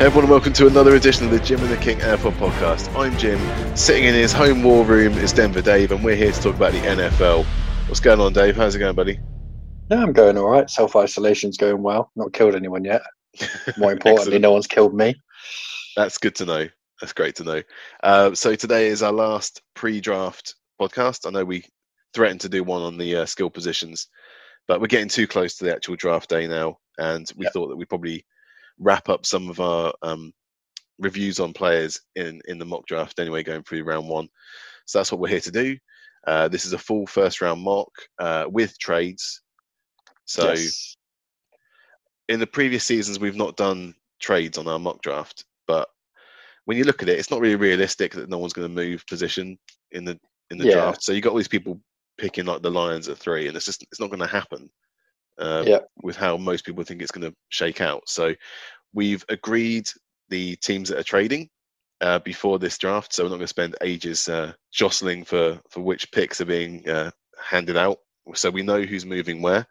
Hey everyone, welcome to another edition of the Jim and the King NFL podcast. I'm Jim. Sitting in his home war room is Denver Dave, and we're here to talk about the NFL. What's going on, Dave? How's it going, buddy? No, I'm going all right. Self isolation's going well. Not killed anyone yet. More importantly, no one's killed me. That's good to know. That's great to know. Uh, so today is our last pre-draft podcast. I know we threatened to do one on the uh, skill positions, but we're getting too close to the actual draft day now, and we yep. thought that we probably wrap up some of our um, reviews on players in in the mock draft anyway, going through round one. So that's what we're here to do. Uh, this is a full first round mock uh, with trades. So yes. in the previous seasons, we've not done trades on our mock draft, but when you look at it, it's not really realistic that no one's going to move position in the in the yeah. draft. So you got all these people picking like the Lions at three, and it's just it's not going to happen uh, yeah. with how most people think it's going to shake out. So we've agreed the teams that are trading uh, before this draft, so we're not going to spend ages uh, jostling for for which picks are being uh, handed out. So we know who's moving where.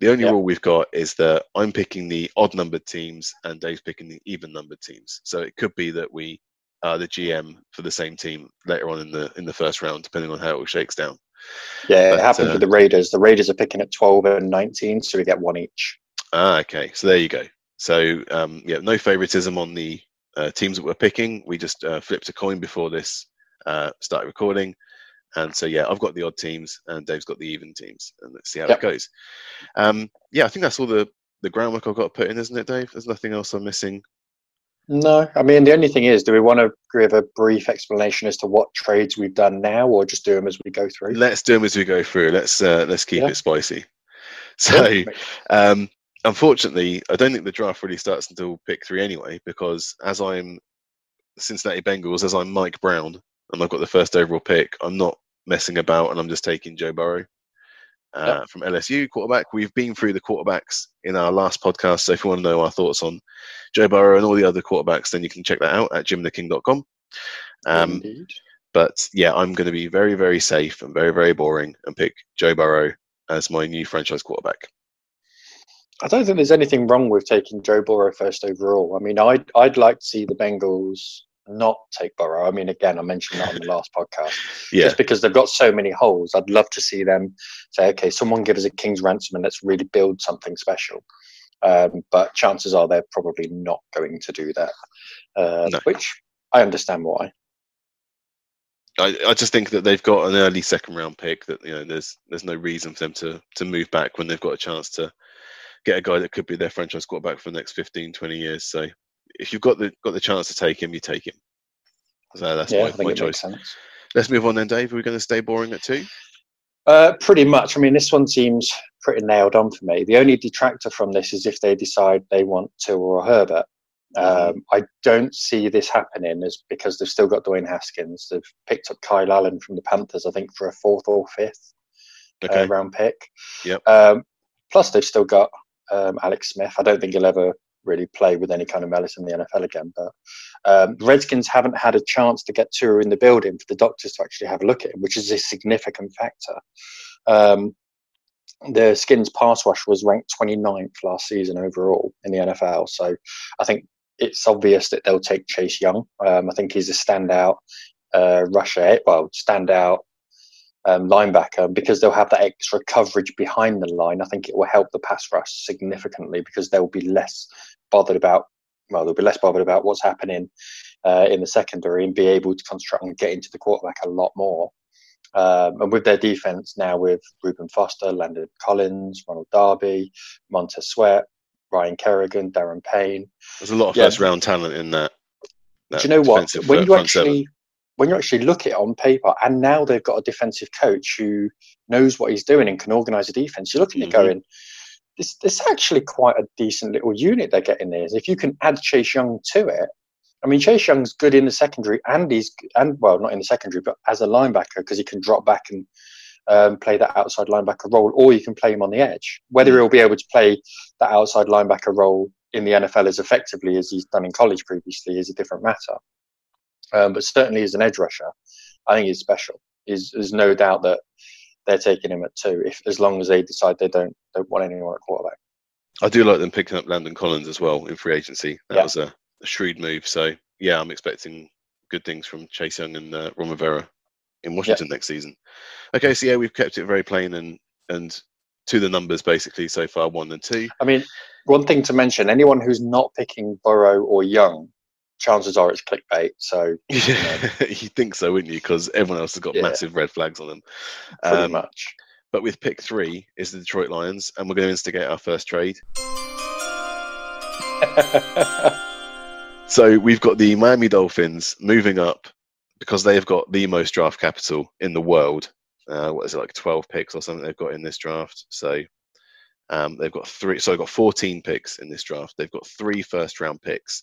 The only rule we've got is that I'm picking the odd numbered teams and Dave's picking the even numbered teams. So it could be that we are the GM for the same team later on in the in the first round, depending on how it all shakes down. Yeah, but, it happened uh, with the Raiders. The Raiders are picking at 12 and 19, so we get one each. Ah, okay. So there you go. So um, yeah, no favoritism on the uh, teams that we're picking. We just uh, flipped a coin before this uh, started recording, and so yeah, I've got the odd teams, and Dave's got the even teams, and let's see how yep. it goes. Um, yeah, I think that's all the the groundwork I've got to put in, isn't it, Dave? There's nothing else I'm missing no, I mean the only thing is, do we want to give a brief explanation as to what trades we've done now, or just do them as we go through? Let's do them as we go through. Let's uh, let's keep yeah. it spicy. So, um, unfortunately, I don't think the draft really starts until pick three anyway, because as I'm Cincinnati Bengals, as I'm Mike Brown, and I've got the first overall pick, I'm not messing about, and I'm just taking Joe Burrow uh, yep. from LSU quarterback. We've been through the quarterbacks in our last podcast, so if you want to know our thoughts on Joe Burrow and all the other quarterbacks, then you can check that out at jimtheking.com. Um, Indeed. But yeah, I'm going to be very, very safe and very, very boring and pick Joe Burrow as my new franchise quarterback. I don't think there's anything wrong with taking Joe Burrow first overall. I mean, I'd I'd like to see the Bengals not take Burrow. I mean, again, I mentioned that on the last podcast. Yeah. Just because they've got so many holes, I'd love to see them say, okay, someone give us a king's ransom and let's really build something special. Um, but chances are they're probably not going to do that, uh, no. which I understand why. I, I just think that they've got an early second round pick that you know there's there's no reason for them to to move back when they've got a chance to get a guy that could be their franchise quarterback for the next 15 20 years so if you've got the got the chance to take him, you take him. So that's yeah, my, my choice. Let's move on then, Dave. Are we going to stay boring at two? Uh, pretty much. I mean, this one seems pretty nailed on for me. The only detractor from this is if they decide they want Tua or Herbert. Mm-hmm. Um, I don't see this happening as because they've still got Dwayne Haskins. They've picked up Kyle Allen from the Panthers, I think, for a fourth or fifth uh, okay. uh, round pick. Yep. Um, plus, they've still got um, Alex Smith. I don't think he'll ever really play with any kind of malice in the NFL again. But um, Redskins haven't had a chance to get Tua in the building for the doctors to actually have a look at him, which is a significant factor. Um, the Skins pass rush was ranked 29th last season overall in the NFL. So I think it's obvious that they'll take Chase Young. Um, I think he's a standout uh, rusher, well, standout um, linebacker because they'll have that extra coverage behind the line. I think it will help the pass rush significantly because they'll be less bothered about well, they'll be less bothered about what's happening uh, in the secondary and be able to concentrate on getting to the quarterback a lot more. Um, and with their defense now, with Reuben Foster, Landon Collins, Ronald Darby, Montez Sweat, Ryan Kerrigan, Da'Ron Payne. There's a lot of yeah. first round talent in that. that Do you know what? When you actually seven. When you actually look at it on paper, and now they've got a defensive coach who knows what he's doing and can organise a defense, you're looking mm-hmm. at going, this this actually quite a decent little unit they're getting there. If you can add Chase Young to it, I mean Chase Young's good in the secondary and he's and well not in the secondary but as a linebacker because he can drop back and um, play that outside linebacker role, or you can play him on the edge. Whether mm. he'll be able to play that outside linebacker role in the NFL as effectively as he's done in college previously is a different matter. Um, but certainly as an edge rusher, I think he's special. Is there's no doubt that they're taking him at two, if as long as they decide they don't don't want anyone at quarterback. I do like them picking up Landon Collins as well in free agency. That yeah. was a a shrewd move. So yeah, I'm expecting good things from Chase Young and uh, Ron Rivera in Washington next season. Okay, so yeah, we've kept it very plain and and to the numbers basically so far, one and two. I mean, one thing to mention: anyone who's not picking Burrow or Young, chances are it's clickbait. So you, know. you think so, wouldn't you? Because everyone else has got Yeah. massive red flags on them. pretty Um, much. But with pick three is the Detroit Lions, and we're going to instigate our first trade. So we've got the Miami Dolphins moving up because they've got the most draft capital in the world. Uh, what is it like, twelve picks or something they've got in this draft? So um, they've got three. So they've got fourteen picks in this draft. They've got three first round picks,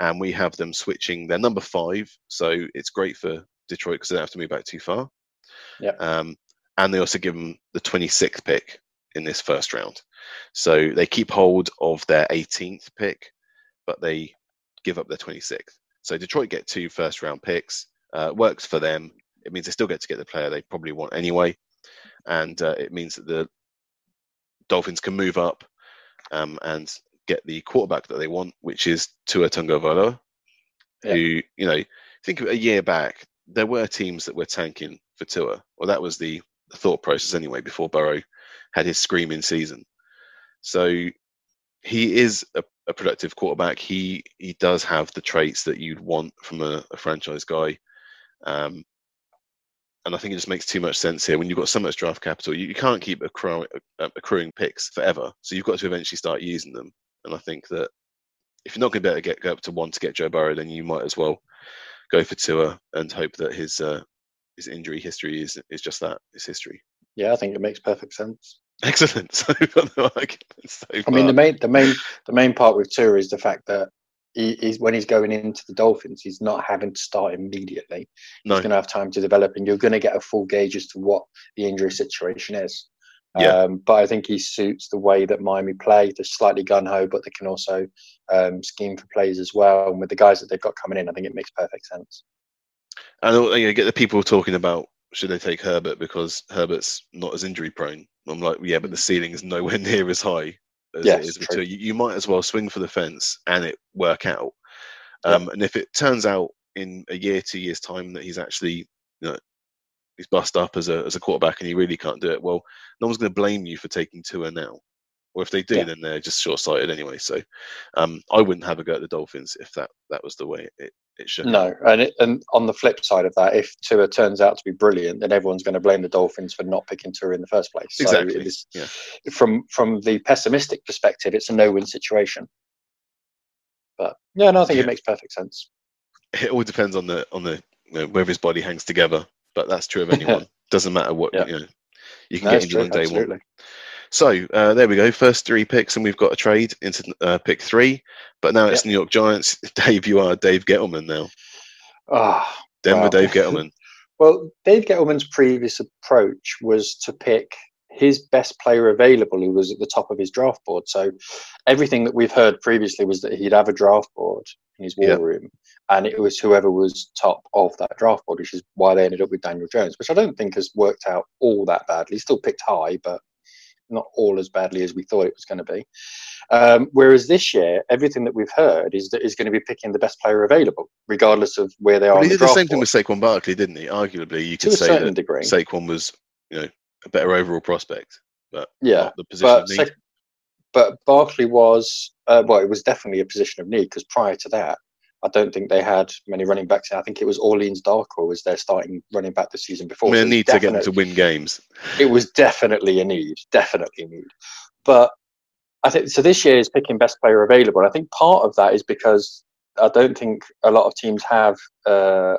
and we have them switching their number five. So it's great for Detroit because they don't have to move back too far. Yep. Um, and they also give them the 26th pick in this first round. So they keep hold of their 18th pick, but they give up their 26th. So Detroit get two first round picks. Uh, works for them. It means they still get to get the player they probably want anyway, and uh, it means that the Dolphins can move up um, and get the quarterback that they want, which is Tua Tagovailoa, Yeah. who you know think of a year back there were teams that were tanking for Tua. Well, that was the, the thought process anyway before Burrow had his screaming season. So he is a, a productive quarterback. He he does have the traits that you'd want from a, a franchise guy. Um, and I think it just makes too much sense here. When you've got so much draft capital, you, you can't keep accruing, uh, accruing picks forever. So you've got to eventually start using them. And I think that if you're not going to be able to get go up to one to get Joe Burrow, then you might as well go for Tua and hope that his uh, his injury history is is just that, is history. Yeah, I think it makes perfect sense. Excellent. So we've got no arguments so I mean, the main, the main, the main part with Tua is the fact that he, he's when he's going into the Dolphins, he's not having to start immediately. no, He's going to have time to develop, and you're going to get a full gauge as to what the injury situation is. Yeah. Um, but I think he suits the way that Miami play. They're slightly gun ho, but they can also um, scheme for plays as well. And with the guys that they've got coming in, I think it makes perfect sense. and uh, you know, get the people talking about should they take Herbert because Herbert's not as injury prone. I'm like, yeah, but the ceiling is nowhere near as high as Yes, it is true. You, you might as well swing for the fence and it work out. Yeah. Um, And if it turns out in a year, two years time that he's actually, you know, he's bust up as a as a quarterback and he really can't do it, well, no one's going to blame you for taking Tua now. Or if they do, Yeah. then they're just short sighted anyway. So um, I wouldn't have a go at the Dolphins if that that was the way it, it should. No, and it, and on the flip side of that, if Tua turns out to be brilliant, then everyone's going to blame the Dolphins for not picking Tua in the first place. So Exactly. is- Yeah. From from the pessimistic perspective, it's a no-win situation. But yeah, no, I think Yeah. it makes perfect sense. it all depends on the on the you know, whether his body hangs together. But that's true of anyone. Doesn't matter what Yeah. you know. You can No, get injured on day absolutely. one. So uh, there we go. First three picks, and we've got a trade into uh, pick three. But now it's New York Giants. Dave, you are Dave Gettleman now. Ah, Denver Wow. Dave Gettleman. well, Dave Gettleman's previous approach was to pick his best player available who was at the top of his draft board. So everything that we've heard previously was that he'd have a draft board in his war Yeah. room and it was whoever was top of that draft board, which is why they ended up with Daniel Jones, which I don't think has worked out all that badly. Still picked high, but not all as badly as we thought it was going to be. Um, whereas this year, everything that we've heard is that he's going to be picking the best player available, regardless of where they are. Well, he did the draft same thing with Saquon Barkley, didn't he? Arguably, you to could say that degree. Saquon was, you know, a better overall prospect, but Yeah, not the position but of need. Sa- but Barkley was uh, well, it was definitely a position of need because prior to that, I don't think they had many running backs. I think it was Orleans Darkwa was their starting running back the season I before. mean, so a need to get them to win games. it was definitely a need, definitely a need. But I think so. This year is picking best player available. I think part of that is because I don't think a lot of teams have uh,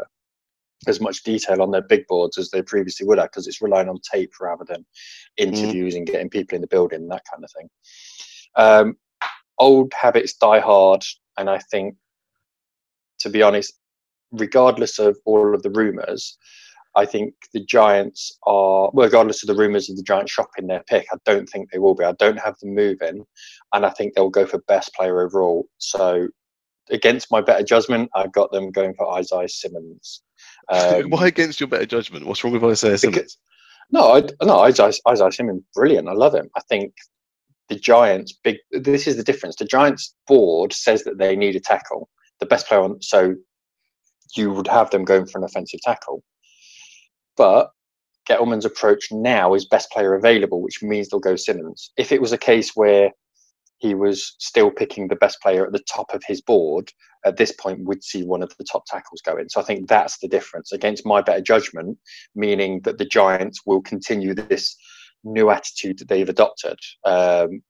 as much detail on their big boards as they previously would have because it's relying on tape rather than interviews and getting people in the building and that kind of thing. Um, old habits die hard, and I think, to be honest, regardless of all of the rumours, I think the Giants are, well, regardless of the rumours of the Giants shopping their pick, I don't think they will be. I don't have them moving, and I think they'll go for best player overall. So, against my better judgment, I've got them going for Isaiah Simmons. Um, Why against your better judgment? What's wrong with Isaiah Simmons? no, I, no, Isaiah, Isaiah Simmons, brilliant. I love him. I think the Giants, big. This is the difference. The Giants board says that they need a tackle. The best player on. So you would have them going for an offensive tackle. But Gettleman's approach now is best player available, which means they'll go Simmons. If it was a case where he was still picking the best player at the top of his board, at this point would see one of the top tackles go in. So I think that's the difference against my better judgment, meaning that the Giants will continue this new attitude that they've adopted. Um,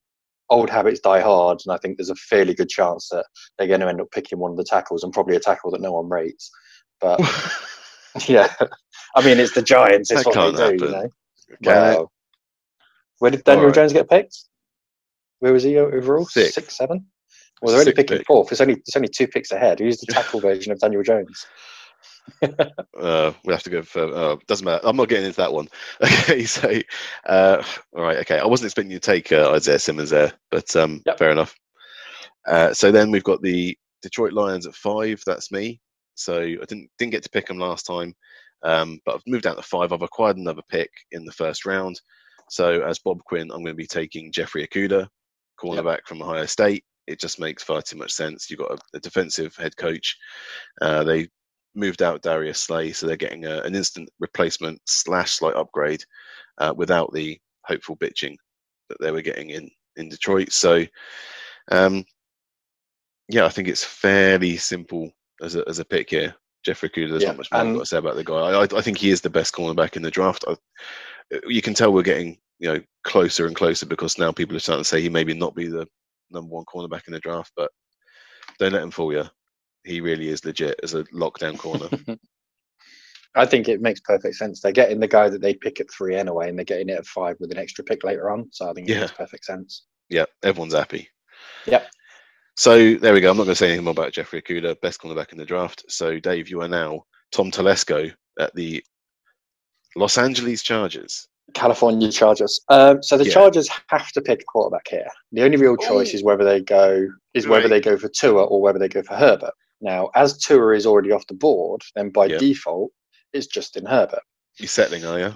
old habits die hard, and I think there's a fairly good chance that they're going to end up picking one of the tackles and probably a tackle that no one rates. But yeah, I mean, it's the Giants. It's That what they can't do, happen. you know. Wow. Where did Daniel Alright. Jones get picked? Where was he overall? Sixth. Six, seven. Well, they're only picking pick. fourth. It's only it's only two picks ahead. Who's the tackle version of Daniel Jones? Uh, we'll have to go for. Uh, doesn't matter. I'm not getting into that one. Okay, so uh, all right. Okay, I wasn't expecting you to take uh, Isaiah Simmons there, but um, Yep. fair enough. Uh, so then we've got the Detroit Lions at five. That's me. So I didn't didn't get to pick them last time, um, but I've moved down to five. I've acquired another pick in the first round. So as Bob Quinn, I'm going to be taking Jeffrey Okudah, cornerback from Ohio State. It just makes far too much sense. You've got a, a defensive head coach. Uh, they moved out Darius Slay, so they're getting a, an instant replacement slash slight upgrade uh, without the hopeful bitching that they were getting in in Detroit. So, um, yeah, I think it's fairly simple as a as a pick here. Jeffrey Okudah, there's Yeah, not much more I've got to say about the guy. I, I think he is the best cornerback in the draft. I, you can tell we're getting you know closer and closer because now people are starting to say he maybe not be the number one cornerback in the draft, but don't let him fool you. He really is legit as a lockdown corner. I think it makes perfect sense. They're getting the guy that they pick at three anyway, and they're getting it at five with an extra pick later on. So I think it Yeah. makes perfect sense. yeah, everyone's happy. Yep. So there we go. I'm not going to say anything more about Jeffrey Okudah, best cornerback in the draft. So Dave, you are now Tom Telesco at the Los Angeles Chargers. California Chargers. Um, so the Yeah. Chargers have to pick a quarterback here. The only real choice Ooh. is whether they go is whether Right. they go for Tua or whether they go for Herbert. Now, as Tua is already off the board, then by default it's Justin Herbert. You're settling, are you?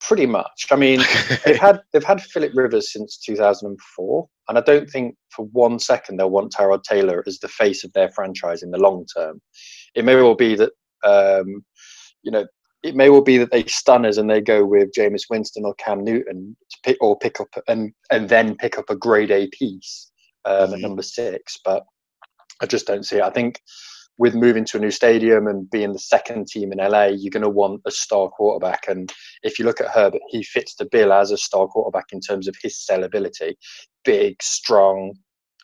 Pretty much. I mean, they've had they've had Philip Rivers since 2004, and I don't think for one second they'll want Tyrod Taylor as the face of their franchise in the long term. It may well be that um, you know it may well be that they stun us and they go with Jameis Winston or Cam Newton to pick or pick up and and then pick up a grade A piece um, Mhm. at number six, but I just don't see it. I think with moving to a new stadium and being the second team in LA, you're going to want a star quarterback. And if you look at Herbert, he fits the bill as a star quarterback in terms of his sellability. Big, strong,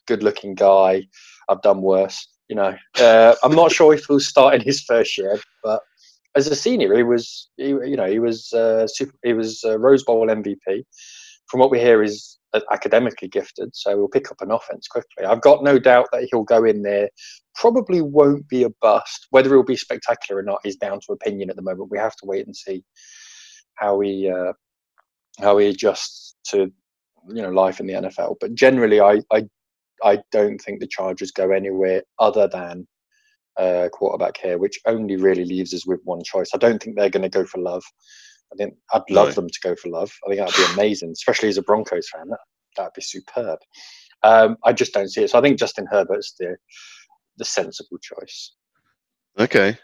good-looking guy. I've done worse. You know, uh, I'm not sure if he'll start in his first year, but as a senior, he was, he, you know, he was uh, super, he was uh, Rose Bowl MVP. From what we hear, is academically gifted, so he'll pick up an offense quickly. I've got no doubt that he'll go in there. Probably won't be a bust. Whether he'll be spectacular or not is down to opinion at the moment. We have to wait and see how he uh, how he adjusts to you know life in the NFL. But generally, I I, I don't think the Chargers go anywhere other than uh, quarterback here, which only really leaves us with one choice. I don't think they're going to go for Love. I think I'd love No. them to go for Love. I think that'd be amazing, especially as a Broncos fan. That that'd be superb. Um, I just don't see it. So I think Justin Herbert's the the sensible choice. Okay.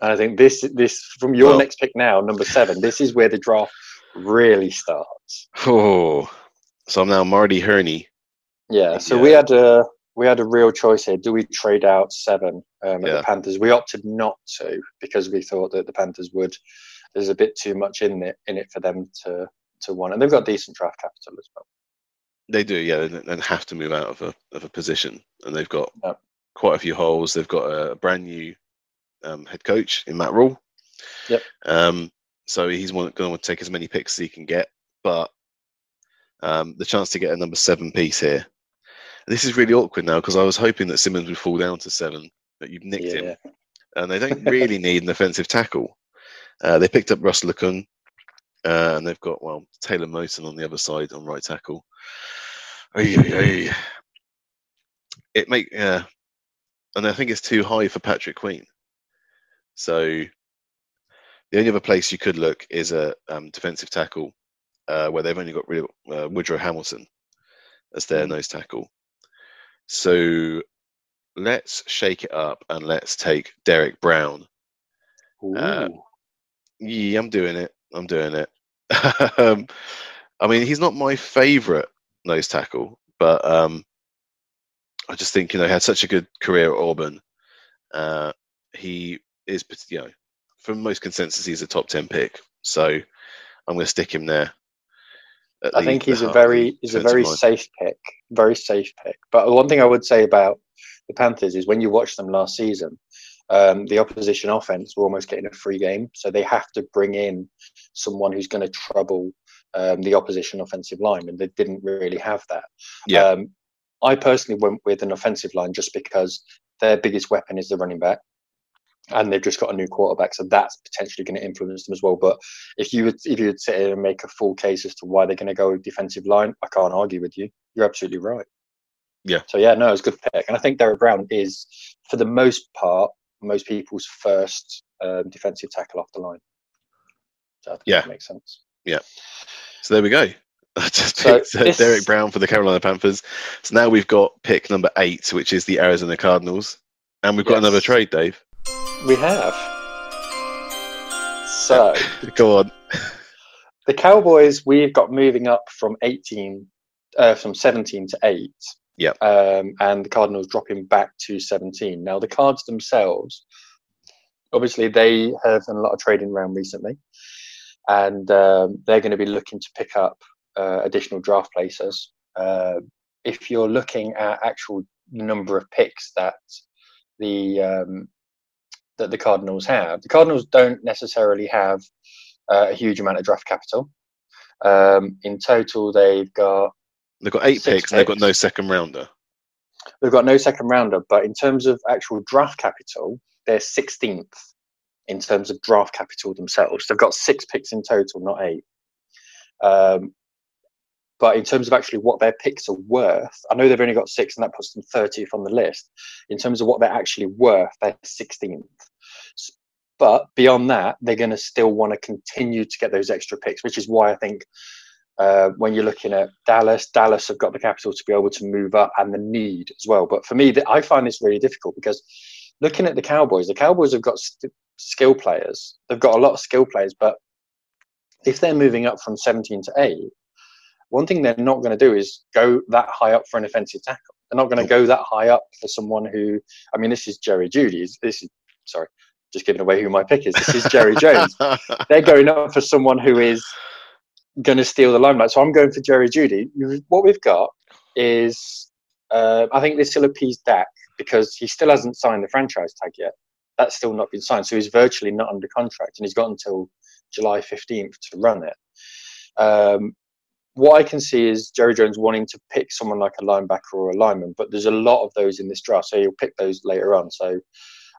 And I think this this from your Well- next pick now, number seven. This is where the draft really starts. Oh, so I'm now Marty Hurney. Yeah. So Yeah. we had a we had a real choice here. Do we trade out seven um, at Yeah. the Panthers? We opted not to because we thought that the Panthers would. There's a bit too much in it in it for them to to want, and they've got decent draft capital as well. They do, yeah, They and have to move out of a of a position, and they've got quite a few holes. They've got a brand new um, head coach in Matt Rhule. Yep. Um, so he's going to want to take as many picks as he can get, but um, the chance to get a number seven piece here. This is really awkward now because I was hoping that Simmons would fall down to seven, but you've nicked him. And they don't really need an offensive tackle. Uh, they picked up Russ Okung, uh, and they've got well Taylor Moton on the other side on right tackle. Ay, ay, ay. It make yeah, and I think it's too high for Patrick Queen. So the only other place you could look is a um, defensive tackle, uh, where they've only got rid of uh, Woodrow Hamilton as their Mm. nose tackle. So let's shake it up and let's take Derrick Brown. Uh, yeah, I'm doing it. I'm doing it. um, I mean, he's not my favourite nose tackle, but um, I just think you know he had such a good career at Auburn. Uh, he is, you know, for most consensus, he's a top ten pick. So I'm going to stick him there. I think he's a very he's a very safe pick, very safe pick. But one thing I would say about the Panthers is when you watch them last season, um, the opposition offense were almost getting a free game, so they have to bring in someone who's going to trouble um, the opposition offensive line, and they didn't really have that. Yeah. Um, I personally went with an offensive line just because their biggest weapon is the running back, and they've just got a new quarterback, so that's potentially going to influence them as well. But if you would if you would sit here and make a full case as to why they're going to go defensive line, I can't argue with you. You're absolutely right. Yeah. So yeah, no, it's a good pick, and I think Derrick Brown is, for the most part, most people's first um, defensive tackle off the line. So yeah, makes sense. Yeah. So there we go. Just so this... Derrick Brown for the Carolina Panthers. So now we've got pick number eight, which is the Arizona Cardinals, and we've got yes. another trade, Dave. We have. So go on. The Cowboys we've got moving up from eighteen, uh, from seventeen to eight. Yeah. Um, and the Cardinals dropping back to seventeen. Now the Cards themselves, obviously, they have done a lot of trading around recently, and um, they're going to be looking to pick up uh, additional draft places. Uh, if you're looking at actual number of picks that the um, that the Cardinals have, the Cardinals don't necessarily have uh, a huge amount of draft capital. Um, in total, they've got they've got eight picks, picks, and they've got no second rounder. They've got no second rounder, but in terms of actual draft capital, they're 16th in terms of draft capital themselves. They've got six picks in total, not eight. Um, but in terms of actually what their picks are worth, I know they've only got six, and that puts them 30th on the list. In terms of what they're actually worth, they're 16th. But beyond that, they're going to still want to continue to get those extra picks, which is why I think uh, when you're looking at Dallas, Dallas have got the capital to be able to move up and the need as well. But for me, I find this really difficult because looking at the Cowboys, the Cowboys have got st- skill players. They've got a lot of skill players, but if they're moving up from 17 to 8, one thing they're not going to do is go that high up for an offensive tackle. They're not going to go that high up for someone who, I mean, this is Jerry Jeudy. This is, sorry, just giving away who my pick is. This is Jerry Jones. They're going up for someone who is going to steal the limelight. So I'm going for Jerry Jeudy. What we've got is, uh, I think this still appease Dak because he still hasn't signed the franchise tag yet. That's still not been signed. So he's virtually not under contract and he's got until July 15th to run it. Um, what I can see is Jerry Jones wanting to pick someone like a linebacker or a lineman, but there's a lot of those in this draft, so he'll pick those later on. So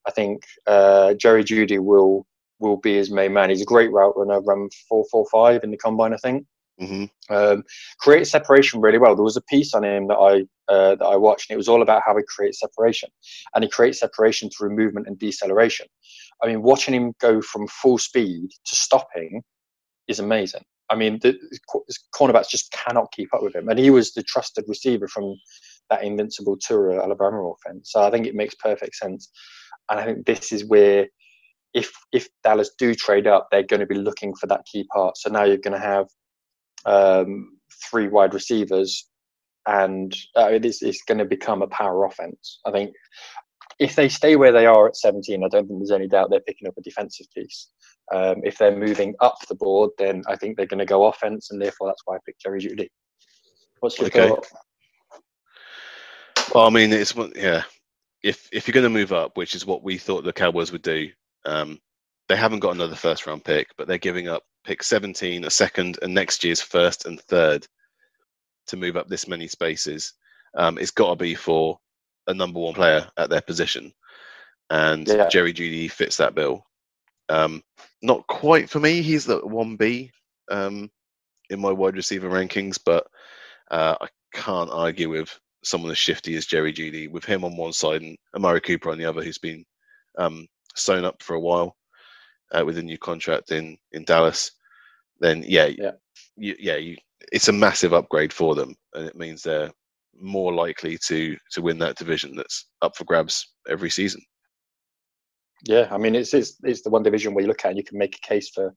I think uh, Jerry Jeudy will will be his main man. He's a great route runner, run four four five in the combine, I think. Mm-hmm. Um, creates separation really well. There was a piece on him that I uh, that I watched, and it was all about how he creates separation, and he creates separation through movement and deceleration. I mean, watching him go from full speed to stopping is amazing. I mean, the cornerbacks just cannot keep up with him, and he was the trusted receiver from that invincible Tua Alabama offense. So I think it makes perfect sense, and I think this is where, if if Dallas do trade up, they're going to be looking for that key part. So now you're going to have um, three wide receivers, and uh, it's, it's going to become a power offense. I think if they stay where they are at 17, I don't think there's any doubt they're picking up a defensive piece. Um, if they're moving up the board, then I think they're going to go offense, and therefore that's why I picked Jerry Jeudy. What's your okay. thought? Well, I mean, it's yeah. If if you're going to move up, which is what we thought the Cowboys would do, um, they haven't got another first round pick, but they're giving up pick 17, a second, and next year's first and third to move up this many spaces. Um, it's got to be for a number one player at their position, and yeah. Jerry Jeudy fits that bill. Um, not quite for me. He's the one B um, in my wide receiver rankings, but uh, I can't argue with someone as shifty as Jerry Jeudy with him on one side and Amari Cooper on the other, who's been um, sewn up for a while uh, with a new contract in in Dallas. Then yeah, yeah, you, yeah, you, it's a massive upgrade for them, and it means they're more likely to to win that division that's up for grabs every season. Yeah, I mean it's it's it's the one division where you look at and you can make a case for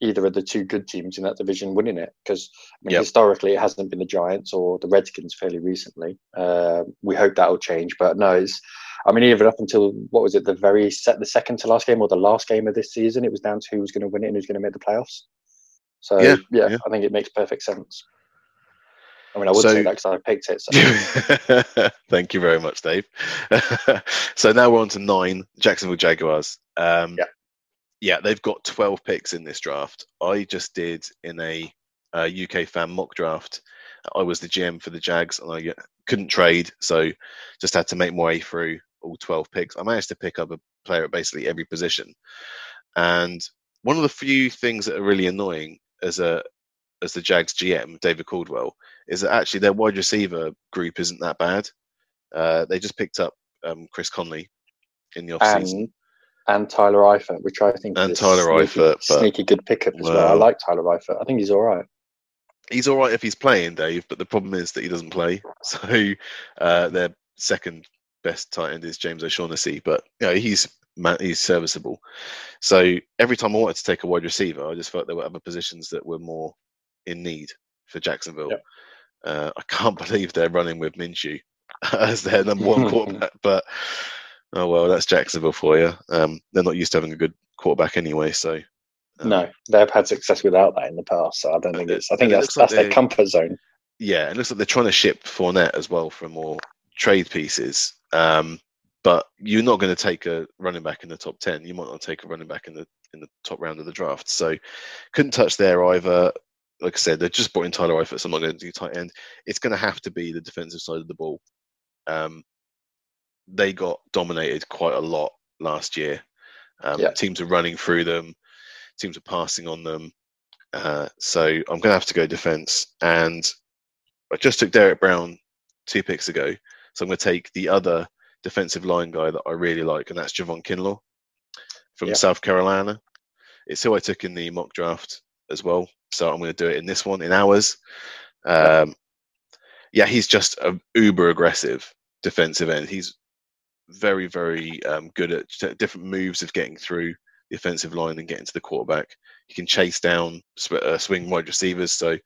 either of the two good teams in that division winning it because I mean, yep. historically it hasn't been the Giants or the Redskins fairly recently. Uh, we hope that'll change, but no, it's. I mean, even up until what was it, the very set, the second to last game or the last game of this season, it was down to who was going to win it and who's going to make the playoffs. So yeah, yeah, yeah, I think it makes perfect sense. I mean, I would so, say that because I picked it. So. thank you very much, Dave. so now we're on to nine Jacksonville Jaguars. Um, yeah yeah, they've got 12 picks in this draft. I just did in a, a UK fan mock draft. I was the GM for the Jags and I couldn't trade, so just had to make my way through all 12 picks. I managed to pick up a player at basically every position. And one of the few things that are really annoying as a as the Jags GM, David Caldwell, is that actually their wide receiver group isn't that bad. Uh, they just picked up um, Chris Conley in the offseason and Tyler Eifert, which I think and is Tyler sneaky, Eifert, sneaky good pickup as well. well. I like Tyler Eifert. I think he's all right. He's all right if he's playing, Dave. But the problem is that he doesn't play. So uh, their second best tight end is James O'Shaughnessy, but you know, he's he's serviceable. So every time I wanted to take a wide receiver, I just felt there were other positions that were more in need for Jacksonville. Yep. Uh, I can't believe they're running with Minshew as their number one quarterback, but Oh well, that's Jacksonville for you. Um, they're not used to having a good quarterback anyway, so. Um, no, they've had success without that in the past, so I don't think it's. I think that's, that's their comfort zone. Yeah, it looks like they're trying to ship Fournette as well for more trade pieces. Um, but you're not going to take a running back in the top ten. You might not take a running back in the in the top round of the draft. So couldn't touch there either. Like I said, they're just brought in Tyler Eifert, so I'm not going to do tight end. It's going to have to be the defensive side of the ball. Um, they got dominated quite a lot last year. Um, yeah. Teams are running through them, teams are passing on them. Uh, so I'm going to have to go defense. And I just took Derrick Brown two picks ago. So I'm going to take the other defensive line guy that I really like, and that's Javon Kinlaw from yeah. South Carolina. It's who I took in the mock draft as well. So I'm going to do it in this one in ours. Um, yeah, he's just an uber aggressive defensive end. He's very, very um, good at different moves of getting through the offensive line and getting to the quarterback. He can chase down uh, swing wide receivers. So,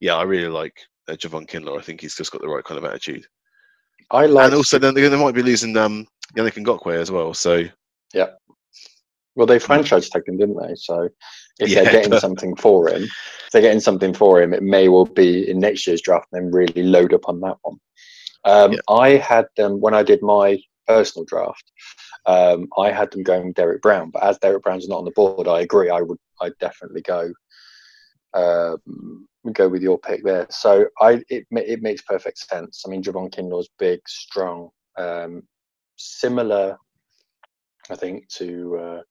yeah, I really like uh, Javon Kinlaw. I think he's just got the right kind of attitude. I like, and also then they, they might be losing um, Yannick Ngakoue as well. So, yeah. Well, they franchise tagged him, didn't they? So, if yeah, they're getting but... something for him, if they're getting something for him, it may well be in next year's draft and then really load up on that one. Um, yeah. I had them when I did my personal draft, um, I had them going Derrick Brown. But as Derrick Brown's not on the board, I agree. I would, I definitely go, um, go with your pick there. So I, it, it makes perfect sense. I mean, Javon Kinlaw's big, strong, um, similar, I think to, uh,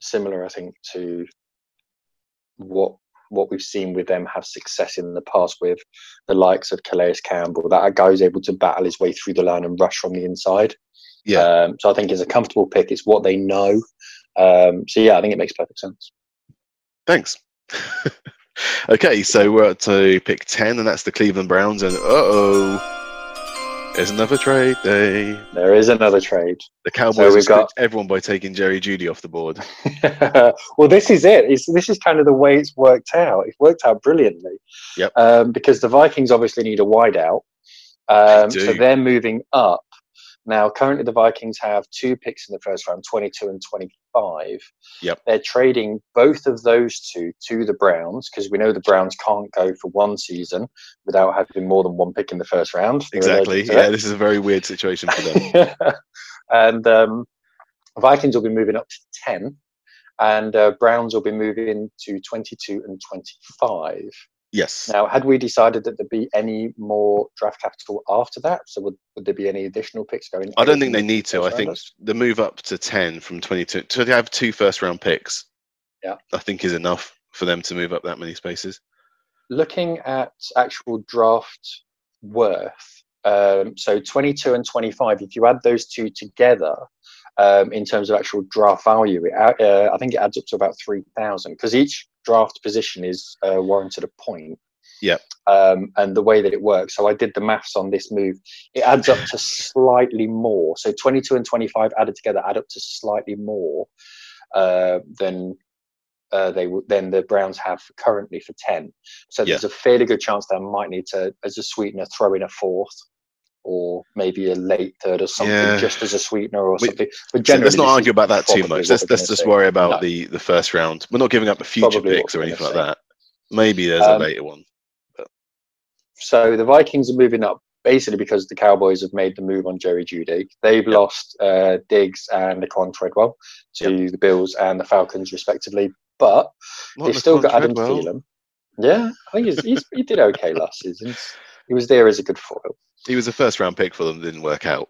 similar, I think to what what we've seen with them have success in the past with the likes of Calais Campbell. That guy is able to battle his way through the line and rush from the inside. Yeah. Um, so I think it's a comfortable pick. It's what they know. Um, so yeah, I think it makes perfect sense. Thanks. okay, so we're at to pick ten, and that's the Cleveland Browns. And uh oh. There's another trade. There is another trade. The Cowboys so got everyone by taking Jerry Jeudy off the board. well, this is it. It's, this is kind of the way it's worked out. It's worked out brilliantly. Yep. Um, because the Vikings obviously need a wideout, um, so they're moving up now, currently, the Vikings have two picks in the first round 22 and 25. Yep. They're trading both of those two to the Browns because we know the Browns can't go for one season without having more than one pick in the first round. exactly. Yeah, this is a very weird situation for them. and um, Vikings will be moving up to 10, and uh, Browns will be moving to 22 and 25. Yes. Now, had we decided that there'd be any more draft capital after that, so would, would there be any additional picks going? I don't think they need to. I think the move up to ten from twenty-two to have two first-round picks. Yeah, I think is enough for them to move up that many spaces. Looking at actual draft worth, um, so twenty-two and twenty-five. If you add those two together, um, in terms of actual draft value, it, uh, I think it adds up to about three thousand because each draft position is uh, warranted a point. Yeah. Um, and the way that it works. So I did the maths on this move. It adds up to slightly more. So 22 and 25 added together add up to slightly more uh, than uh, they then the Browns have currently for 10. So Yeah. there's a fairly good chance they might need to, as a sweetener, throw in a fourth or maybe a late third or something Yeah. just as a sweetener or We- something. But generally, let's not argue about that too much. Let's let's just see. worry about No. the the first round. We're not giving up the future Probably picks or anything like gonna that. Maybe there's a Um, later one. So the Vikings are moving up basically because the Cowboys have made the move on Jerry Jeudy. They've Yep. lost uh, Diggs and Laquon Treadwell to the Bills and the Falcons, respectively. But Not they've still got Adam Treadwell. Thielen. Yeah, I think he's, he's, he did okay last season. He was there as a good foil. He was a first round pick for them. Didn't work out.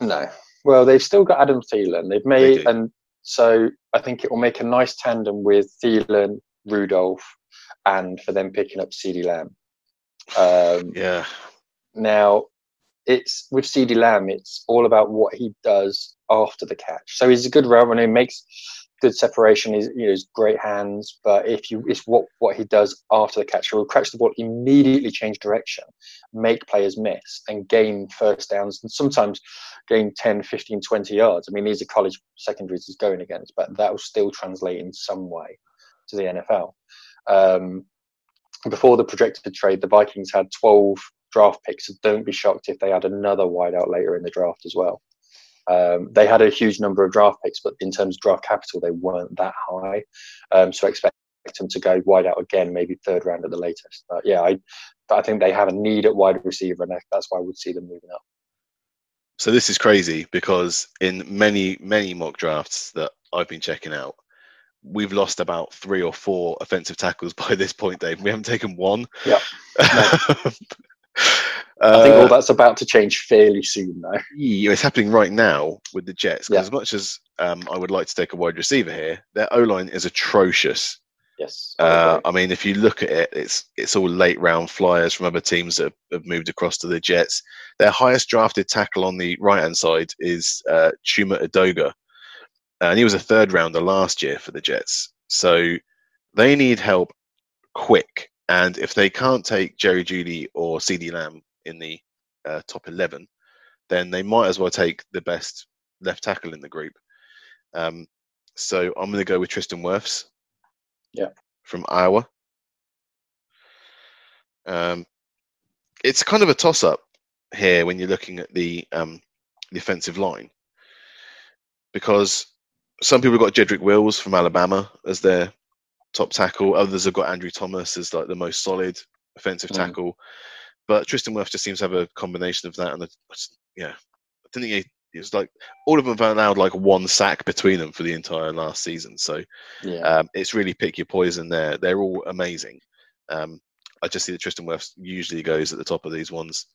No. Well, they've still got Adam Thielen. They've made, do. and so I think it will make a nice tandem with Thielen, Rudolph, and for them picking up CeeDee Lamb. Um, Yeah. Now, it's with CeeDee Lamb, it's all about what he does after the catch. So he's a good route runner, he makes good separation, he's you know, great hands, but if you it's what what he does after the catch. He'll catch the ball, immediately change direction, make players miss, and gain first downs, and sometimes gain 10, 15, 20 yards. I mean, these are college secondaries he's going against, but that will still translate in some way to the NFL. Um, before the projected trade, the Vikings had 12 draft picks. So don't be shocked if they add another wideout later in the draft as well. Um, they had a huge number of draft picks, but in terms of draft capital, they weren't that high. Um, so I expect them to go wide out again, maybe third round at the latest. But yeah, I, I think they have a need at wide receiver, and that's why I would see them moving up. So this is crazy because in many many mock drafts that I've been checking out, we've lost about three or four offensive tackles by this point, Dave. We haven't taken one. Yep. Uh, I think all that's about to change fairly soon, though. it's happening right now with the Jets. Yeah. as much as um, I would like to take a wide receiver here, their O line is atrocious. Yes. I Uh. I mean, if you look at it, it's it's all late round flyers from other teams that have, have moved across to the Jets. Their highest drafted tackle on the right hand side is uh, Chuma Edoga, and he was a third rounder last year for the Jets. So they need help quick, and if they can't take Jerry Jeudy or CeeDee Lamb in the uh, top eleven, then they might as well take the best left tackle in the group. Um, so I'm going to go with Tristan Wirfs Yeah. from Iowa. Um, it's kind of a toss up here when you're looking at the um, the offensive line because some people have got Jedrick Wills from Alabama as their top tackle. Others have got Andrew Thomas as like the most solid offensive Mm. tackle. But Tristan Wirfs just seems to have a combination of that and the, yeah, I didn't think he, it was like all of them have allowed like one sack between them for the entire last season. So yeah. um, it's really pick your poison there. They're all amazing. Um, I just see that Tristan Wirfs usually goes at the top of these ones.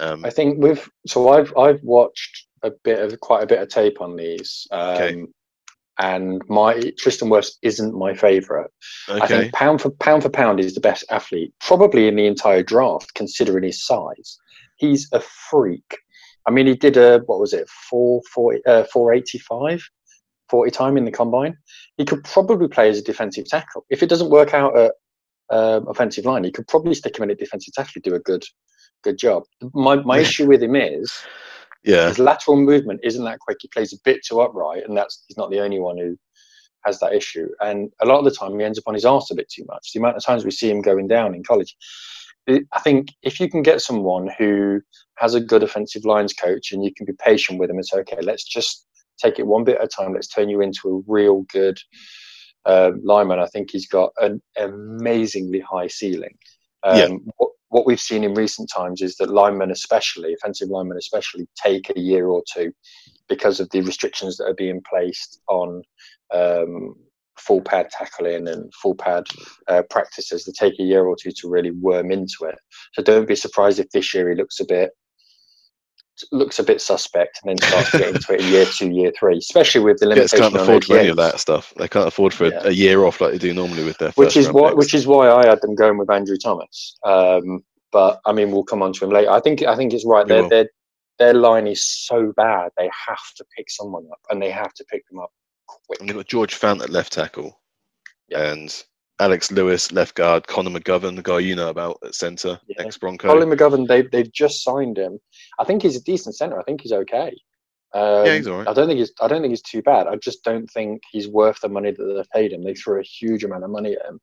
Um, I think we've so I've I've watched a bit of quite a bit of tape on these, um, Okay. And my Tristan Wirfs isn't my favourite. I think pound for pound for pound is the best athlete probably in the entire draft, considering his size. He's a freak. I mean, he did a what was it four four uh, four eighty five. 40 time in the combine, he could probably play as a defensive tackle. If it doesn't work out at um, offensive line, he could probably stick him in at defensive tackle, and do a good, good job. My my issue with him is yeah, his lateral movement isn't that quick. He plays a bit too upright, and that's he's not the only one who has that issue. And a lot of the time, he ends up on his arse a bit too much. The amount of times we see him going down in college, I- think if you can get someone who has a good offensive lines coach and you can be patient with him and say, okay, let's just take it one bit at a time. Let's turn you into a real good uh, lineman. I think he's got an amazingly high ceiling. Um, Yeah. What, we've seen in recent times is that linemen, especially offensive linemen, especially, take a year or two because of the restrictions that are being placed on um, full pad tackling and full pad uh, practices. They take a year or two to really worm into it. So don't be surprised if this year he looks a bit looks a bit suspect and then starts getting to it in year two, year three, especially with the Jets limitation can't afford for any of that stuff. They can't afford for Yeah. a, year off like they do normally with their which is round why picks. which is why I had them going with Andrew Thomas. Um, but I mean, we'll come on to him later. I think I think it's right. Their their their line is so bad they have to pick someone up, and they have to pick them up quick. And they've got George Fant at left tackle, Yeah. and Alex Lewis, left guard, Connor McGovern, the guy you know about at centre, Yeah. ex Bronco. Colin McGovern, they they've just signed him. I think he's a decent centre. I think he's okay. Um, Yeah, he's all right. I don't think he's I don't think he's too bad. I just don't think he's worth the money that they've paid him. They threw a huge amount of money at him,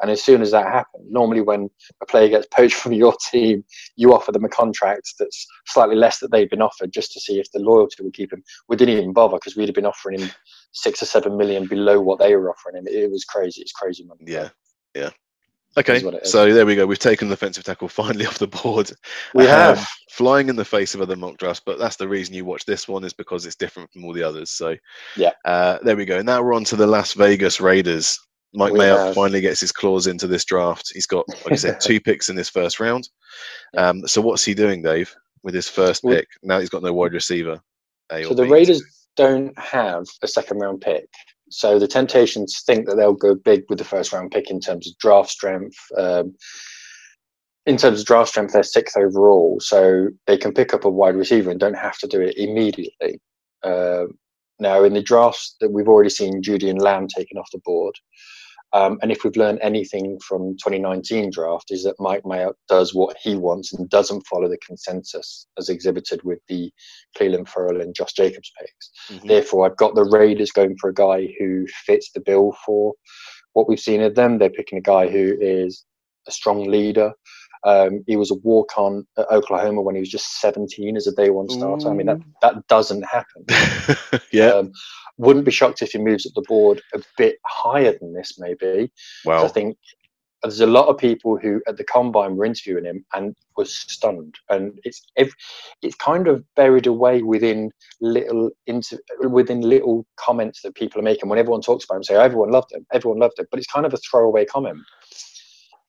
and as soon as that happened, normally when a player gets poached from your team, you offer them a contract that's slightly less that they've been offered, just to see if the loyalty would keep him. We didn't even bother because we'd have been offering him six or seven million below what they were offering him. It was crazy. It's crazy money. Yeah, yeah. Okay, is what it is. so there we go. We've taken the defensive tackle finally off the board. we Um, have. flying in the face of other mock drafts, but that's the reason you watch this one is because it's different from all the others. So Yeah. uh, there we go. Now we're on to the Las Vegas Raiders. Mike We Mayock have- finally gets his claws into this draft. He's got, like I said, two picks in this first round. Um, so what's he doing, Dave, with his first pick? Now he's got no wide receiver. A So the. Raiders don't have a second round pick. So the Temptations think that they'll go big with the first round pick in terms of draft strength. Um, in terms of draft strength, they're sixth overall, so they can pick up a wide receiver and don't have to do it immediately. Um now, in the drafts that we've already seen, Jeudy and Lamb taken off the board. Um, and if we've learned anything from 2019 draft, is that Mike Mayock does what he wants and doesn't follow the consensus as exhibited with the Clelin Ferrell and Josh Jacobs picks. Mhm. Therefore, I've got the Raiders going for a guy who fits the bill for what we've seen of them. They're picking a guy who is a strong leader. Um, he was a walk on at Oklahoma when he was just 17 as a day one starter. I mean, that, that doesn't happen. yeah. Um, wouldn't be shocked if he moves up the board a bit higher than this, maybe. Well I think there's a lot of people who at the combine were interviewing him and was stunned, and it's it's kind of buried away within little inter- within little comments that people are making. When everyone talks about him, say everyone loved him, everyone loved him, but it's kind of a throwaway comment.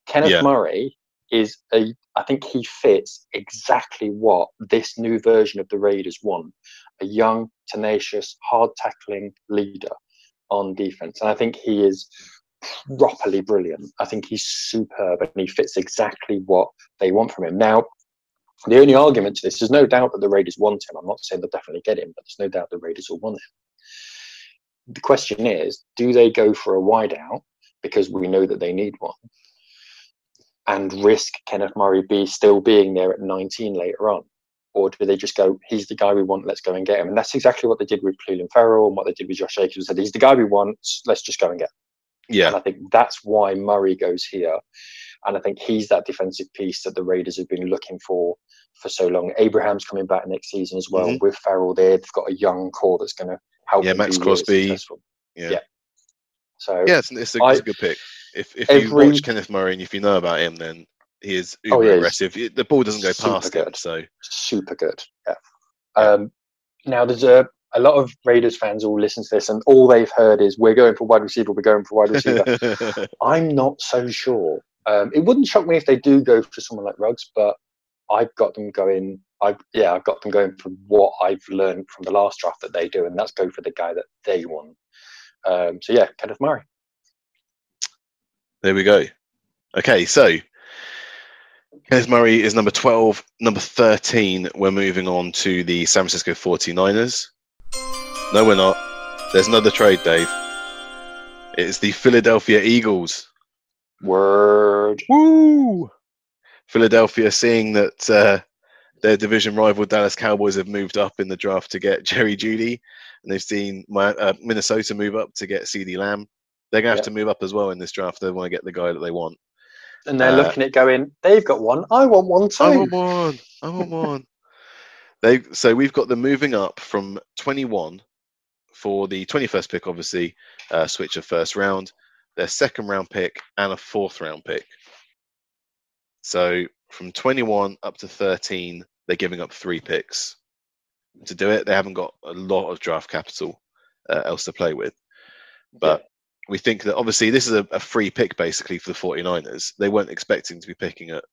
Kenneth Yeah. Murray is a I think he fits exactly what this new version of the Raiders want a young, tenacious, hard tackling leader on defense. And I think he is properly brilliant. I think he's superb and he fits exactly what they want from him. Now, the only argument to this, there's no doubt that the Raiders want him. I'm not saying they'll definitely get him, but there's no doubt the Raiders will want him. The question is, do they go for a wideout because we know that they need one? And risk Kenneth Murray be still being there at 19 later on? Or do they just go, he's the guy we want, let's go and get him? And that's exactly what they did with Clelin Ferrell and what they did with Josh Jacobs. Said, he's the guy we want, let's just go and get him. Yeah. And I think that's why Murray goes here. And I think he's that defensive piece that the Raiders have been looking for for so long. Abram's coming back next season as well. Mhm. With Ferrell there, they've got a young core that's going to help. Yeah, Maxx Crosby. Yeah. Yeah. So Yeah, it's, it's, a, I- it's a good pick. If if you watch Kenneth Murray and if you know about him, then he is uber Oh, yeah, aggressive. The ball doesn't go past him, so super good. Yeah. Um, now there's a a lot of Raiders fans all listen to this, and all they've heard is "We're going for wide receiver. We're going for wide receiver." I'm not so sure. Um, it wouldn't shock me if they do go for someone like Ruggs, but I've got them going. I yeah, I've got them going for what I've learned from the last draft that they do, and that's go for the guy that they want. Um, so yeah, Kenneth Murray. There we go. Okay, so Kenneth Murray is number 12. Number 13, we're moving on to the San Francisco 49ers. No, we're not. There's another trade, Dave. It's the Philadelphia Eagles. Word. Woo! Philadelphia seeing that uh, their division rival Dallas Cowboys have moved up in the draft to get Jerry Jeudy, and they've seen my, uh, Minnesota move up to get CeeDee Lamb. They're going to have Yeah. to move up as well in this draft. They want to get the guy that they want. And they're Uh, looking at going. They've got one. I want one too. I want one. I want one. They so we've got them moving up from 21 for the 21st pick, obviously, uh, switch of first round, their second round pick, and a fourth round pick. So from 21 up to 13, they're giving up three picks. To do it, they haven't got a lot of draft capital uh, else to play with. But we think that obviously this is a, a free pick basically for the 49ers. They weren't expecting to be picking at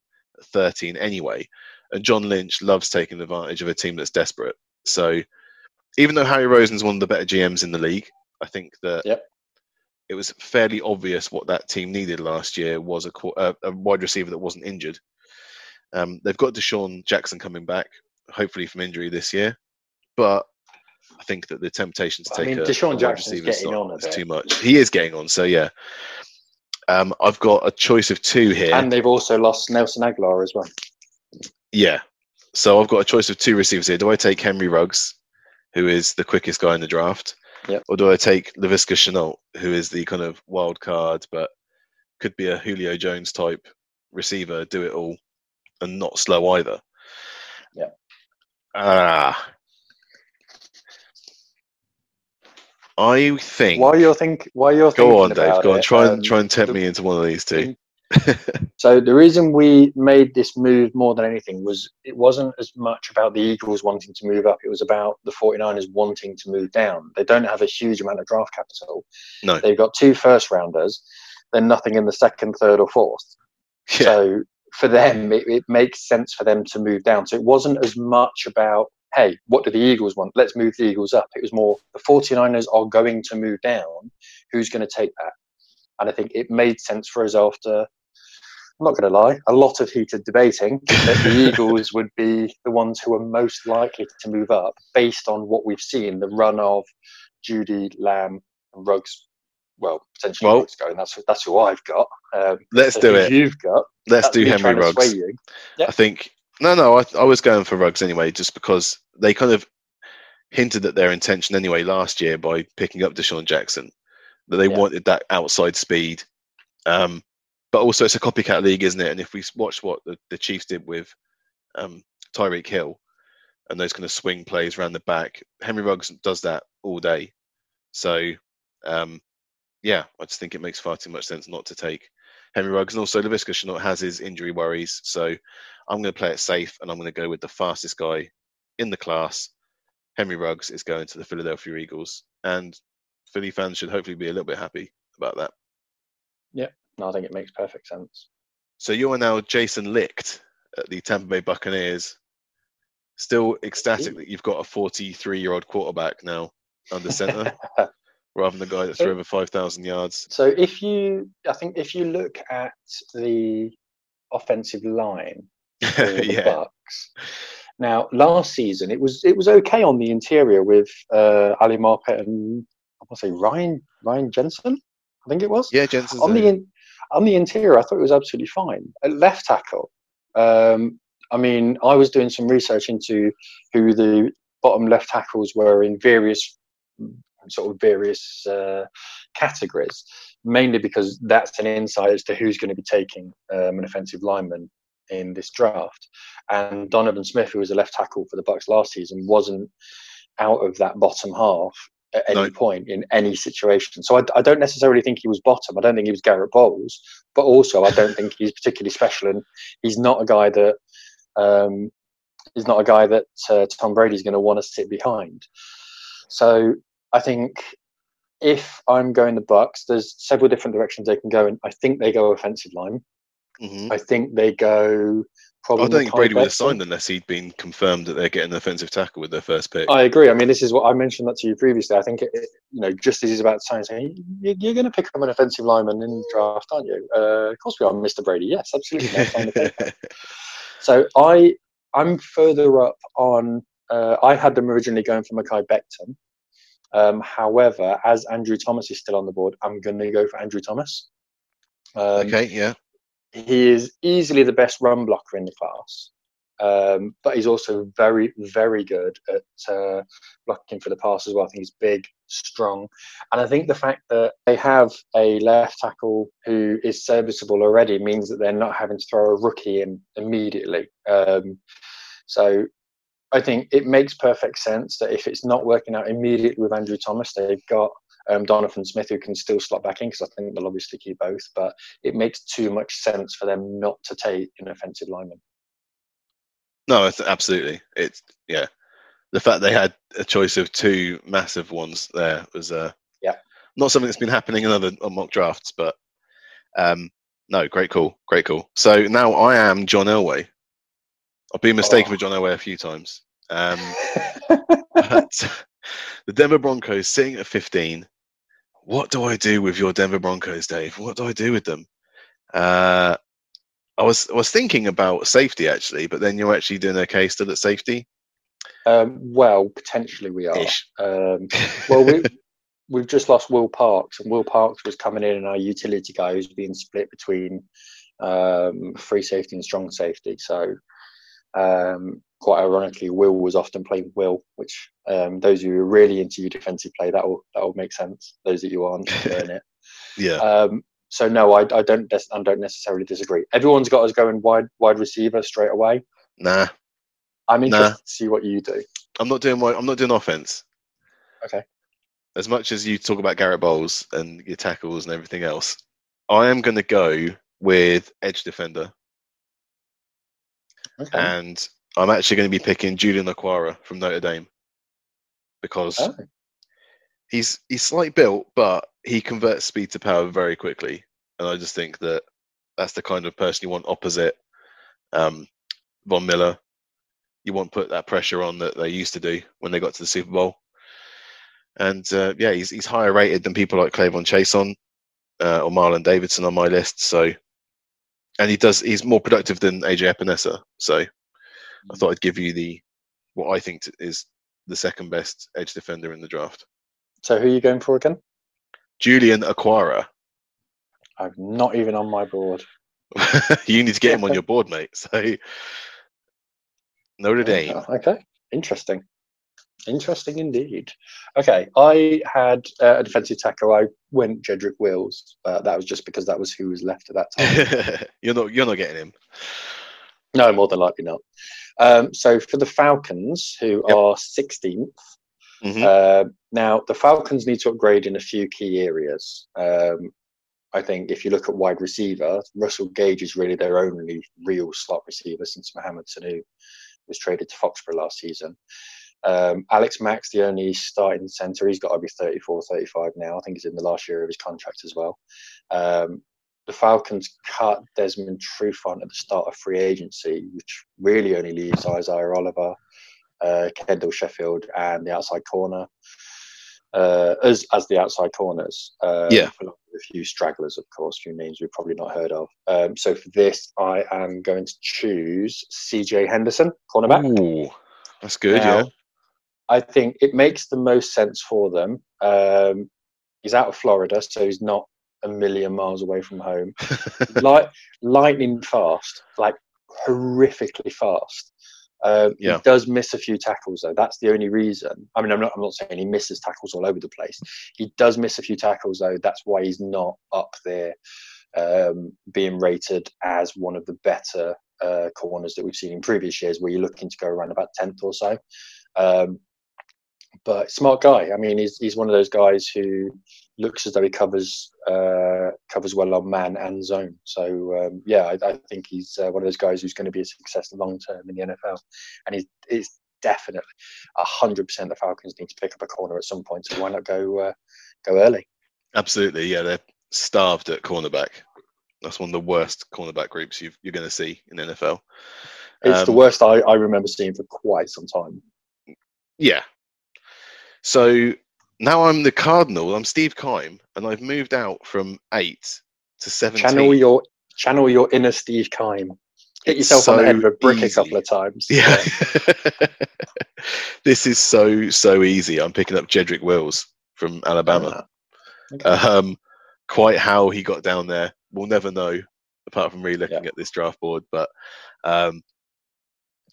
13 anyway. And John Lynch loves taking advantage of a team that's desperate. So even though Howie Roseman's one of the better GMs in the league, I think that Yep. it was fairly obvious what that team needed last year was a, a, a wide receiver that wasn't injured. Um, they've got DeSean Jackson coming back, hopefully from injury this year, but I think that the temptation to take I mean, a, DeSean Jackson's is getting on is too much. He is getting on, so yeah. Um, I've got a choice of two here. And they've also lost Nelson Agholor as well. Yeah. So I've got a choice of two receivers here. Do I take Henry Ruggs, who is the quickest guy in the draft? Yep. Or do I take Laviska Shenault, who is the kind of wild card, but could be a Julio Jones type receiver, do it all, and not slow either? Yeah. Ah. I think. While you're think, while you're thinking Go on, Dave. Go on. it, Try and um, try and tempt the- me into one of these two. So the reason we made this move more than anything was it wasn't as much about the Eagles wanting to move up. It was about the 49ers wanting to move down. They don't have a huge amount of draft capital. No. They've got two first rounders, then nothing in the second, third, or fourth. Yeah. So for them, it, it makes sense for them to move down. So it wasn't as much about, hey, what do the Eagles want? Let's move the Eagles up. It was more, the 49ers are going to move down. Who's going to take that? And I think it made sense for us after, I'm not going to lie, a lot of heated debating that the Eagles would be the ones who are most likely to move up based on what we've seen the run of Jeudy, Lamb, and Ruggs. Well, potentially Well- Ruggs going. That's that's who I've got. Um, Let's so do it. You've got. Let's do Henry Ruggs. I think no, no. I, I was going for Ruggs anyway, just because they kind of hinted at their intention anyway last year by picking up DeSean Jackson, that they Yeah. wanted that outside speed. Um, but also, it's a copycat league, isn't it? And if we watch what the, the Chiefs did with um, Tyreek Hill and those kind of swing plays around the back, Henry Ruggs does that all day. So, um, yeah, I just think it makes far too much sense not to take Henry Ruggs. And also, Laviska Shenault has his injury worries. So, I'm going to play it safe and I'm going to go with the fastest guy in the class. Henry Ruggs is going to the Philadelphia Eagles. And Philly fans should hopefully be a little bit happy about that. No, I think it makes perfect sense. So, you are now Jason Licht at the Tampa Bay Buccaneers. Still ecstatic that you've got a 43 year old quarterback now under center rather than the guy that threw over 5,000 yards. So if you, I think if you look at the offensive line for the yeah. Bucks. Now, last season it was it was okay on the interior with uh, Ali Marpet and I want to say Ryan Ryan Jensen, I think it was. Yeah, Jensen. on the in, on the interior, I thought it was absolutely fine. At left tackle, um, I mean, I was doing some research into who the bottom left tackles were in various sort of various uh, categories, mainly because that's an insight as to who's going to be taking um, an offensive lineman in this draft. And Donovan Smith, who was a left tackle for the Bucks last season, wasn't out of that bottom half at any No. point in any situation. So I, I don't necessarily think he was bottom. I don't think he was Garett Bolles, but also I don't think he's particularly special. And he's not a guy that um, is not a guy that uh, Tom Brady's going to want to sit behind. So I think if I'm going the Bucks, there's several different directions they can go in. I think they go offensive line. Mhm. I think they go probably. I don't think Brady would have signed unless he'd been confirmed that they're getting an offensive tackle with their first pick. I agree. I mean, this is what I mentioned that to you previously. I think, it, it- you know, just as he's about to sign, saying, "You- you're going to pick up an offensive lineman in the draft, aren't you? Uh, of course we are, Mr. Brady. Yes, absolutely. No time to take that. So I, I'm further up on. Uh, I had them originally going for Mekhi Becton. Um, however, as Andrew Thomas is still on the board, I'm going to go for Andrew Thomas. Um, okay, yeah. he is easily the best run blocker in the class, um, but he's also very, very good at uh, blocking for the pass as well. I think he's big, strong, and I think the fact that they have a left tackle who is serviceable already means that they're not having to throw a rookie in immediately. Um, so. I think it makes perfect sense that if it's not working out immediately with Andrew Thomas, they've got um, Donovan Smith who can still slot back in because I think they'll obviously keep both. But it makes too much sense for them not to take an offensive lineman. No, it's absolutely. It's yeah. The fact they had a choice of two massive ones there was uh Yeah. not something that's been happening in other on mock drafts, but um no, great call, great call. So now I am John Elway. I've been mistaken Oh. for John Elway a few times. Um, but the Denver Broncos sitting at 15. What do I do with your Denver Broncos, Dave? What do I do with them? Uh, I was I was thinking about safety actually, but then you're actually doing okay still at safety. um, well, potentially we are. Um, well, we we've just lost Will Parks, and Will Parks was coming in and our utility guy who's being split between um, free safety and strong safety. So, um, quite ironically, Will was often playing Will, which um, those of you who are really into your defensive play, that will that will make sense. Those that you aren't, it. Yeah. Um, so no, I, I don't I don't necessarily disagree. Everyone's got us going wide wide receiver straight away. Nah, I'm interested Nah. to see what you do. I'm not doing I'm not doing offense. Okay. As much as you talk about Garett Bolles and your tackles and everything else, I am going to go with edge defender, Okay. and I'm actually going to be picking Julian Okwara from Notre Dame because Oh, he's he's slight built, but he converts speed to power very quickly, and I just think that that's the kind of person you want opposite um, Von Miller. You want put that pressure on that they used to do when they got to the Super Bowl, and uh, yeah, he's he's higher rated than people like K'Lavon Chaisson uh, or Marlon Davidson on my list. So, and he does he's more productive than AJ Epenesa. So, I thought I'd give you the what I think is the second best edge defender in the draft. so who are you going for again? Julian Okwara. I'm not even on my board. you need to get him on your board, mate. So Notre Dame. Okay, interesting. Interesting indeed. Okay, I had uh, a defensive tackle. I went Jedrick Wills, but that was just because that was who was left at that time. you're not you're not getting him. no, more than likely not. Um, so for the Falcons, who Yep. are 16th, Mhm. uh, now the Falcons need to upgrade in a few key areas. Um, I think if you look at wide receiver, Russell Gage is really their only real slot receiver since Mohamed Sanu was traded to Foxborough last season. Um, Alex Mack, the only starting centre, he's got to be 34, 35 now. I think he's in the last year of his contract as well. Um, the Falcons cut Desmond Trufant at the start of free agency, which really only leaves Isaiah Oliver, uh, Kendall Sheffield, and the outside corner uh, as as the outside corners. Um, Yeah. along with a few stragglers, of course, few names we've probably not heard of. Um, so for this, I am going to choose CJ Henderson, cornerback. Ooh, that's good. Now, I think it makes the most sense for them. Um, he's out of Florida, so he's not a million miles away from home. Light, lightning fast, like horrifically fast. Um, Yeah. He does miss a few tackles though. That's the only reason. I mean, I'm not. I'm not saying he misses tackles all over the place. He does miss a few tackles though. That's why he's not up there, um, being rated as one of the better uh, corners that we've seen in previous years, where you're looking to go around about tenth or so. Um, but smart guy. I mean, he's he's one of those guys who looks as though he covers uh, covers well on man and zone. So um, yeah, I, I think he's uh, one of those guys who's going to be a success long term in the NFL, and he's, he's definitely hundred percent the Falcons need to pick up a corner at some point. So why not go uh, go early? Absolutely. Yeah, they're starved at cornerback. That's one of the worst cornerback groups you've, you're going to see in the NFL. It's the Um, worst I, I remember seeing for quite some time. Yeah. So now I'm the Cardinal. I'm Steve Keim, and I've moved out from eight to seventeen. Channel your channel your inner Steve Keim. Hit It's yourself on the so head with a brick a couple of times. Yeah. this is so so easy. I'm picking up Jedrick Wills from Alabama. Uh, okay. Um, quite how he got down there, we'll never know, apart from really looking at this draft board. But um,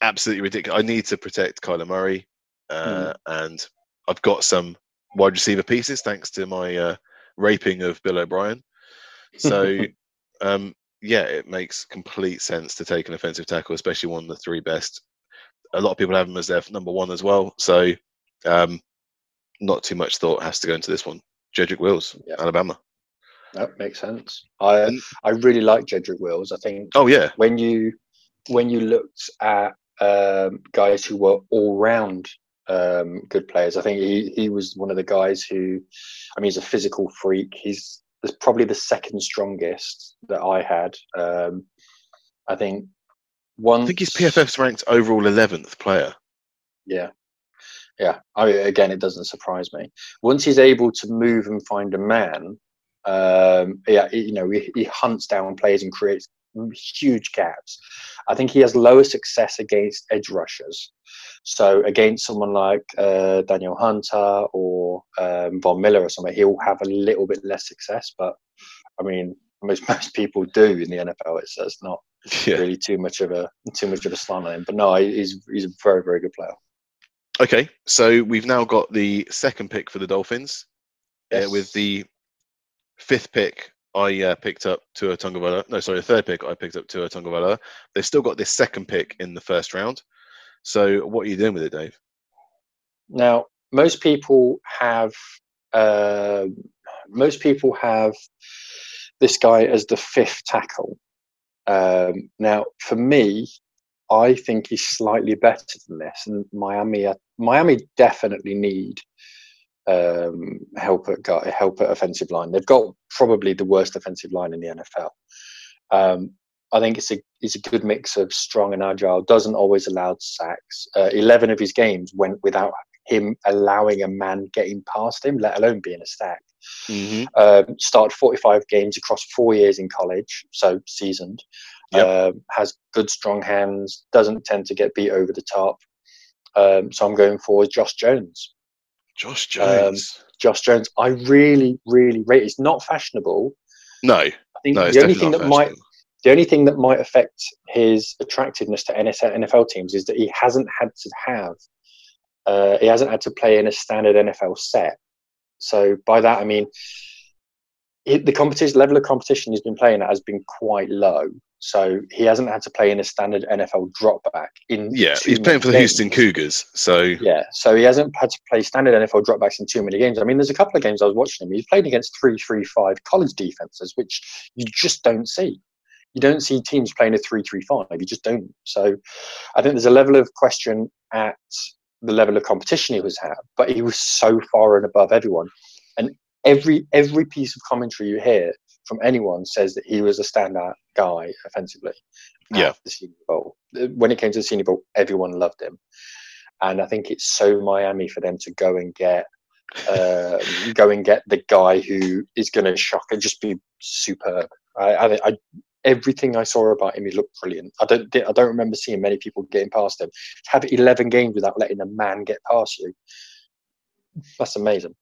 absolutely ridiculous. I need to protect Kyler Murray, uh, and I've got some wide receiver pieces thanks to my uh, raping of Bill O'Brien. So, um, yeah, it makes complete sense to take an offensive tackle, especially one of the three best. A lot of people have him as their number one as well. So, um, not too much thought has to go into this one. Jedrick Wills, Yeah. Alabama. That makes sense. I And- I really like Jedrick Wills. I think Oh yeah, when you when you looked at um, guys who were all round um, good players, I think he, he was one of the guys who, I mean, he's a physical freak. He's probably the second strongest that I had. Um, I think one. I think he's PFF's ranked overall 11th player. Yeah. Yeah. I again, it doesn't surprise me. Once he's able to move and find a man, um, yeah, you know, he, he hunts down players and creates huge gaps. I think he has lower success against edge rushers. So against someone like uh, Danielle Hunter or um, Von Miller or something, he'll have a little bit less success. But I mean, most most people do in the NFL. It's, it's not yeah. really too much of a too much of a slant on him. But no, he's he's a very very good player. Okay, so we've now got the second pick for the Dolphins. Yes. Uh, with the fifth pick, I uh, picked up Tua Tagovailoa. No, sorry, the third pick I picked up Tua Tagovailoa. They've still got this second pick in the first round. So what are you doing with it, Dave? Now, most people have uh, most people have this guy as the fifth tackle. Um, now, for me, I think he's slightly better than this, and Miami Miami definitely need um, help at help at offensive line. They've got probably the worst offensive line in the NFL. Um, I think it's a it's a good mix of strong and agile. Doesn't always allow sacks. Uh, Eleven of his games went without him allowing a man getting past him, let alone being a stack. Mm-hmm. Um, started 45 games across four years in college, so seasoned. Yep. Uh, has good strong hands. Doesn't tend to get beat over the top. Um, so I'm going for Josh Jones. Josh Jones. Um, Josh Jones. I really, really rate. It's not fashionable. No. I think no, the only thing that might the only thing that might affect his attractiveness to NFL teams is that he hasn't had to have uh, he hasn't had to play in a standard NFL set. So by that I mean it, the competition level of competition he's been playing at has been quite low. So he hasn't had to play in a standard NFL dropback. In yeah, he's playing for the games. Houston Cougars. So yeah, so he hasn't had to play standard NFL dropbacks in too many games. I mean, there's a couple of games I was watching him. He's played against three, three, five college defenses, which you just don't see. You don't see teams playing a three, three, five. You just don't. So I think there's a level of question at the level of competition he was at, but he was so far and above everyone. And every every piece of commentary you hear from anyone says that he was a standout guy offensively. Yeah. The Senior Bowl. When it came to the Senior Bowl, everyone loved him, and I think it's so Miami for them to go and get. Uh, go and get the guy who is going to shock and just be superb. I, I, I, everything I saw about him, he looked brilliant. I don't, I don't remember seeing many people getting past him. To have 11 games without letting a man get past you, that's amazing.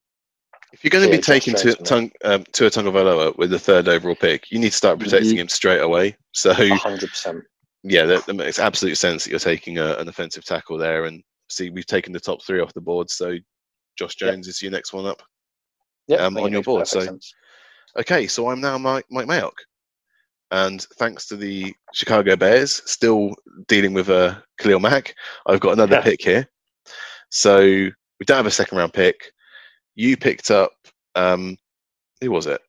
If you're going to yeah, be taking to, tongue, um, Tua Tagovailoa with the third overall pick, you need to start protecting mm-hmm. him straight away. So, 100%. Yeah, that, that, makes absolute sense that you're taking a, an offensive tackle there. And see, we've taken the top three off the board. So, Josh Jones yep. is your next one up yep, um, on your board. So, sense. okay, so I'm now Mike, Mike Mayock. And thanks to the Chicago Bears, still dealing with uh, Khalil Mack, I've got another pick here. So, we don't have a second round pick you picked up um, who was it?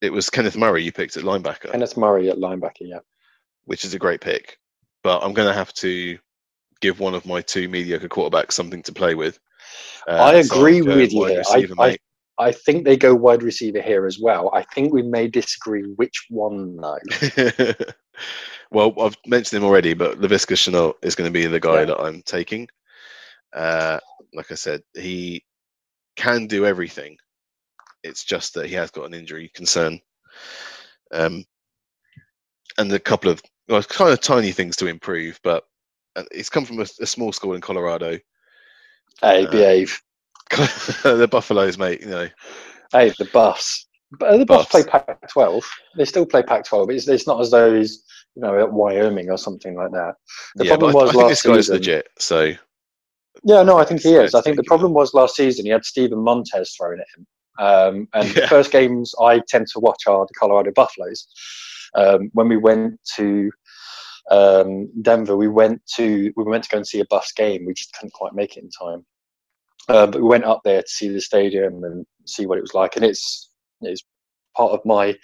It was Kenneth Murray. You picked at linebacker. Kenneth Murray at linebacker, yeah. Which is a great pick, but I'm going to have to give one of my two mediocre quarterbacks something to play with. Uh, I agree so with you. I, I, I, think they go wide receiver here as well. I think we may disagree which one though. well, I've mentioned him already, but Laviska Shenault is going to be the guy yeah. that I'm taking. Uh, like I said, he can do everything. It's just that he has got an injury concern. Um, and a couple of well, kind of tiny things to improve, but it's come from a, a small school in Colorado. Hey, uh, behave. the Buffaloes, mate. You know. Hey, the Buffs. But the Buffs, Buffs play Pac-12. They still play Pac-12. It's, it's not as though he's you know at Wyoming or something like that. The yeah, problem was I, I think this guy's season, legit. So yeah, no, I think he is. I think the problem was last season he had Steven Montez thrown at him. Um, and yeah. the first games I tend to watch are the Colorado Buffaloes. Um, when we went to um, Denver, we went to we went to go and see a Buffs game. We just couldn't quite make it in time. Uh, but we went up there to see the stadium and see what it was like. And it's it's part of my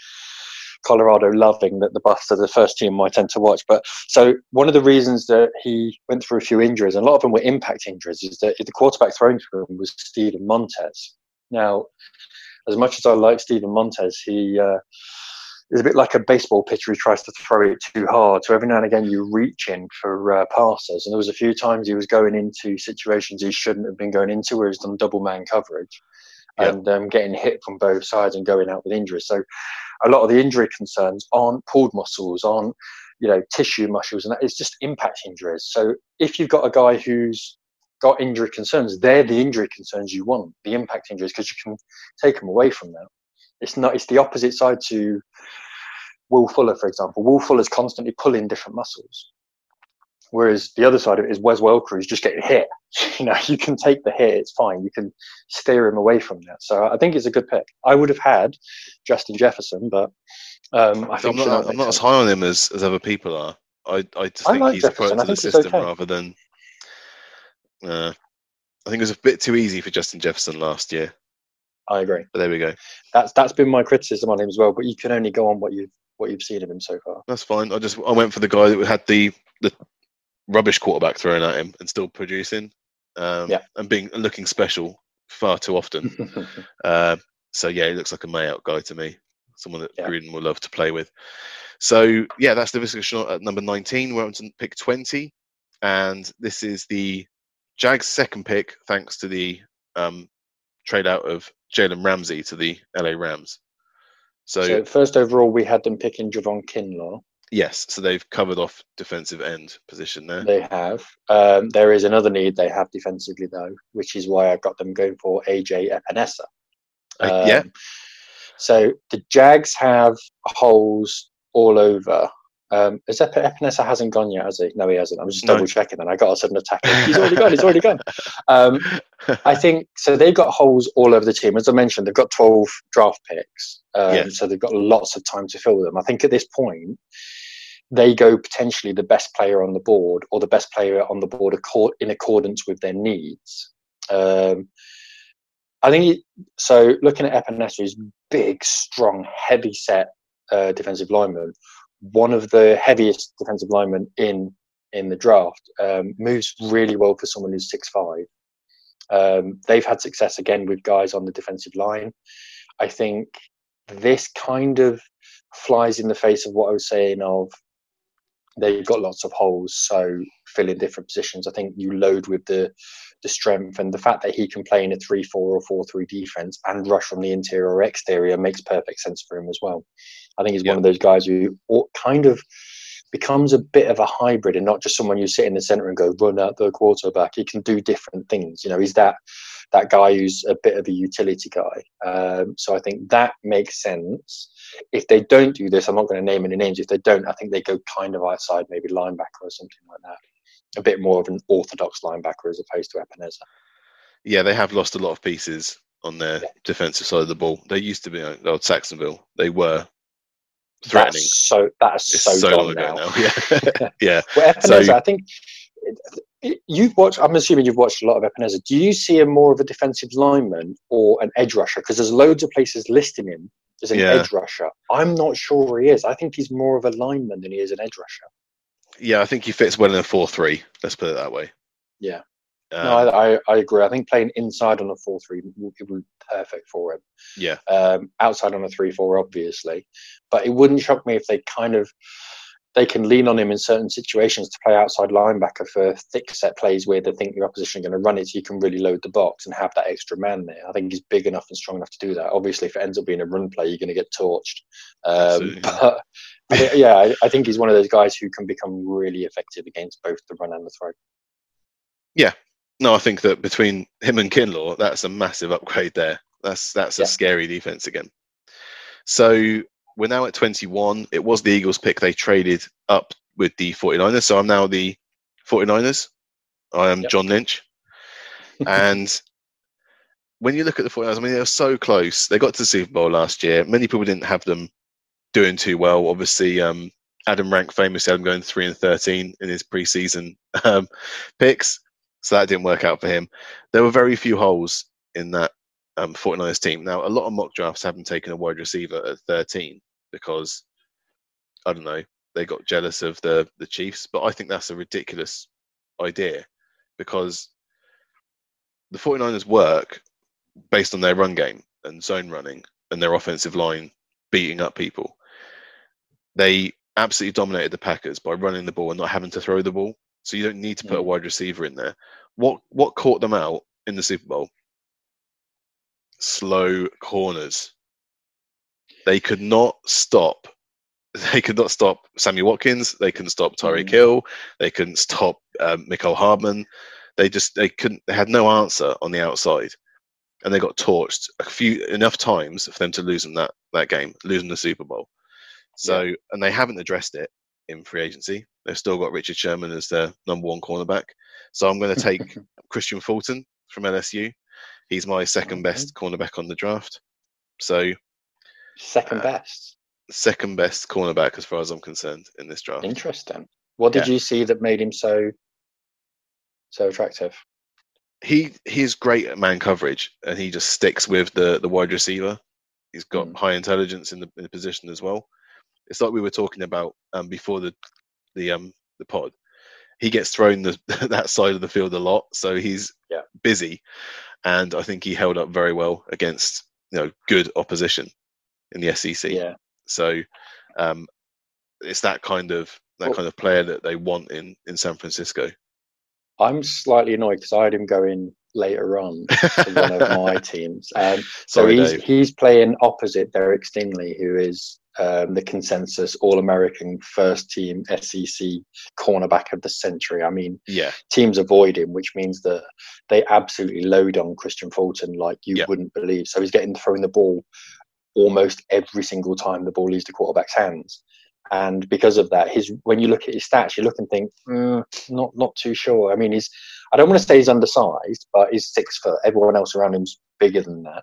Colorado loving that the Buffs are the first team I tend to watch. But so one of the reasons that he went through a few injuries, and a lot of them were impact injuries, is that the quarterback thrown to him was Steven Montez. Now, as much as I like Steven Montez, he uh, is a bit like a baseball pitcher who tries to throw it too hard. So every now and again, you reach in for uh, passes. And there was a few times he was going into situations he shouldn't have been going into, where he's done double man coverage. And um, getting hit from both sides and going out with injuries. So a lot of the injury concerns aren't pulled muscles, aren't you know tissue muscles, and that it's just impact injuries. So if you've got a guy who's got injury concerns, they're the injury concerns you want, the impact injuries, because you can take them away from that. It's not. It's the opposite side to Will Fuller, for example. Will Fuller's constantly pulling different muscles. Whereas the other side of it is Wes Welker who's just getting hit. You know, you can take the hit, it's fine. You can steer him away from that. So I think it's a good pick. I would have had Justin Jefferson, but um, I think I'm not, I'm not as high on him as, as other people are. I, I just I think like he's a Jefferson. product I of the system okay. rather than. Uh, I think it was a bit too easy for Justin Jefferson last year, I agree. but there we go. That's that's been my criticism on him as well. But you can only go on what you've what you've seen of him so far. That's fine. I just I went for the guy that had the the rubbish quarterback thrown at him and still producing, um, Yeah. and being looking special far too often. Uh, so yeah, he looks like a Mayout guy to me. Someone that Yeah. Gruden will love to play with. So yeah, that's the discussion at number 19. We're on to pick 20, and this is the Jags' second pick, thanks to the um, trade out of Jalen Ramsey to the LA Rams. So, so first overall, we had them picking Javon Kinlaw. Yes, so they've covered off defensive end position there. They have. Um, there is another need they have defensively though, which is why I got them going for AJ Epenesa. Uh, yeah. So the Jags have holes all over. Um, as Ep- Epenesa hasn't gone yet, has he? No, he hasn't. I'm just No. double checking. Then I got a sudden attack. He's already gone. He's already gone. Um, I think so. They've got holes all over the team. As I mentioned, they've got 12 draft picks, um, Yeah. so they've got lots of time to fill them. I think at this point, they go potentially the best player on the board or the best player on the board in accordance with their needs. Um, I think so. Looking at Epenesa, he's big, strong, heavy set uh, defensive lineman. One of the heaviest defensive linemen in in the draft. Um, moves really well for someone who's six five. Um, they've had success again with guys on the defensive line. I think this kind of flies in the face of what I was saying of they've got lots of holes, so fill in different positions. I think you load with the the strength and the fact that he can play in a three four or four three defense and rush from the interior or exterior makes perfect sense for him as well. I think he's Yeah. one of those guys who kind of becomes a bit of a hybrid and not just someone you sit in the center and go run out the quarterback. He can do different things. You know, he's that that guy who's a bit of a utility guy. Um, so I think that makes sense. If they don't do this, I'm not going to name any names. If they don't, I think they go kind of outside, maybe linebacker or something like that. A bit more of an orthodox linebacker as opposed to Epenesa. yeah, they have lost a lot of pieces on their Yeah. defensive side of the ball. They used to be like old Sacksonville. They were threatening. That's so that's so, so, gone long ago now. now. Yeah, yeah. Well, Epenesa, So- I think you've watched. I'm assuming you've watched a lot of Epenesa. Do you see him more of a defensive lineman or an edge rusher? Because there's loads of places listing him as an Yeah. edge rusher. I'm not sure he is. I think he's more of a lineman than he is an edge rusher. Yeah, I think he fits well in a four-three. Let's put it that way. Yeah. Um, no, I, I, I agree. I think playing inside on a four-three would would be perfect for him. yeah, um, outside on a three-four, obviously. But it wouldn't shock me if they kind of they can lean on him in certain situations to play outside linebacker for thick set plays where they think your opposition are going to run it, so you can really load the box and have that extra man there. I think he's big enough and strong enough to do that. Obviously, if it ends up being a run play, you're going to get torched. Um, but I think- yeah, I, I think he's one of those guys who can become really effective against both the run and the throw. Yeah, no, I think that between him and Kinlaw, that's a massive upgrade there. That's that's a Yeah. scary defense again. So we're now at 21. It was the Eagles pick. They traded up with the 49ers. So I'm now the 49ers. I am Yep. John Lynch. and when you look at the 49ers, I mean, they were so close. They got to the Super Bowl last year. Many people didn't have them doing too well. Obviously, um, Adam Rank famously had them going 3 and 13 in his preseason um, picks. So that didn't work out for him. There were very few holes in that um, 49ers team. Now, a lot of mock drafts haven't taken a wide receiver at 13 because, I don't know, they got jealous of the, the Chiefs. But I think that's a ridiculous idea because the 49ers work based on their run game and zone running and their offensive line beating up people. They absolutely dominated the Packers by running the ball and not having to throw the ball. So you don't need to put a Mm. wide receiver in there. What what caught them out in the Super Bowl? slow corners. They could not stop. They could not stop Sammy Watkins. They couldn't stop Tyreek Mm. Hill. They couldn't stop um, Hardman. They just they couldn't. They had no answer on the outside, and they got torched a few enough times for them to lose them that that game, losing the Super Bowl. So and they haven't addressed it in free agency. They've still got Richard Sherman as their number one cornerback. So I'm going to take Kristian Fulton from LSU. He's my second best cornerback on the draft. So Second Uh, best. second best cornerback as far as I'm concerned in this draft. Interesting. What did Yeah. you see that made him so so attractive? He he's great at man coverage, and he just sticks with the the wide receiver. He's got Mm. high intelligence in the, in the position as well. It's like we were talking about um, before the the um the pod. He gets thrown the that side of the field a lot, so he's Yeah. busy, and I think he held up very well against you know good opposition in the SEC. Yeah. So um, it's that kind of that Well- kind of player that they want in in San Francisco. I'm slightly annoyed because I had him going later on to one of my teams. Um, so Sorry, he's Dave. he's playing opposite Derek Stingley, who is um, the consensus All-American first team SEC cornerback of the century. I mean, Yeah, teams avoid him, which means that they absolutely load on Kristian Fulton like you Yeah. wouldn't believe. So he's getting thrown the ball almost every single time the ball leaves the quarterback's hands. And because of that, his when you look at his stats, you look and think, mm, not not too sure. I mean, he's I don't want to say he's undersized, but he's six foot. Everyone else around him's bigger than that.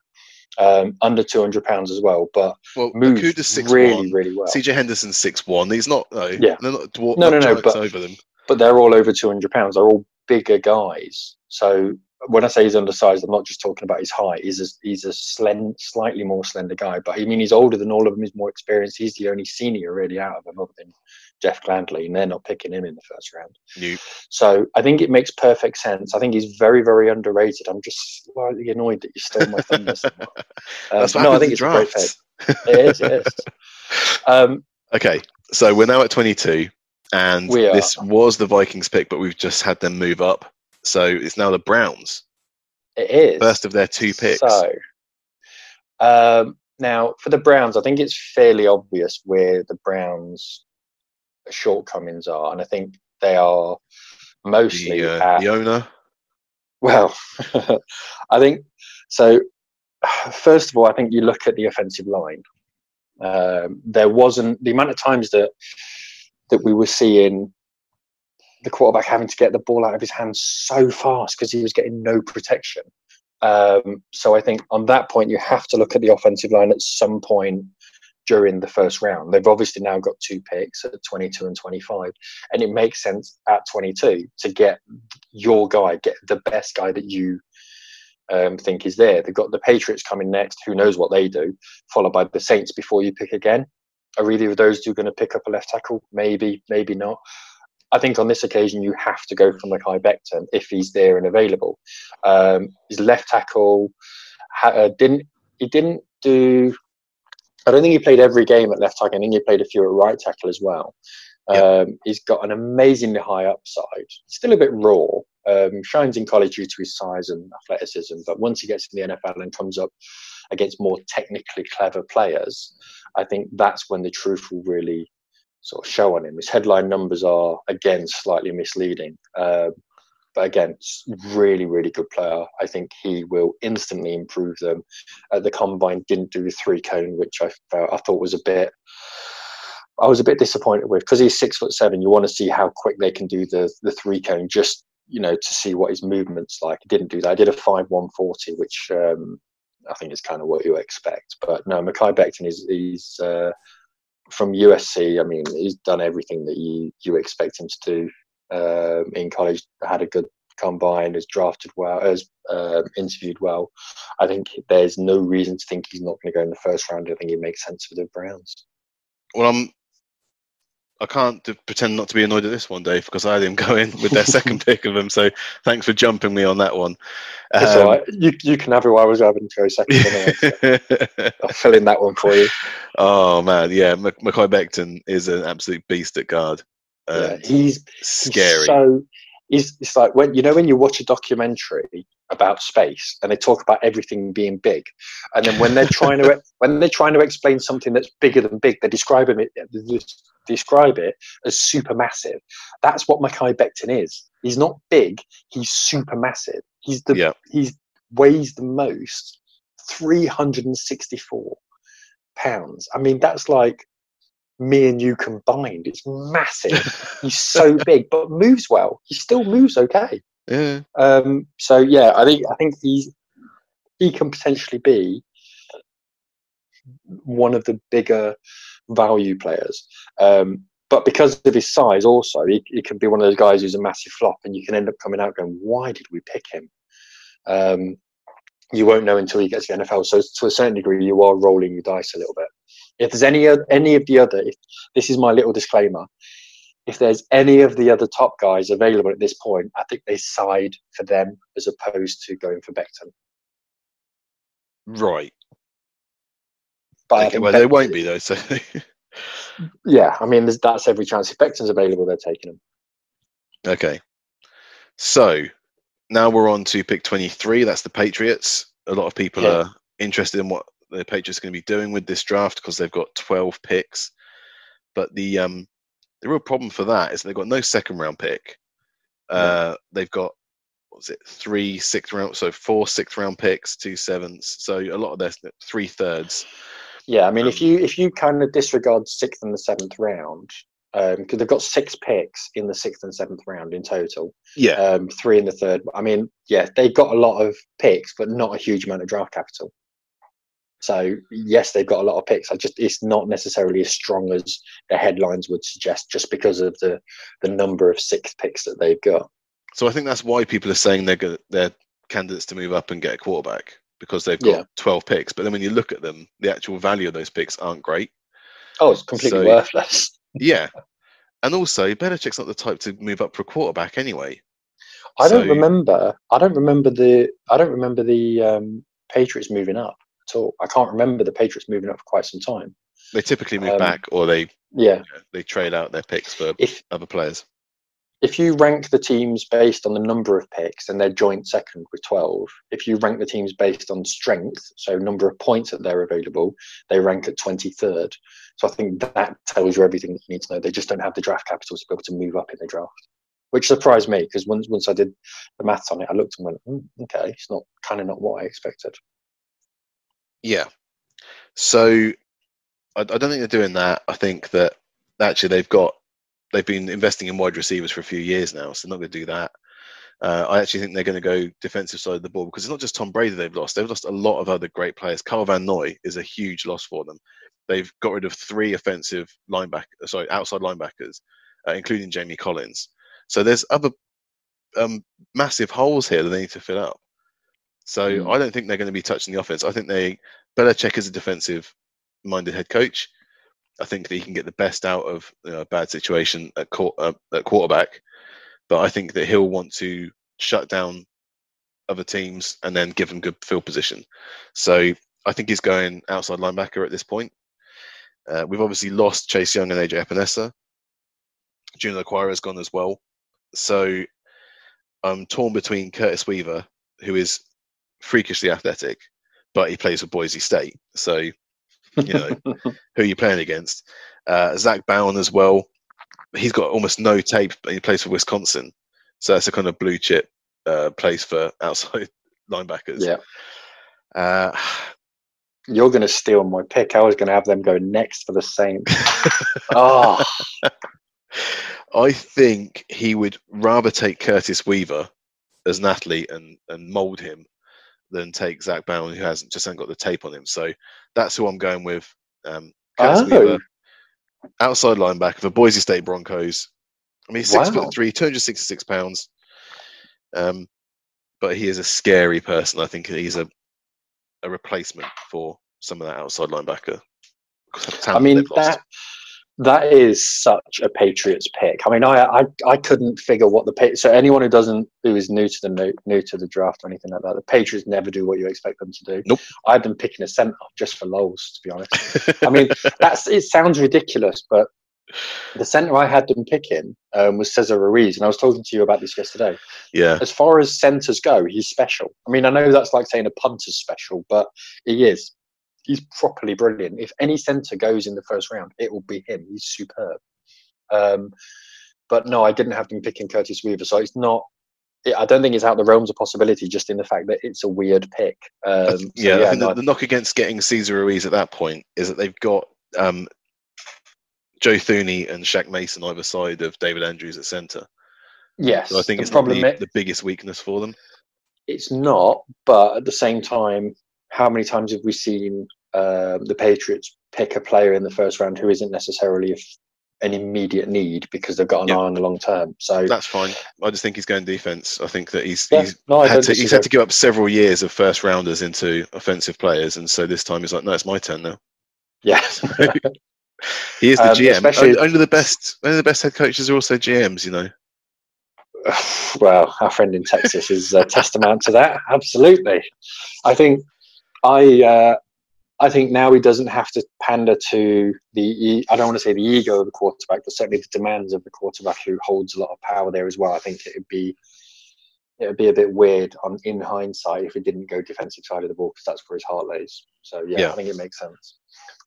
Um, under two hundred pounds as well, but well, moves six really, one. really well. CJ Henderson's six one. He's not. No, Yeah. they're not. Dwar- No, no, no, but- over them. but they're all over 200 pounds. They're all bigger guys. So when I say he's undersized, I'm not just talking about his height. He's a, he's a slen, slightly more slender guy. But I mean, he's older than all of them. He's more experienced. He's the only senior really out of them, other than Jeff Gladney, and they're not picking him in the first round. New. So I think it makes perfect sense. I think he's very, very underrated. I'm just slightly annoyed that you stole my thunder. somewhat. Um, That's what no, I think in it's a great pick. It is. It is. Um, Okay, so we're now at 22, and this was the Vikings pick, but we've just had them move up. So it's now the Browns, it is. first of their two picks. So, um, now for the Browns, I think it's fairly obvious where the Browns' shortcomings are, and I think they are mostly the, uh, at, the owner. well, I think so. First of all, I think you look at the offensive line. Um, there wasn't the amount of times that that we were seeing the quarterback having to get the ball out of his hands so fast because he was getting no protection. Um, so I think on that point, you have to look at the offensive line at some point during the first round. They've obviously now got two picks at 22 and 25, and it makes sense at 22 to get your guy, get the best guy that you um, think is there. They've got the Patriots coming next. Who knows what they do? Followed by the Saints before you pick again. Are either of those two going to pick up a left tackle? Maybe, maybe not. I think on this occasion you have to go for Mekhi Becton if he's there and available. Um, his left tackle ha- uh, didn't he didn't do. I don't think he played every game at left tackle. I think he played a few at right tackle as well. Yep. Um, he's got an amazingly high upside. Still a bit raw. Um, shines in college due to his size and athleticism, but once he gets in the NFL and comes up against more technically clever players, I think that's when the truth will really sort of show on him. His headline numbers are again slightly misleading, uh, but again, really, really good player. I think he will instantly improve them. At the combine, didn't do the three cone, which I felt I thought was a bit. I was a bit disappointed with because he's six foot seven. You want to see how quick they can do the the three cone, just you know, to see what his movements like. He didn't do that. I did a five one forty, which um, I think is kind of what you expect. But no, Mekhi Becton is he's uh, from USC. I mean, he's done everything that you you expect him to do um, in college. Had a good combine, has drafted well, has uh, interviewed well. I think there's no reason to think he's not going to go in the first round. I think it makes sense for the Browns. Well, I'm. I can't d- pretend not to be annoyed at this one, Dave, because I had him go in with their second pick of them. So thanks for jumping me on that one. Um, right. You you can have it. while I was having to go second. Anyway, so I'll fill in that one for you. oh man, yeah, Mac- Mekhi Becton is an absolute beast at guard. Yeah, he's scary. so He's, it's like when you know when you watch a documentary about space and they talk about everything being big, and then when they're trying to when they're trying to explain something that's bigger than big, they describe it they describe it as super massive. That's what Mekhi Becton is. He's not big. He's super massive. He's the Yeah. he's weighs the most, three hundred and sixty four pounds. I mean, that's like me and you combined. It's massive. He's so big, but moves well. He still moves okay. Yeah. Um, so yeah, I think I think he's he can potentially be one of the bigger value players. Um, but because of his size, also he, he can be one of those guys who's a massive flop, and you can end up coming out going, "Why did we pick him?" Um, you won't know until he gets to the NFL. So to a certain degree, you are rolling your dice a little bit. If there's any any of the other, if, this is my little disclaimer. If there's any of the other top guys available at this point, I think they side for them as opposed to going for Becton. Right. But Okay, well, they won't be though. So Yeah, I mean, there's, that's every chance. If Becton's available, they're taking him. okay. So now we're on to pick 23. That's the Patriots. A lot of people Yeah. are interested in what the Patriots are going to be doing with this draft because they've got 12 picks. But the um, the real problem for that is they've got no second round pick. Uh, They've got what was it three sixth round, so four sixth round picks, two sevenths. So a lot of their three thirds. Yeah, I mean, if Um, you if you kind of disregard sixth and the seventh round, because they've got six picks in the sixth and seventh round in total, Yeah, um, three in the third. I mean, yeah, they've got a lot of picks, but not a huge amount of draft capital. So yes, they've got a lot of picks. I just it's not necessarily as strong as the headlines would suggest, just because of the the number of sixth picks that they've got. So I think that's why people are saying they're go- they're candidates to move up and get a quarterback because they've got Yeah. 12 picks. But then when you look at them, the actual value of those picks aren't great. Oh, it's completely So- worthless. Yeah. And also, Belichick's not the type to move up for a quarterback anyway. I don't remember. I don't remember the. I don't remember the um, Patriots moving up at all. I can't remember the Patriots moving up for quite some time. They typically move Um, back or they Yeah, they trade out their picks for if other players. if you rank the teams based on the number of picks and they're joint second with 12 if you rank the teams based on strength so number of points that they're available they rank at 23rd so i think that tells you everything that you need to know they just don't have the draft capital to be able to move up in the draft which surprised me because once once i did the maths on it i looked and went "Hmm, okay it's not kind of not what i expected Yeah. So I, I don't think they're doing that. I think that actually they've got they've been investing in wide receivers for a few years now, so they're not going to do that. Uh, I actually think they're going to go defensive side of the ball because it's not just Tom Brady they've lost; they've lost a lot of other great players. Kyle Van Noy is a huge loss for them. They've got rid of three offensive linebacker, sorry, outside linebackers, uh, including Jamie Collins. So there's other um, massive holes here that they need to fill up. So Mm. I don't think they're going to be touching the offense. I think they Belichick is a defensive-minded head coach. I think that he can get the best out of you know, a bad situation at, quar- uh, at quarterback, but I think that he'll want to shut down other teams and then give them good field position. So I think he's going outside linebacker at this point. Uh, we've obviously lost Chase Young and AJ Epenesa. Julian Okwara has gone as well. So I'm torn between Curtis Weaver, who is freakishly athletic, but he plays for Boise State. So, you know, who are you playing against? Uh, Zack Baun as well. He's got almost no tape, but he plays for Wisconsin. So that's a kind of blue chip uh, place for outside linebackers. yeah Uh, you're going to steal my pick i was going to have them go next for the saints oh I think he would rather take Curtis Weaver as an athlete and, and mold him than take Zack Baun, who hasn't just hasn't got the tape on him. So that's who I'm going with. Um, Curtis Oh. Weaver, outside linebacker for Boise State Broncos. I mean, he's six Wow. foot three, 266 pounds. Um, but he is a scary person. I think he's a a replacement for some of that outside linebacker. I mean that that is such a Patriots pick. I mean, I I, I couldn't figure what the so anyone who doesn't who is new to the new, new to the draft or anything like that, the Patriots never do what you expect them to do. Nope. I had them picking a centre just for lols, to be honest. I mean, that's it sounds ridiculous, but the centre I had them picking um, was Cesar Ruiz, and I was talking to you about this yesterday. Yeah. As far as centres go, he's special. I mean, I know that's like saying a punter's special, but he is. He's properly brilliant. If any centre goes in the first round, it will be him. He's superb. Um, but no, I didn't have them picking Curtis Weaver, so it's not. It, I don't think it's out the realms of possibility, just in the fact that it's a weird pick. Um, so yeah, I yeah, think no, the, the knock against getting Cesar Ruiz at that point is that they've got um, Joe Thuney and Shaq Mason either side of David Andrews at centre. yes. So I think it's probably the, the biggest weakness for them. it's not, but at the same time, how many times have we seen um the Patriots pick a player in the first round who isn't necessarily an immediate need because they've got an Yeah. eye on the long term? So That's fine. I just think he's going defence. I think that he's yeah, he's no, had to, he's had to give up several years of first rounders into offensive players, and so this time he's like, no, it's my turn now. Yeah, He is the Um, GM. especially- Only, only the best. Only the best head coaches are also GMs. You know. well, our friend in Texas is a testament to that. Absolutely, I think I uh, I think now he doesn't have to pander to the, I don't want to say the ego of the quarterback, but certainly the demands of the quarterback who holds a lot of power there as well. I think it would be it would be a bit weird on in hindsight if he didn't go defensive side of the ball because that's where his heart lays. So yeah, Yeah. I think it makes sense.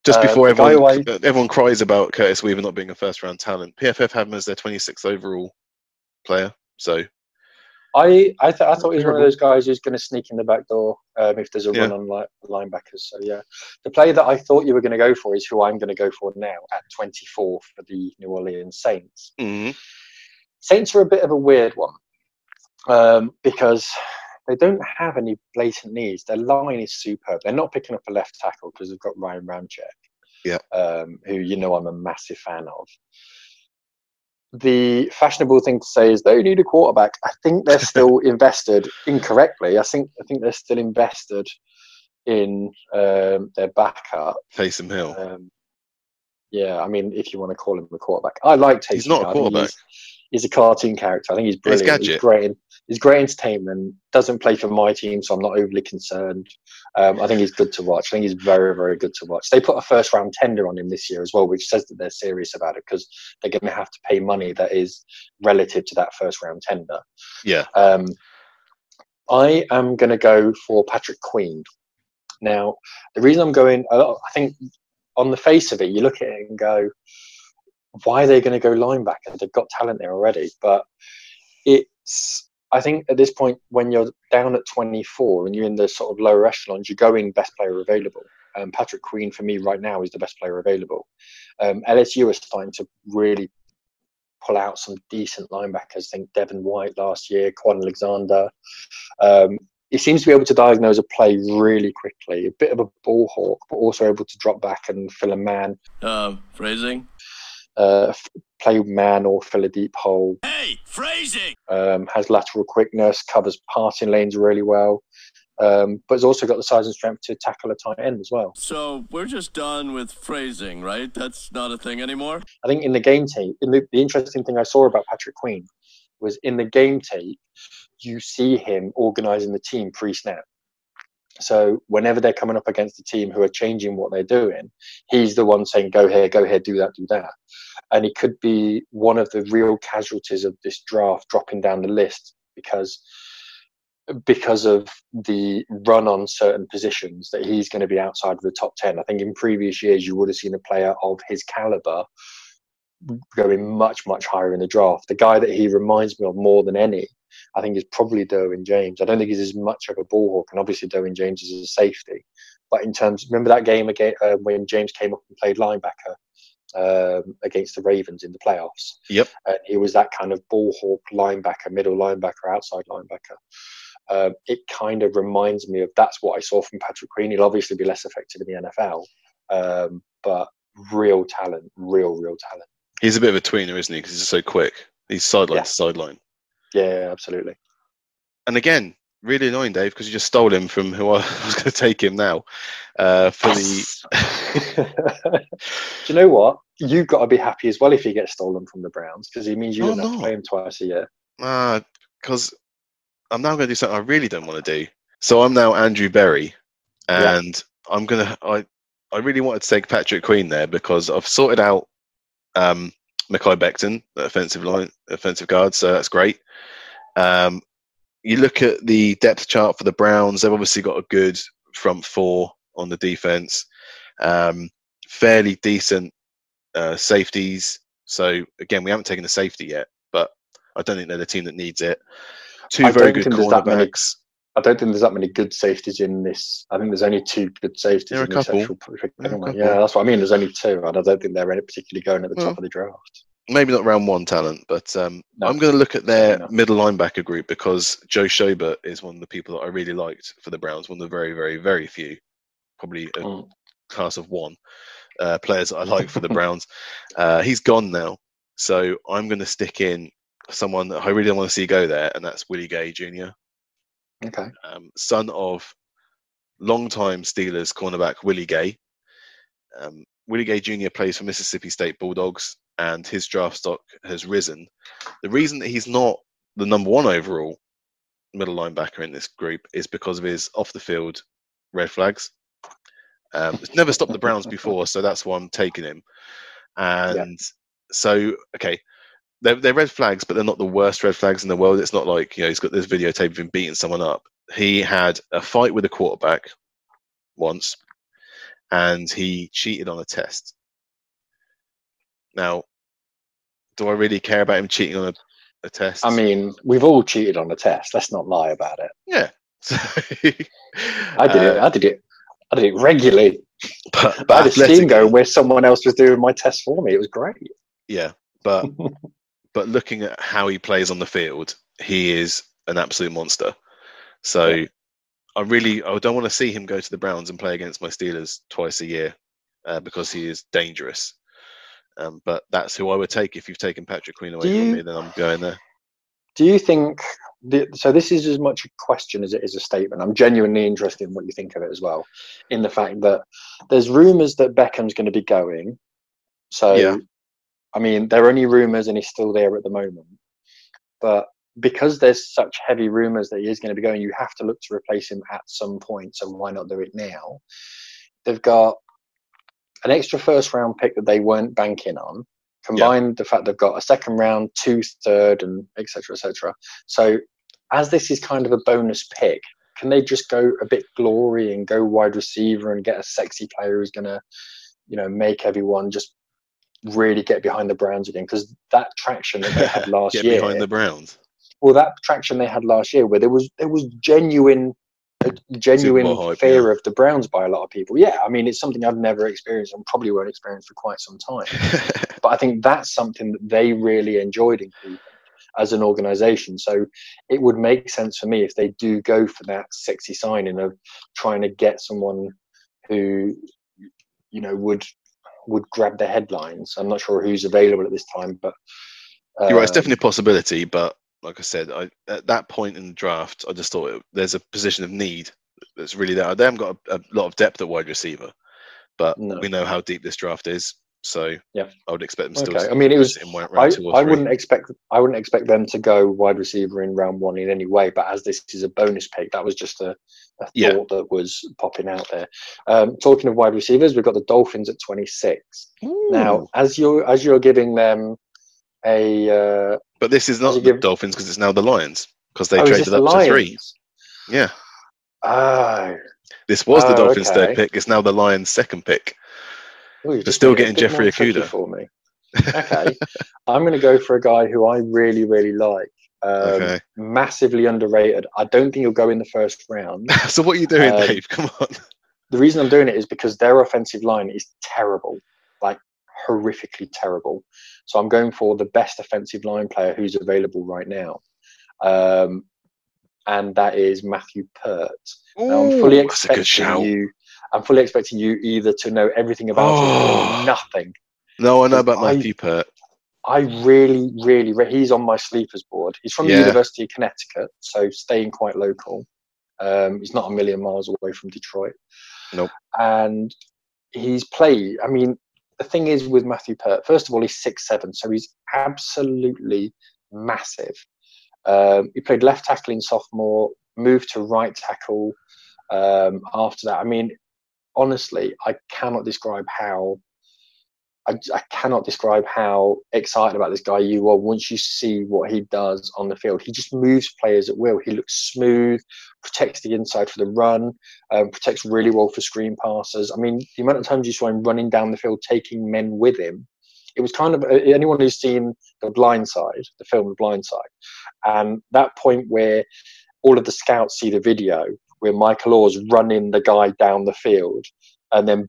Just Uh, before everyone uh, everyone cries about Curtis Weaver not being a first round talent, PFF have him as their 26th overall player. So I I, th- I thought he was one of those guys who's going to sneak in the back door um, if there's a Yeah. run on li- linebackers. So yeah, the player that I thought you were going to go for is who I'm going to go for now at 24 for the New Orleans Saints. mhm. Saints are a bit of a weird one um, because they don't have any blatant needs. Their line is superb. They're not picking up a left tackle because they've got Ryan Ramczyk, Yeah. um, who you know I'm a massive fan of. The fashionable thing to say is they need a quarterback. I think they're still invested incorrectly. I think I think they're still invested in um, their backup. Taysom Hill. Um, yeah, I mean, if you want to call him a quarterback, I like Taysom. He's not a Hill. Think quarterback. He's, he's a cartoon character. I think he's He's brilliant. He's, gadget. great. In, he's great entertainment. Doesn't play for my team, so I'm not overly concerned. Um, I think he's good to watch. I think he's very, very good to watch. They put a first round tender on him this year as well, which says that they're serious about it because they're going to have to pay money that is relative to that first round tender. Yeah. Um, I am going to go for Patrick Queen. Now, the reason I'm going, I I think on the face of it, you look at it and go, why are they going to go linebacker? They've got talent there already. But it's, I think at this point, when you're down at 24 and you're in the sort of lower echelons, you're going best player available. Um, Patrick Queen, for me right now, is the best player available. Um, LSU is starting to really pull out some decent linebackers. I think Devin White last year, Kwon Alexander. Um, he seems to be able to diagnose a play really quickly, a bit of a ball hawk, but also able to drop back and fill a man, Uh, phrasing? Uh, play man or fill a deep hole. Hey, phrasing! Um, has lateral quickness, covers passing lanes really well, um, but has also got the size and strength to tackle a tight end as well. So we're just done with phrasing, right? That's not a thing anymore? I think in the game tape, in the, the interesting thing I saw about Patrick Queen was in the game tape, you see him organising the team pre-snap. So whenever they're coming up against a team who are changing what they're doing, he's the one saying, "Go here, go here, do that, do that," and he could be one of the real casualties of this draft dropping down the list because because of the run on certain positions that he's going to be outside of the top 10 i think in previous years you would have seen a player of his caliber going much much higher in the draft the guy that he reminds me of more than any i think is probably derwin james i don't think he's as much of a ball hawk and obviously derwin james is a safety but in terms remember that game again uh, when james came up and played linebacker um, against the Ravens in the playoffs. Yep. And he was that kind of ball hawk linebacker, middle linebacker, outside linebacker. Um, it kind of reminds me of that's what I saw from Patrick Queen. He'll obviously be less effective in the NFL, um, but real talent, real, real talent. He's a bit of a tweener, isn't he? Because he's so quick. He's sideline Yeah. to sideline. Yeah, absolutely. And again, really annoying, Dave, because you just stole him from who I was going to take him now uh, for the. Do you know what? You've got to be happy as well if he gets stolen from the Browns because it means you Oh, don't have no. to play him twice a year. because I'm now going to do something I really don't want to do. So I'm now Andrew Berry, Yeah. and I'm gonna. I I really wanted to take Patrick Queen there because I've sorted out um, Mekhi Becton, offensive line, offensive guard. So that's great. Um, you look at the depth chart for the Browns. They've obviously got a good front four on the defense. Um, fairly decent uh, safeties. So again, we haven't taken a safety yet, but I don't think they're the team that needs it. Two I very good think that many- cornerbacks. I don't think there's that many good safeties in this. I think there's only two good safeties There are in a this couple. actual project There are a anyway. couple. Yeah, that's what I mean. There's only two, and I don't think they're any particularly going at the Well, top of the draft. Maybe not round one talent, but um, No, I'm going to look at their certainly not. middle linebacker group because Joe Schobert is one of the people that I really liked for the Browns. One of the very, very, very few, probably a Mm. class of one uh, players that I like for the Browns. Uh, he's gone now, so I'm going to stick in someone that I really don't want to see go there, and that's Willie Gay Jr., Okay. um, son of longtime Steelers cornerback Willie Gay. Um, Willie Gay Jr. plays for Mississippi State Bulldogs, and his draft stock has risen. The reason that he's not the number one overall middle linebacker in this group is because of his off the field red flags. Um, it's never stopped the Browns before, so that's why I'm taking him. And so, okay, they're, they're red flags, but they're not the worst red flags in the world. It's not like you know he's got this videotape of him beating someone up. He had a fight with a quarterback once, and he cheated on a test. Now, do I really care about him cheating on a, a test? I mean, we've all cheated on a test. Let's not lie about it. yeah. So, I did it. uh, I did it. I did it regularly. but, But I had a athletically- going where someone else was doing my test for me. It was great. Yeah, but but looking at how he plays on the field, he is an absolute monster. So Yeah. I really I don't want to see him go to the Browns and play against my Steelers twice a year uh, because he is dangerous. Um, but that's who I would take if you've taken Patrick Queen away Do from me. Then I'm going there. Do you think? The, so this is as much a question as it is a statement. I'm genuinely interested in what you think of it as well. In the fact that there's rumours that Beckham's going to be going. So, Yeah. I mean, they're only rumours, and he's still there at the moment. But because there's such heavy rumours that he is going to be going, you have to look to replace him at some point. So why not do it now? They've got an extra first round pick that they weren't banking on. Combined the fact they've got a second round, two third, and etc. etc. So as this is kind of a bonus pick, can they just go a bit glory and go wide receiver and get a sexy player who's gonna, you know, make everyone just really get behind the Browns again? Because that traction that they had last Get year, behind the Browns. well, that traction they had last year, where there was there was genuine, a genuine hype, fear yeah. of the Browns by a lot of people. Yeah, I mean, it's something I've never experienced and probably won't experience for quite some time. But I think that's something that they really enjoyed in as an organization. So it would make sense for me if they do go for that sexy signing of trying to get someone who, you know, would would grab the headlines. I'm not sure who's available at this time, but You're right. It's um, definitely a possibility, but like I said, I, at that point in the draft, I just thought it, there's a position of need that's really there. They haven't got a, a lot of depth at wide receiver, but No. we know how deep this draft is. So Yeah. I would expect them still. Okay. to I mean, it was I, I wouldn't expect I wouldn't expect them to go wide receiver in round one in any way. But as this is a bonus pick, that was just a, a Yeah. thought that was popping out there. Um, talking of wide receivers, we've got the Dolphins at 26. Now, as you're as you're giving them a uh, but this is not the give- Dolphins because it's now the Lions because they oh, traded the up to three. Yeah, Oh, this was the Oh, Dolphins' third pick. It's now the Lions' second pick. Ooh, They're still made it a getting Jeffrey Okudah. for me. Okay, I'm going to go for a guy who I really really like. Um, Okay. Massively underrated. I don't think he'll go in the first round. so what are you doing, Um, Dave? Come on. the reason I'm doing it is because their offensive line is terrible, like horrifically terrible. So I'm going for the best offensive line player who's available right now, um, and that is Matthew Peart. Now, I'm fully Ooh, that's a good expecting shout. you. I'm fully expecting you either to know everything about him Oh. or nothing. No, I know about I- Matthew Peart. I really, really, re- he's on my sleepers board. He's from the University of Connecticut, so staying quite local. Um, he's not a million miles away from Detroit. Nope. And he's played. I mean, the thing is with Matthew Peart, first of all, he's six seven, so he's absolutely massive. Um, he played left tackle in sophomore, moved to right tackle um, after that. I mean, honestly, I cannot describe how I, I, cannot describe how excited about this guy you are once you see what he does on the field. He just moves players at will. He looks smooth, protects the inside for the run, um, protects really well for screen passes. I mean, the amount of times you saw him running down the field, taking men with him, it was kind of uh, anyone who's seen The Blind Side, the film The Blind Side, and that point where all of the scouts see the video where Michael Oher's running the guy down the field and then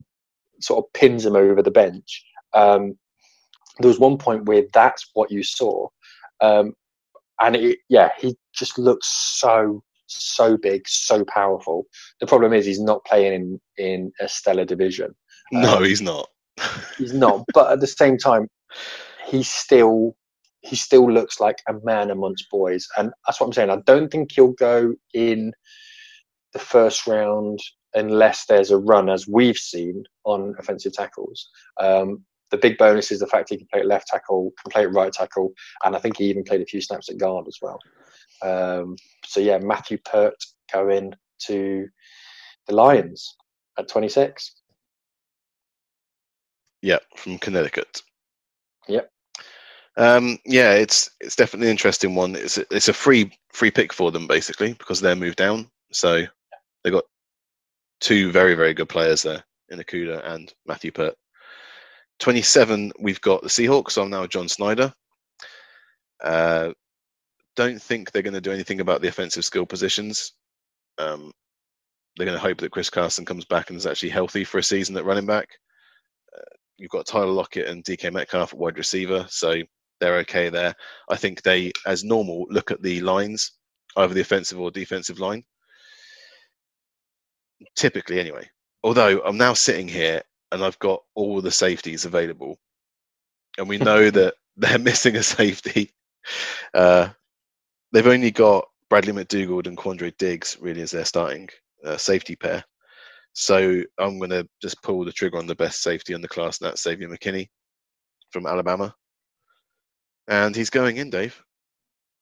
sort of pins him over the bench um, there was one point where that's what you saw, um, and it, yeah, he just looks so so big, so powerful. The problem is he's not playing in in a stellar division. No, um, he's not. he's not. But at the same time, he still he still looks like a man amongst boys, and that's what I'm saying. I don't think he'll go in the first round unless there's a run, as we've seen on offensive tackles. Um, the big bonus is the fact he can play at left tackle, can play at right tackle, and I think he even played a few snaps at guard as well. Um, so yeah, Matthew Peart going to the Lions at 26. Yeah, from Connecticut. Yep. Um, yeah, it's it's definitely an interesting one. It's a, it's a free free pick for them basically because they're moved down. So they've got two very very good players there in Okudah and Matthew Peart. 27, we've got the Seahawks. So I'm now John Schneider. Uh, don't think they're going to do anything about the offensive skill positions. Um, they're going to hope that Chris Carson comes back and is actually healthy for a season at running back. Uh, you've got Tyler Lockett and DK Metcalf at wide receiver, so they're okay there. I think they, as normal, look at the lines, either the offensive or defensive line. Typically, anyway. Although I'm now sitting here and I've got all the safeties available, and we know that they're missing a safety. Uh, they've only got Bradley McDougald and Quandre Diggs really as their starting uh, safety pair. So I'm going to just pull the trigger on the best safety in the class, and that's Xavier McKinney from Alabama. And he's going in, Dave.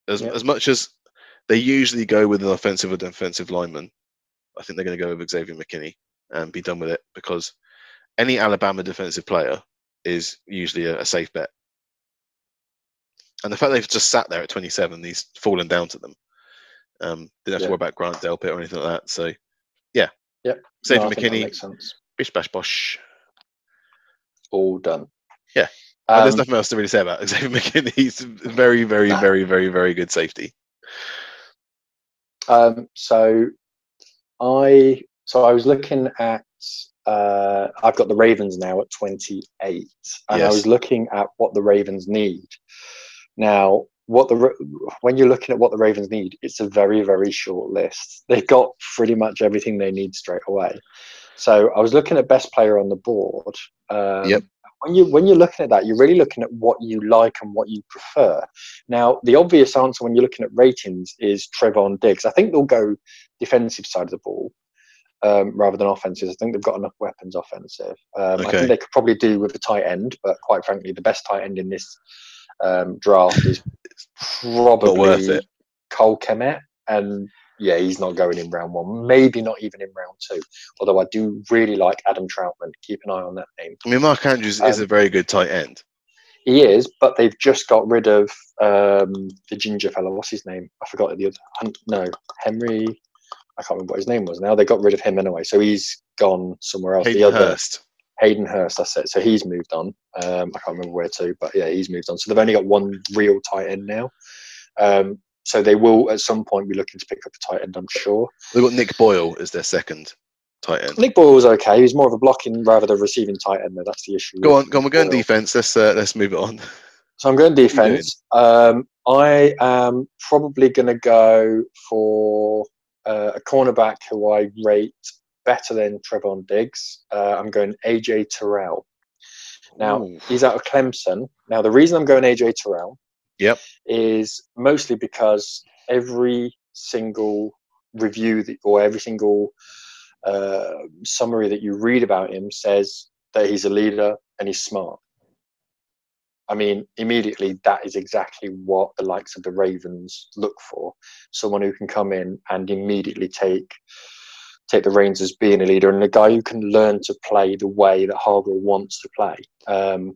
As, yep. as much as they usually go with an offensive or defensive lineman, I think they're going to go with Xavier McKinney and be done with it because any Alabama defensive player is usually a, a safe bet. And the fact they've just sat there at 27, he's fallen down to them. Um, didn't have yeah. to worry about Grant Delpit or anything like that. So, yeah. Yep. Safe no, McKinney. Bish bash bosh. All done. Yeah. Um, there's nothing else to really say about Xavier McKinney. He's very, very, very, very, very good safety. Um, so I so I was looking at uh, I've got the Ravens now at 28, and yes. I was looking at what the Ravens need. Now, what the when you're looking at what the Ravens need, it's a very very short list. They've got pretty much everything they need straight away. So I was looking at best player on the board. Um, yep. When you when you're looking at that, you're really looking at what you like and what you prefer. Now, the obvious answer when you're looking at ratings is Trevon Diggs. I think they'll go defensive side of the ball um, rather than offensive. I think they've got enough weapons offensive. Um, okay. I think they could probably do with a tight end, but quite frankly, the best tight end in this um, draft is probably Cole Kmet. And yeah, he's not going in round one, maybe not even in round two. Although I do really like Adam Trautman. Keep an eye on that name. I mean, Mark Andrews is a um, very good tight end. He is, but they've just got rid of um, the ginger fellow. What's his name? I forgot the other. No, Henry. I can't remember what his name was now. They got rid of him anyway, so he's gone somewhere else. Hayden the other Hurst. Hayden Hurst, that's it. So he's moved on. Um, I can't remember where to, but yeah, he's moved on. So they've only got one real tight end now. Um, so they will at some point be looking to pick up a tight end, I'm sure. They've got Nick Boyle as their second tight end. Nick Boyle was okay. He's more of a blocking rather than receiving tight end. Though. That's the issue. Go on, go on. We're going Boyle. defense. Let's uh, let's move it on. So I'm going defense. Um, I am probably going to go for uh, a cornerback who I rate better than Trevon Diggs. Uh, I'm going AJ Terrell. Now Ooh. he's out of Clemson. Now the reason I'm going AJ Terrell, yep, is mostly because every single review that, or every single uh, summary that you read about him says that he's a leader and he's smart. I mean, immediately that is exactly what the likes of the Ravens look for. Someone who can come in and immediately take take the reins as being a leader and a guy who can learn to play the way that Harbaugh wants to play. Um,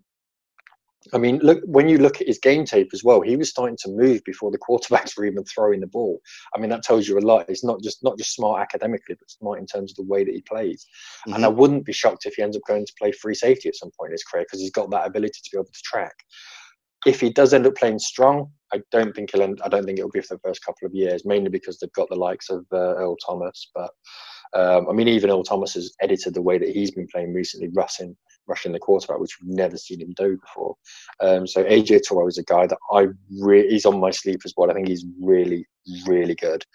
I mean, look when you look at his game tape as well, he was starting to move before the quarterbacks were even throwing the ball. I mean, that tells you a lot. He's not just not just smart academically, but smart in terms of the way that he plays. Mm-hmm. And I wouldn't be shocked if he ends up going to play free safety at some point in his career because he's got that ability to be able to track. If he does end up playing strong, I don't think he'll. End, I don't think it'll be for the first couple of years, mainly because they've got the likes of uh, Earl Thomas. But um, I mean, even Earl Thomas has edited the way that he's been playing recently, rushing rushing the quarterback, which we've never seen him do before. Um, so AJ Terrell is a guy that I really he's on my sleep as well. I think he's really really good,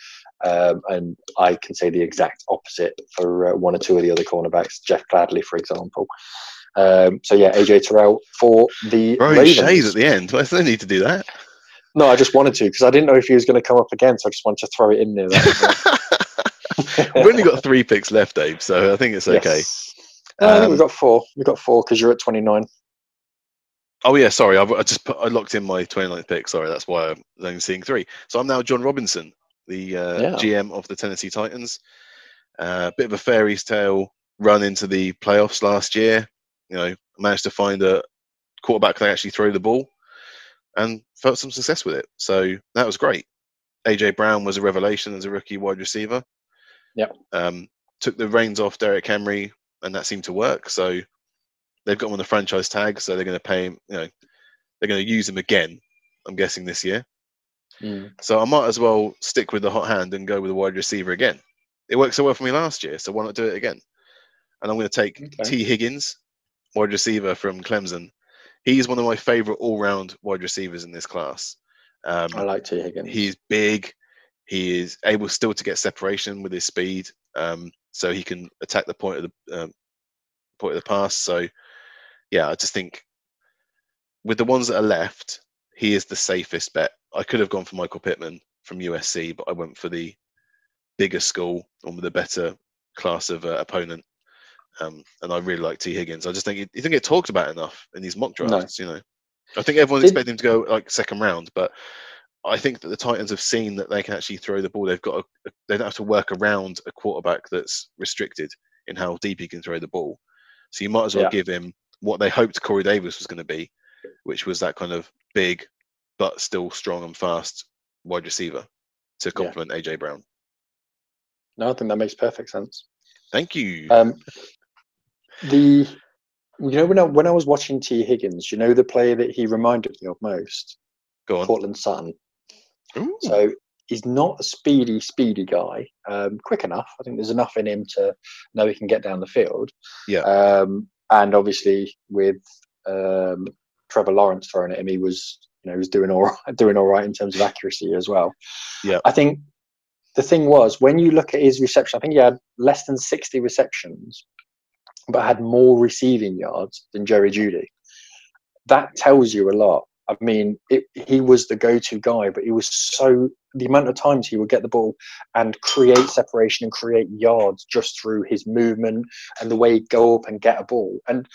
um, and I can say the exact opposite for uh, one or two of the other cornerbacks, Jeff Gladney, for example. Um, so yeah, AJ Terrell for the Throwing shade at the end. Why do they need to do that? No, I just wanted to because I didn't know if he was going to come up again, so I just wanted to throw it in there. We've only got three picks left, Dave, so I think it's okay. Yes. Um, I think we've got four. We've got four because you're at 29. Oh yeah, sorry. I, I, just put, I locked in my 29th pick. Sorry, that's why I'm only seeing three. So I'm now John Robinson, the uh, yeah. GM of the Tennessee Titans. A uh, bit of a fairy's tale run into the playoffs last year. You know, managed to find a quarterback that actually throw the ball, and felt some success with it. So that was great. AJ Brown was a revelation as a rookie wide receiver. Yep. Um, took the reins off Derrick Henry, and that seemed to work. So they've got him on the franchise tag, so they're going to pay him. You know, they're going to use him again. I'm guessing this year. Mm. So I might as well stick with the hot hand and go with a wide receiver again. It worked so well for me last year, so why not do it again? And I'm going to take okay. Tee Higgins, wide receiver from Clemson. He's one of my favorite all-round wide receivers in this class. Um, I like T. Higgins. He's big. He is able still to get separation with his speed, um, so he can attack the point of the um, point of the pass. So, yeah, I just think with the ones that are left, he is the safest bet. I could have gone for Michael Pittman from USC, but I went for the bigger school and with a better class of uh, opponent. Um, and I really like T. Higgins. I just think he, he didn't get talked about enough in these mock drafts. No. You know, I think everyone's expecting him to go like second round, but I think that the Titans have seen that they can actually throw the ball. They've got a, they don't have to work around a quarterback that's restricted in how deep he can throw the ball. So you might as well yeah. give him what they hoped Corey Davis was going to be, which was that kind of big but still strong and fast wide receiver to complement yeah. AJ Brown. No, I think that makes perfect sense. Thank you. Um, the you know when I when I was watching T Higgins, you know the player that he reminded me of most, Go on. Sutton. Ooh. So he's not a speedy, speedy guy. Um, quick enough. I think there's enough in him to know he can get down the field. Yeah. Um, and obviously with um, Trevor Lawrence throwing at him, he was you know he was doing all right, doing all right in terms of accuracy as well. Yeah. I think the thing was when you look at his reception, I think he had less than 60 receptions, but had more receiving yards than Jerry Jeudy. That tells you a lot I mean, it, he was the go-to guy, but he was so the amount of times he would get the ball and create separation and create yards just through his movement and the way he'd go up and get a ball. And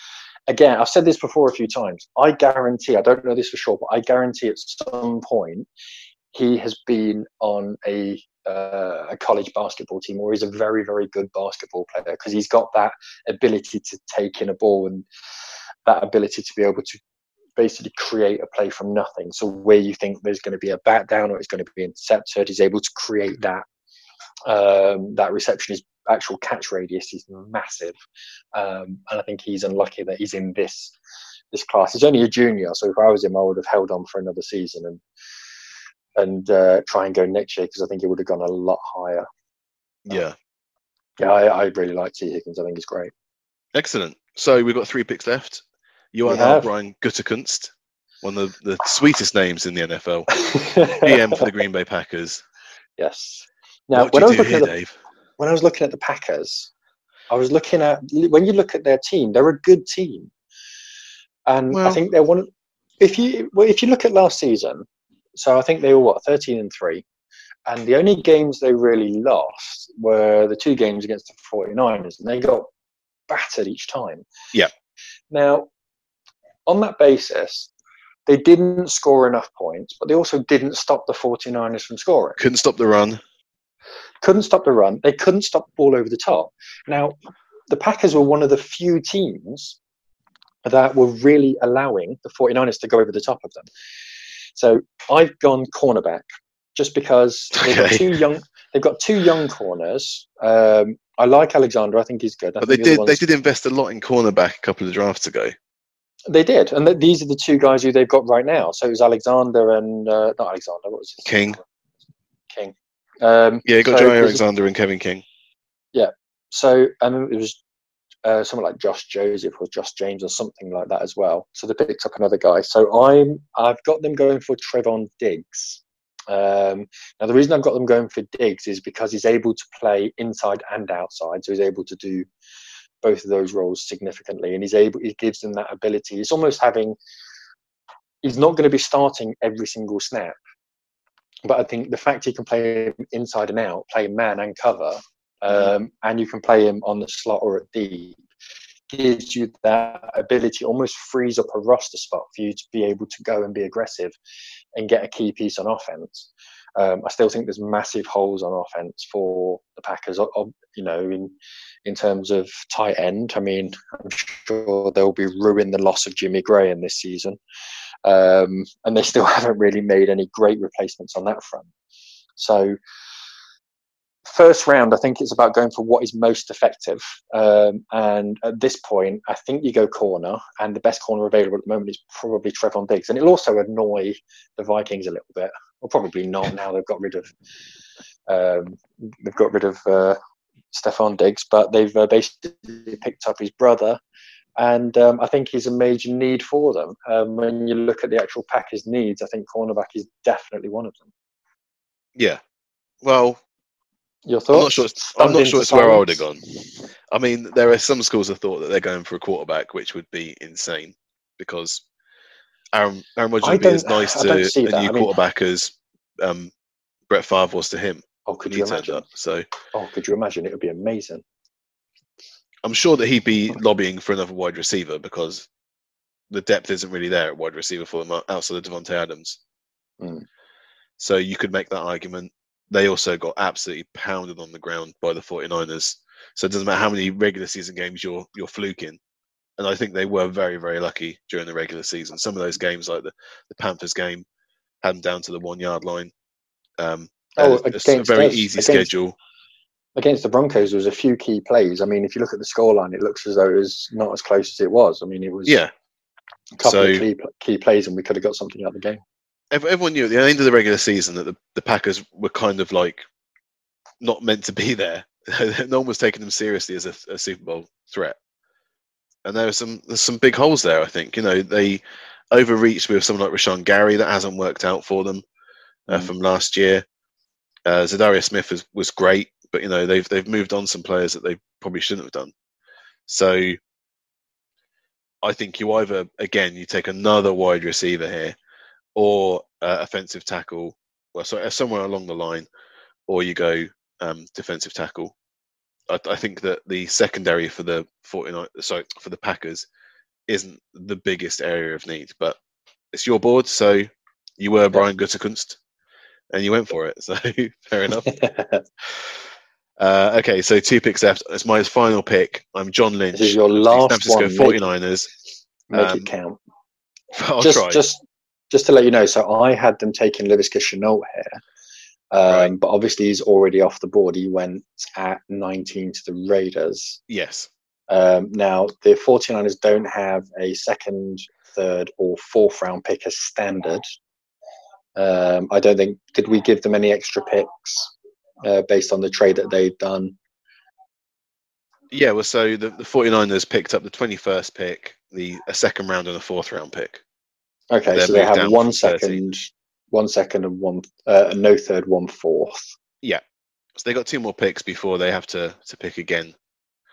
again, I've said this before a few times. I guarantee, I don't know this for sure, but I guarantee at some point he has been on a uh, a college basketball team or he's a very very good basketball player because he's got that ability to take in a ball and that ability to be able to basically create a play from nothing. So where you think there's going to be a bat down or it's going to be intercepted, he's able to create that. Um, that reception is actual catch radius is massive, um, and I think he's unlucky that he's in this this class. He's only a junior, so if I was him, I would have held on for another season and and uh, try and go next year because I think he would have gone a lot higher. Yeah, yeah, I, I really like T Higgins. I think he's great. Excellent. So we've got three picks left. You are now Brian Gutekunst, one of the sweetest names in the NFL. GM for the Green Bay Packers. Yes. Now, when I was looking here, at the, Dave? when I was looking at the Packers, I was looking at when you look at their team, they're a good team, and well, I think they're one. If you well, if you look at last season, so I think they were what thirteen and three, and the only games they really lost were the two games against the 49ers, and they got battered each time. Yeah. Now, on that basis, they didn't score enough points, but they also didn't stop the 49ers from scoring. Couldn't stop the run. Couldn't stop the run. They couldn't stop the ball over the top. Now, the Packers were one of the few teams that were really allowing the 49ers to go over the top of them. So I've gone cornerback just because they've got two young they've got two young corners. Um, I like Alexander. I think he's good. I But they think the did they did invest a lot in cornerback a couple of drafts ago. They did, and th- these are the two guys who they've got right now. So it was Alexander and uh, not Alexander. What was his King. name? King. Um, Yeah, you got so Joe Alexander and Kevin King. Yeah. So and it was uh, someone like Josh Joseph or Josh James or something like that as well. So they picked up another guy. So I'm I've got them going for Trevon Diggs. Um, now the reason I've got them going for Diggs is because he's able to play inside and outside, so he's able to do both of those roles significantly, and he's able. He gives them that ability. It's almost having. He's not going to be starting every single snap, but I think the fact he can play him inside and out, play man and cover, um, and you can play him on the slot or at deep, gives you that ability, almost frees up a roster spot for you to be able to go and be aggressive and get a key piece on offense. Um, I still think there's massive holes on offense for the Packers. You know, in in terms of tight end, I mean, I'm sure they'll be ruining the loss of Jimmy Graham this season, um, and they still haven't really made any great replacements on that front. So, first round, I think it's about going for what is most effective. Um, and at this point, I think you go corner, and the best corner available at the moment is probably Trevon Diggs. And it'll also annoy the Vikings a little bit. Well, probably not now they've got rid of um, they've got rid of uh, Stefon Diggs, but they've uh, basically picked up his brother. And um, I think he's a major need for them. Um, when you look at the actual Packers' needs, I think cornerback is definitely one of them. Yeah. Well, Your I'm thoughts? not sure. It's, I'm not sure it's where I would have gone. I mean, there are some schools of thought that they're going for a quarterback, which would be insane because Aaron Aaron Rodgers would be as nice to a new I mean- quarterback as um, Brett Favre was to him Oh, could you imagine? up. So Oh, could you imagine? It would be amazing. I'm sure that he'd be lobbying for another wide receiver because the depth isn't really there at wide receiver for them outside of Davante Adams. Mm. So you could make that argument. They also got absolutely pounded on the ground by the 49ers. So it doesn't matter how many regular season games you're you're fluking. And I think they were very, very lucky during the regular season. Some of those games, like the, the Panthers game, had them down to the one yard line. Um, Oh, it's a against very us, easy against- schedule. Against the Broncos, there was a few key plays. I mean, if you look at the scoreline, it looks as though it was not as close as it was. I mean, it was Yeah, a couple so- of key, key plays, and we could have got something out of the game. everyone knew at the end of the regular season that the, the Packers were kind of like not meant to be there. no one was taking them seriously as a, a Super Bowl threat, and there are some there's some big holes there. I think you know they overreached with someone like Rashan Gary that hasn't worked out for them uh, Mm. from last year. Uh, Za'Darius Smith was, was great, but you know they've they've moved on some players that they probably shouldn't have done. So I think you either again you take another wide receiver here, or uh, offensive tackle, well, sorry, somewhere along the line, or you go um, defensive tackle. I, I think that the secondary for the 49, sorry, for the Packers isn't the biggest area of need, but it's your board, so you were Brian Gutekunst, and you went for it. So fair enough. Uh, okay, so two picks left. It's my final pick. I'm John Lynch. this is your last San Francisco one. Make, 49ers. make Um, it count. I'll just, try. just, just to let you know. So I had them taking Laviska Shenault here, um, Right. but obviously he's already off the board. He went at 19 to the Raiders. yes. Um, now, the 49ers don't have a second, third, or fourth round pick as standard. Um, I don't think, did we give them any extra picks uh, based on the trade that they've done? Yeah, well, so the, the 49ers picked up the 21st pick, the a second round and a fourth round pick. Okay, They're so they have one from 30. second, one second, and one, uh, no third, one fourth. Yeah. So they got two more picks before they have to, to pick again.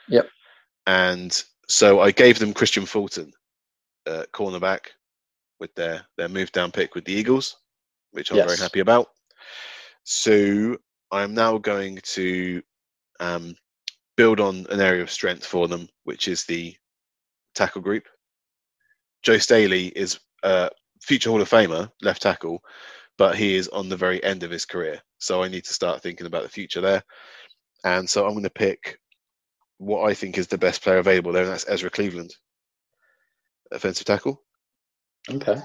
Yep. And so I gave them Kristian Fulton, uh, cornerback, with their, their move down pick with the Eagles, which I'm very happy about. So I'm now going to um, build on an area of strength for them, which is the tackle group. Joe Staley is a future Hall of Famer, left tackle, but he is on the very end of his career. So I need to start thinking about the future there. And so I'm going to pick what I think is the best player available there, and that's Ezra Cleveland. offensive tackle. Okay.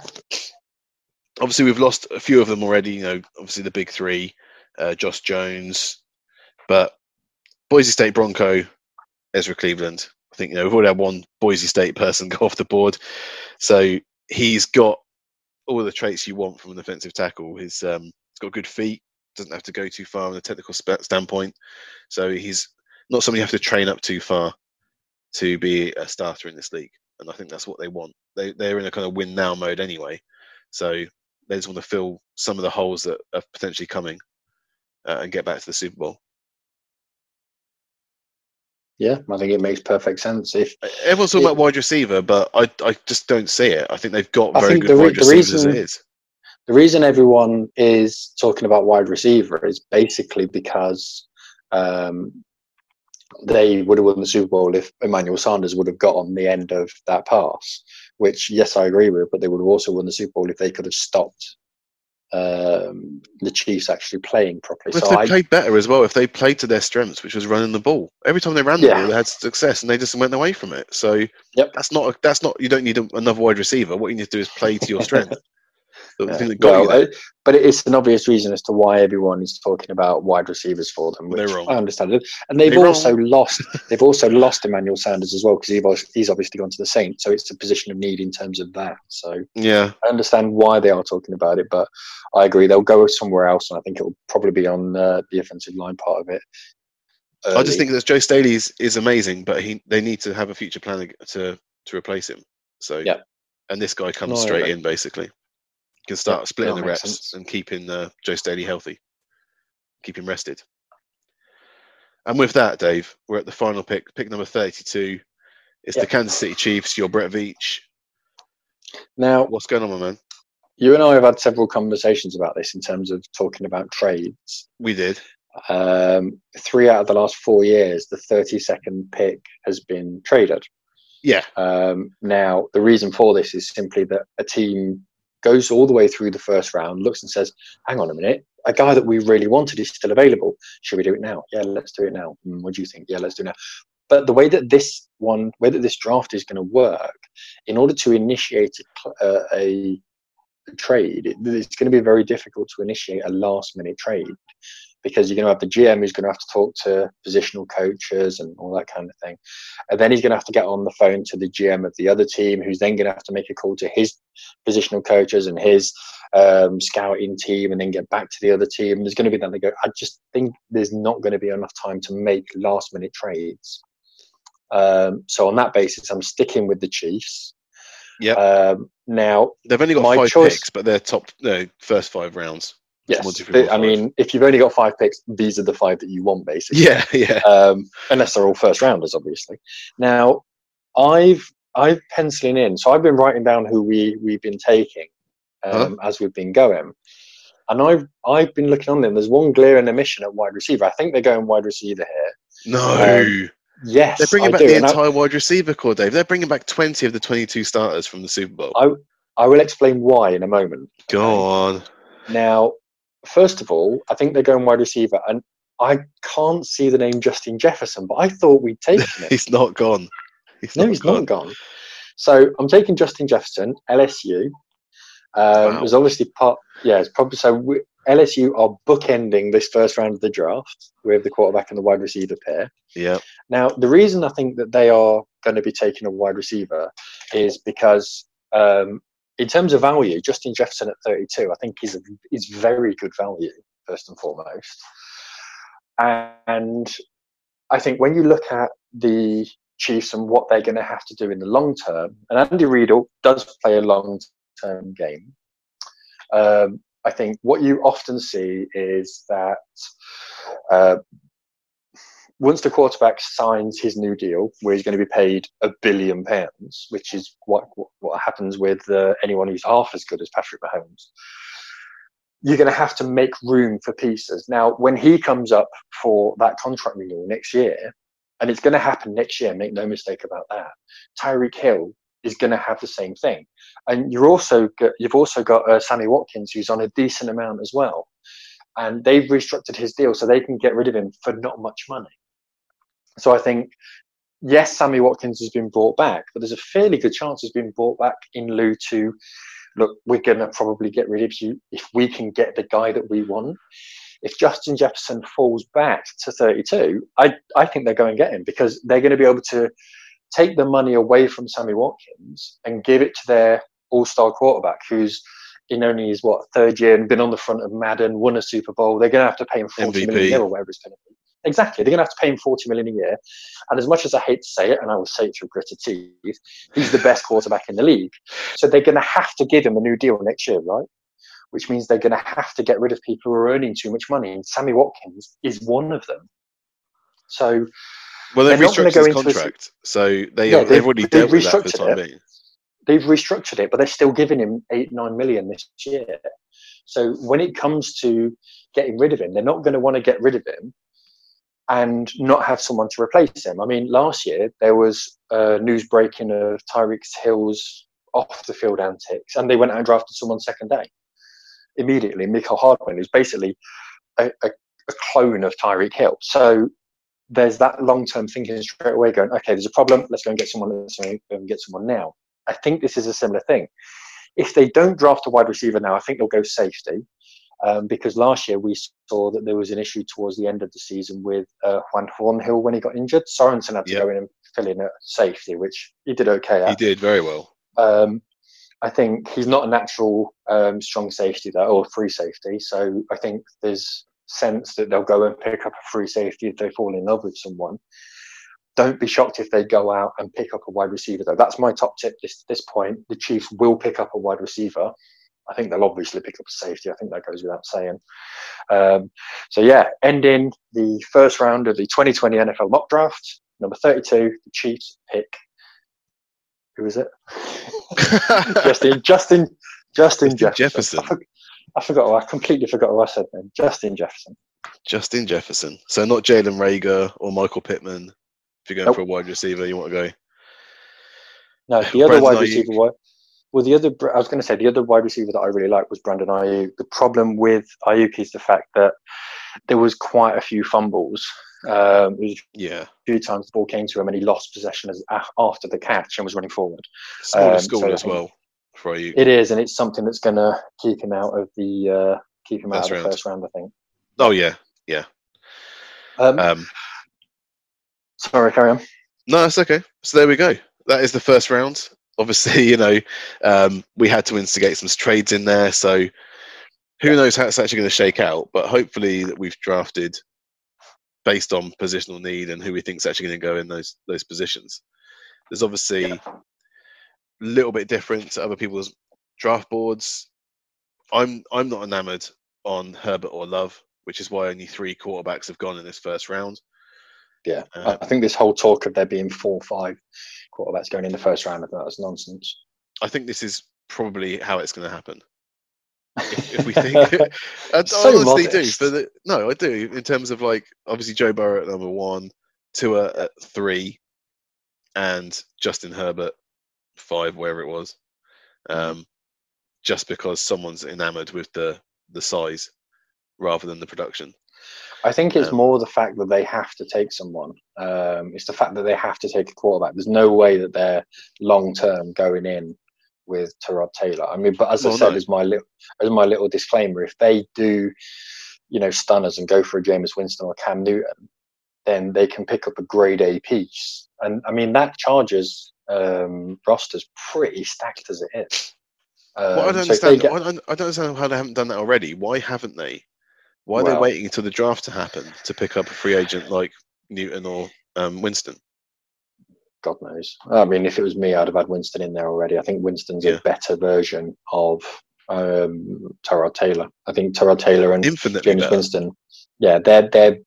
Obviously, we've lost a few of them already. You know, obviously the big three, uh, Josh Jones, but Boise State Bronco, Ezra Cleveland. I think you know we've already had one Boise State person go off the board, so he's got all the traits you want from an offensive tackle. He's um, he's got good feet, doesn't have to go too far from a technical sp- standpoint, so he's not somebody you have to train up too far to be a starter in this league. And I think that's what they want. They they're in a kind of win now mode anyway, so they just want to fill some of the holes that are potentially coming uh, and get back to the Super Bowl. Yeah, I think it makes perfect sense. If everyone's talking it, about wide receiver, but I I just don't see it. I think they've got very good the wide the receivers reason- as it is. the reason everyone is talking about wide receiver is basically because um, they would have won the Super Bowl if Emmanuel Sanders would have got on the end of that pass. Which, yes, I agree with, but they would have also won the Super Bowl if they could have stopped um, the Chiefs actually playing properly. If so they I, played better as well, if they played to their strengths, which was running the ball, every time they ran the Yeah. ball, they had success, and they just went away from it. So Yep. that's not a, that's not you don't need a, another wide receiver. What you need to do is play to your strength. The thing that got well, uh, but it's an obvious reason as to why everyone is talking about wide receivers for them. Which They're wrong. I understand it, and they've They're also wrong. lost. They've also lost Emmanuel Sanders as well because he's obviously, he's obviously gone to the Saints, so it's a position of need in terms of that. So yeah, I understand why they are talking about it, but I agree they'll go somewhere else, and I think it will probably be on uh, the offensive line part of it. I just think that Joe Staley is, is amazing, but he they need to have a future plan to to replace him. So Yeah. and this guy comes No, straight in basically. Can start splitting the reps sense. and keeping uh, Joe Staley healthy, keep him rested. And with that, Dave, we're at the final pick, pick number thirty-two. It's the Kansas City Chiefs. Your Brett Veach. now What's going on, my man? you and I have had several conversations about this in terms of talking about trades. We did. Um, three out of the last four years, the 32nd pick has been traded. Yeah, Um, now, the reason for this is simply that a team goes all the way through the first round, looks and says, hang on a minute, a guy that we really wanted is still available. Should we do it now? Yeah, let's do it now. "Hmm, what do you think? Yeah, let's do it now. But the way that this one, way that this draft is going to work, in order to initiate a, uh, a trade, it's going to be very difficult to initiate a last minute trade because you're going to have the GM who's going to have to talk to positional coaches and all that kind of thing. And then he's going to have to get on the phone to the GM of the other team, who's then going to have to make a call to his positional coaches and his um, scouting team, and then get back to the other team. There's going to be that they go. I just think there's not going to be enough time to make last minute trades. Um, so on that basis, I'm sticking with the Chiefs. Yep. Um, now, they've only got five choice- picks, but they're top no first five rounds. Yes, One, two, three, they- I mean, if you've only got five picks, these are the five that you want, basically. Yeah, yeah. um, unless they're all first rounders, obviously. Now, I've I've penciling in, so I've been writing down who we we've been taking um, as we've been going, and I've I've been looking on them. There's one glaring omission at wide receiver. I think they're going wide receiver here. No, Um, Yes, they're bringing I back do, the and I- entire wide receiver core, Dave. They're bringing back twenty of the twenty-two starters from the Super Bowl. I, I will explain why in a moment. Go on. Now, first of all, I think they're going wide receiver, and I can't see the name Justin Jefferson, but I thought we'd taken him. He's not gone. He's No, not he's gone. not gone. So I'm taking Justin Jefferson, LSU. Um, Wow. There's obviously part, yeah, it's probably so. We, LSU are bookending this first round of the draft with the quarterback and the wide receiver pair. Yeah, Now, the reason I think that they are going to be taking a wide receiver is because, um, in terms of value, Justin Jefferson at 32, I think is is very good value first and foremost. And I think when you look at the Chiefs and what they're going to have to do in the long term, and Andy Reid does play a long term game. Um, I think what you often see is that uh, once the quarterback signs his new deal, where he's going to be paid a billion pounds, which is what what, happens with uh, anyone who's half as good as Patrick Mahomes, you're going to have to make room for pieces. Now, when he comes up for that contract renewal next year, and it's going to happen next year, make no mistake about that. Tyreek Hill is going to have the same thing, and you're also got, you've also got uh, Sammy Watkins, who's on a decent amount as well, and they've restructured his deal so they can get rid of him for not much money. So I think yes, Sammy Watkins has been brought back, but there's a fairly good chance he's been brought back in lieu to look, we're going to probably get rid of you if we can get the guy that we want. If Justin Jefferson falls back to 32, I, I think they're going to get him because they're going to be able to take the money away from Sammy Watkins and give it to their all star quarterback who's in only his what third year and been on the front of Madden, won a Super Bowl. They're going to have to pay him forty MVP. million or whatever it's going to be. Exactly, they're going to have to pay him forty million a year. And as much as I hate to say it, and I will say it through gritted teeth, he's the best quarterback in the league. So they're going to have to give him a new deal next year, right? Which means they're going to have to get rid of people who are earning too much money. And Sammy Watkins is one of them. So Well, they've They're not gonna restructured go his into a contract, so they Yeah, they've, already they've with that for the time it. being. they've restructured it, but they're still giving him eight, nine million this year. So when it comes to getting rid of him, they're not going to want to get rid of him and not have someone to replace him. I mean, last year there was uh, news breaking of Tyreek Hill's off the field antics, and they went out and drafted someone second day immediately. Mecole Hardman, who's basically a, a, a clone of Tyreek Hill. So there's that long term thinking straight away going, okay, there's a problem, let's go and get someone, let's go and get someone now. I think this is a similar thing. If they don't draft a wide receiver now, I think they'll go safety. Um, because last year we saw that there was an issue towards the end of the season with uh, Juan Thornhill when he got injured. Sorensen had to Yep. go in and fill in at safety, which he did okay at. He did very well. Um, I think he's not a natural um, strong safety though, or free safety. So I think there's sense that they'll go and pick up a free safety if they fall in love with someone. Don't be shocked if they go out and pick up a wide receiver though. That's my top tip this this point. The Chiefs will pick up a wide receiver. I think they'll obviously pick up a safety. I think that goes without saying. Um, so yeah, ending the first round of the 2020 NFL mock draft, number 32, the Chiefs pick. Who is it? Justin, Justin, Justin, Justin Jefferson. Jefferson. I, for, I forgot. I completely forgot what I said then. Justin Jefferson. Justin Jefferson. So not Jalen Reagor or Michael Pittman. If you're going Nope. for a wide receiver, you want to go. No, the other Brandon wide receiver. Well, the other. I was going to say the other wide receiver that I really liked was Brandon Aiyuk. The problem with Aiyuk is the fact that there was quite a few fumbles. Um, Yeah. a few times the ball came to him and he lost possession as, after the catch and was running forward. Smaller Um, school so as well for you. It is, and it's something that's going to keep him out of the uh, keep him out First of the round. first round. I think. Oh yeah. Um, Um, sorry, carry on. no, that's okay. So there we go. That is the first round. Obviously, you know, um, we had to instigate some trades in there, so who knows how it's actually going to shake out. But hopefully, that we've drafted based on positional need and who we think is actually going to go in those those positions. There's obviously a little bit different to other people's draft boards. I'm I'm not enamored on Herbert or Love, which is why only three quarterbacks have gone in this first round. Yeah, Uh, I I think this whole talk of there being four or five quarterbacks going in the first round, I think that's nonsense. I think this is probably how it's going to happen. If, if we think, I, I So honestly do. modest. For the no, I do. In terms of like, obviously Joe Burrow at number one, Tua at three, and Justin Herbert five, wherever it was. Um, just because someone's enamored with the the size rather than the production. I think it's Um, more the fact that they have to take someone. Um, it's the fact that they have to take a quarterback. There's no way that they're long term going in with Tyrod Taylor. I mean, but as I said, no. as my little as my little disclaimer, if they do, you know, stunners and go for a Jameis Winston or Cam Newton, then they can pick up a grade A piece. And I mean, that Chargers um, roster's pretty stacked as it is. Um, well, I don't so understand. get- I, don't, I don't understand how they haven't done that already. Why haven't they? Why are they waiting until the draft to happen to pick up a free agent like Newton or um, Winston? God knows. I mean, if it was me, I'd have had Winston in there already. I think Winston's Yeah. a better version of um, Tyrod Taylor. I think Tyrod Taylor and Infinitely Jameis better. Winston, yeah, they're they're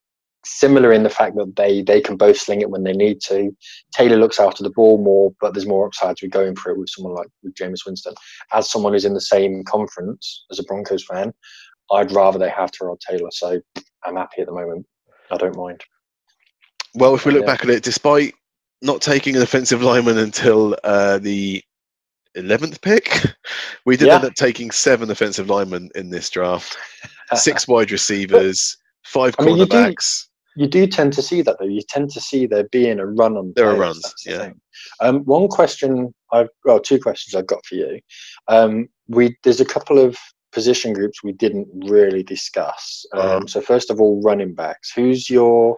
similar in the fact that they they can both sling it when they need to. Taylor looks after the ball more, but there's more upsides with going for it with someone like with Jameis Winston. As someone who's in the same conference as a Broncos fan, I'd rather they have Tyrod Taylor. So I'm happy at the moment. I don't mind. Well, if we look Yeah. back at it, despite not taking an offensive lineman until uh, the 11th pick, we did Yeah. end up taking seven offensive linemen in this draft, six wide receivers, five I mean, you do- you do tend to see that though. You tend to see there being a run on. There are runs, yeah. Um, one question I've well, two questions I've got for you. Um, we there's a couple of position groups we didn't really discuss. Um, Uh-huh. So first of all, running backs. Who's your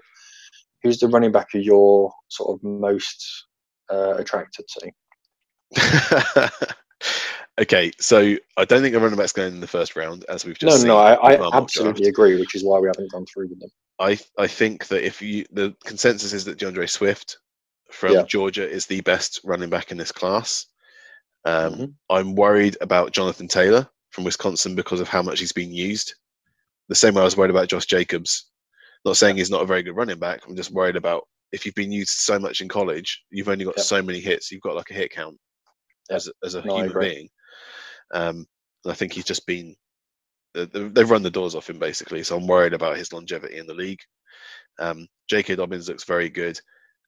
who's the running back who you're sort of most uh, attracted to? okay, so I don't think a running back's going in the first round, as we've just no, seen I, I absolutely draft. agree, which is why we haven't gone through with them. I I think that if you the consensus is that DeAndre Swift from Yeah. Georgia is the best running back in this class. Um, Mhm. I'm worried about Jonathan Taylor from Wisconsin because of how much he's been used. The same way I was worried about Josh Jacobs. Not saying he's not a very good running back. I'm just worried about if you've been used so much in college, you've only got Yep. so many hits. You've got like a hit count Yep. as a, as a No, human being. Um, and I think he's just been they- they- they've run the doors off him basically. So I'm worried about his longevity in the league. Um, J.K. Dobbins looks very good.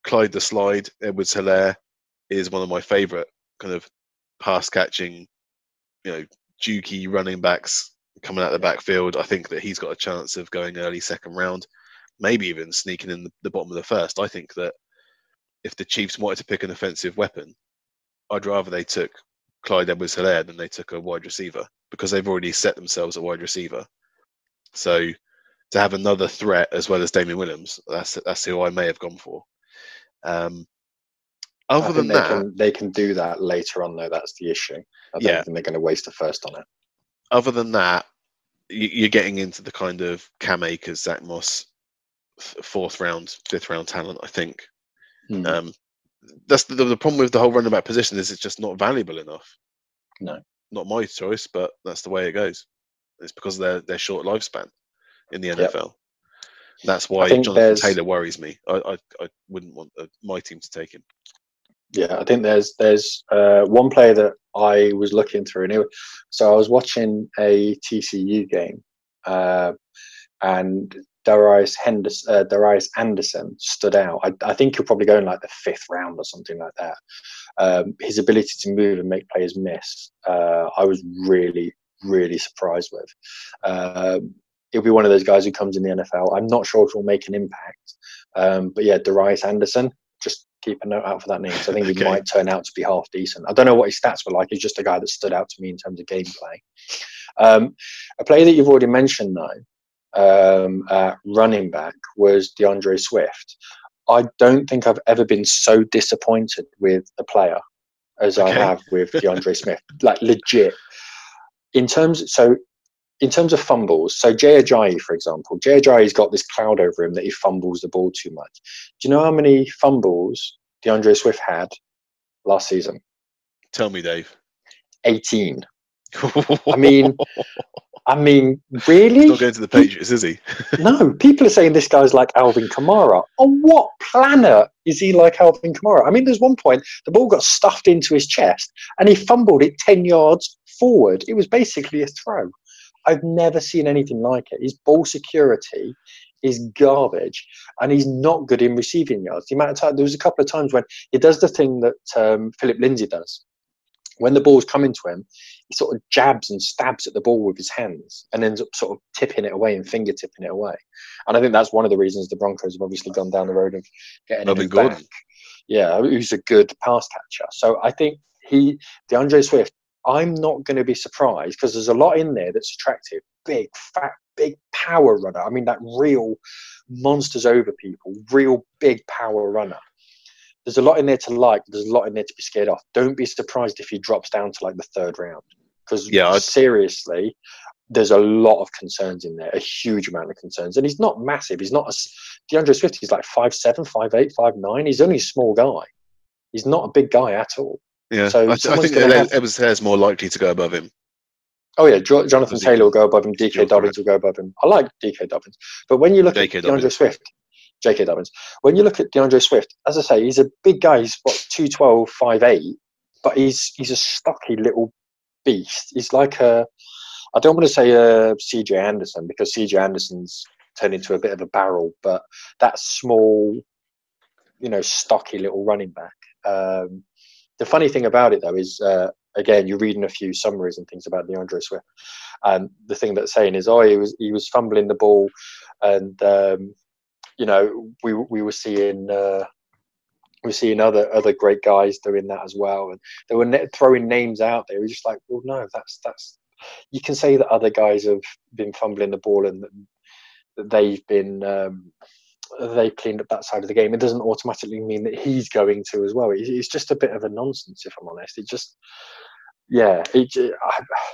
Clyde the Slide, Edwards Helaire is one of my favourite kind of pass catching, you know, jukey running backs coming out the backfield. I think that he's got a chance of going early second round, maybe even sneaking in the, the bottom of the first. I think that if the Chiefs wanted to pick an offensive weapon, I'd rather they took Clyde Edwards Helaire than they took a wide receiver because they've already set themselves a wide receiver. So to have another threat as well as Damien Williams, that's that's who I may have gone for. Um, other than they that, can they can do that later on though. That's the issue. I don't Yeah. think they're going to waste a first on it. other than that, you- you're getting into the kind of Cam Akers, Zach Moss, fourth round, fifth round talent. I think Hmm. um, that's the, the problem with the whole running back position is it's just not valuable enough. No. not my choice, but that's the way it goes. It's because of their their short lifespan in the Yep. NFL. That's why Jonathan there's- Taylor worries me. I I, I wouldn't want uh, my team to take him. Yeah, I think there's there's uh, one player that I was looking through, and it, so I was watching a TCU game, uh, and Darius Henderson, uh, Darius Anderson stood out. I, I think he'll probably go in like the fifth round or something like that. Um, his ability to move and make players miss, uh, I was really really surprised with. Um, he'll be one of those guys who comes in the NFL. I'm not sure if he'll make an impact, um, but yeah, Darius Anderson, just keep a note out for that name. So I think he Okay. might turn out to be half decent. I don't know what his stats were like. He's just a guy that stood out to me in terms of gameplay. Um, a player that you've already mentioned, though, um, uh, running back, was DeAndre Swift. I don't think I've ever been so disappointed with a player as I have with DeAndre Smith. Like legit. In terms, so in terms of fumbles, so Jay Ajayi, for example, Jay Ajayi's got this cloud over him that he fumbles the ball too much. Do you know how many fumbles DeAndre Swift had last season? Tell me, Dave. 18. I mean, I mean, really? he's not going to the Patriots, is he? no, people are saying this guy's like Alvin Kamara. On what planet is he like Alvin Kamara? I mean, there's one point the ball got stuffed into his chest and he fumbled it 10 yards forward. It was basically a throw. I've never seen anything like it. His ball security is garbage and he's not good in receiving yards. The amount of time, there was a couple of times when he does the thing that um, Philip Lindsay does. When the ball's coming to him, he sort of jabs and stabs at the ball with his hands and ends up sort of tipping it away and finger tipping it away. And I think that's one of the reasons the Broncos have obviously gone down the road of getting him Gordon. back. Yeah, who's a good pass catcher. So I think he, DeAndre Swift, I'm not going to be surprised because there's a lot in there that's attractive. Big, fat, big power runner. I mean, that real monsters over people, real big power runner. There's a lot in there to like. There's a lot in there to be scared off. Don't be surprised if he drops down to like the third round because Yeah, I'd- seriously, there's a lot of concerns in there, a huge amount of concerns. And he's not massive. He's not a, DeAndre Swift. He's like five seven, five eight, five nine. He's only a small guy. He's not a big guy at all. Yeah, So I, th- I think have- Evans Hair's more likely to go above him. Oh yeah, jo- Jonathan he- Taylor will go above him. DK Dobbins will go above him. I like DK Dobbins, but when you look J.K. at DeAndre Swift, JK Dobbins, when you look at DeAndre Swift, as I say, he's a big guy. He's what 212, 5'8", but he's he's a stocky little beast. He's like a, I don't want to say a CJ Anderson because CJ Anderson's turned into a bit of a barrel, but that small, you know, stocky little running back. Um, the funny thing about it though is, uh, again, you're reading a few summaries and things about DeAndre Swift, and the thing that's saying is, oh, he was he was fumbling the ball, and um, you know, we we were seeing uh, we were seeing other other great guys doing that as well, and they were throwing names out there. We're just like, well, no, that's that's. You can say that other guys have been fumbling the ball and that they've been um, they cleaned up that side of the game. It doesn't automatically mean that he's going to as well. It's just a bit of a nonsense, if I'm honest. It just yeah, it,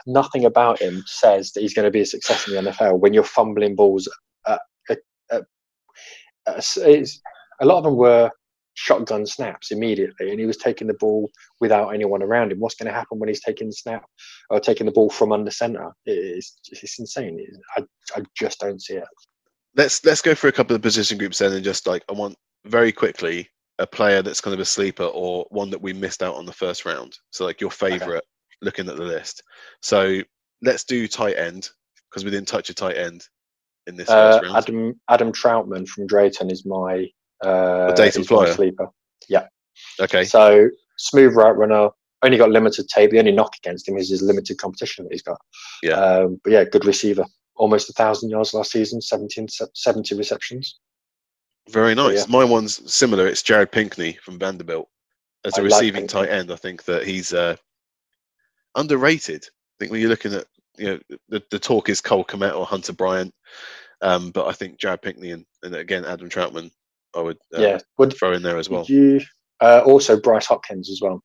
nothing about him says that he's going to be a success in the NFL when you're fumbling balls. At, at, at, a lot of them were shotgun snaps immediately, and he was taking the ball without anyone around him. What's going to happen when he's taking the snap or taking the ball from under center? It's, it's insane. I, I just don't see it. Let's let's go through a couple of position groups then, and just like I want very quickly a player that's kind of a sleeper or one that we missed out on the first round. So like your favorite okay looking at the list. So let's do tight end because we didn't touch a tight end in this uh, round. Adam Adam Trautman from Dayton is my uh, Dayton Flyer sleeper. Yeah. Okay. So smooth route runner. Only got limited tape. The only knock against him is his limited competition that he's got. Yeah. Um, but yeah, good receiver. Almost a thousand yards last season. 17, 70 receptions. Very nice. yeah. My one's similar. It's Jared Pinkney from Vanderbilt. As a I receiving like tight end, I think that he's uh, underrated. I think when you're looking at you know the, the talk is Cole Kmet or Hunter Bryant, um, but I think Jared Pinkney and, and again Adam Trautman I would uh, yeah would throw in there as well. You, uh, also Bryce Hopkins as well.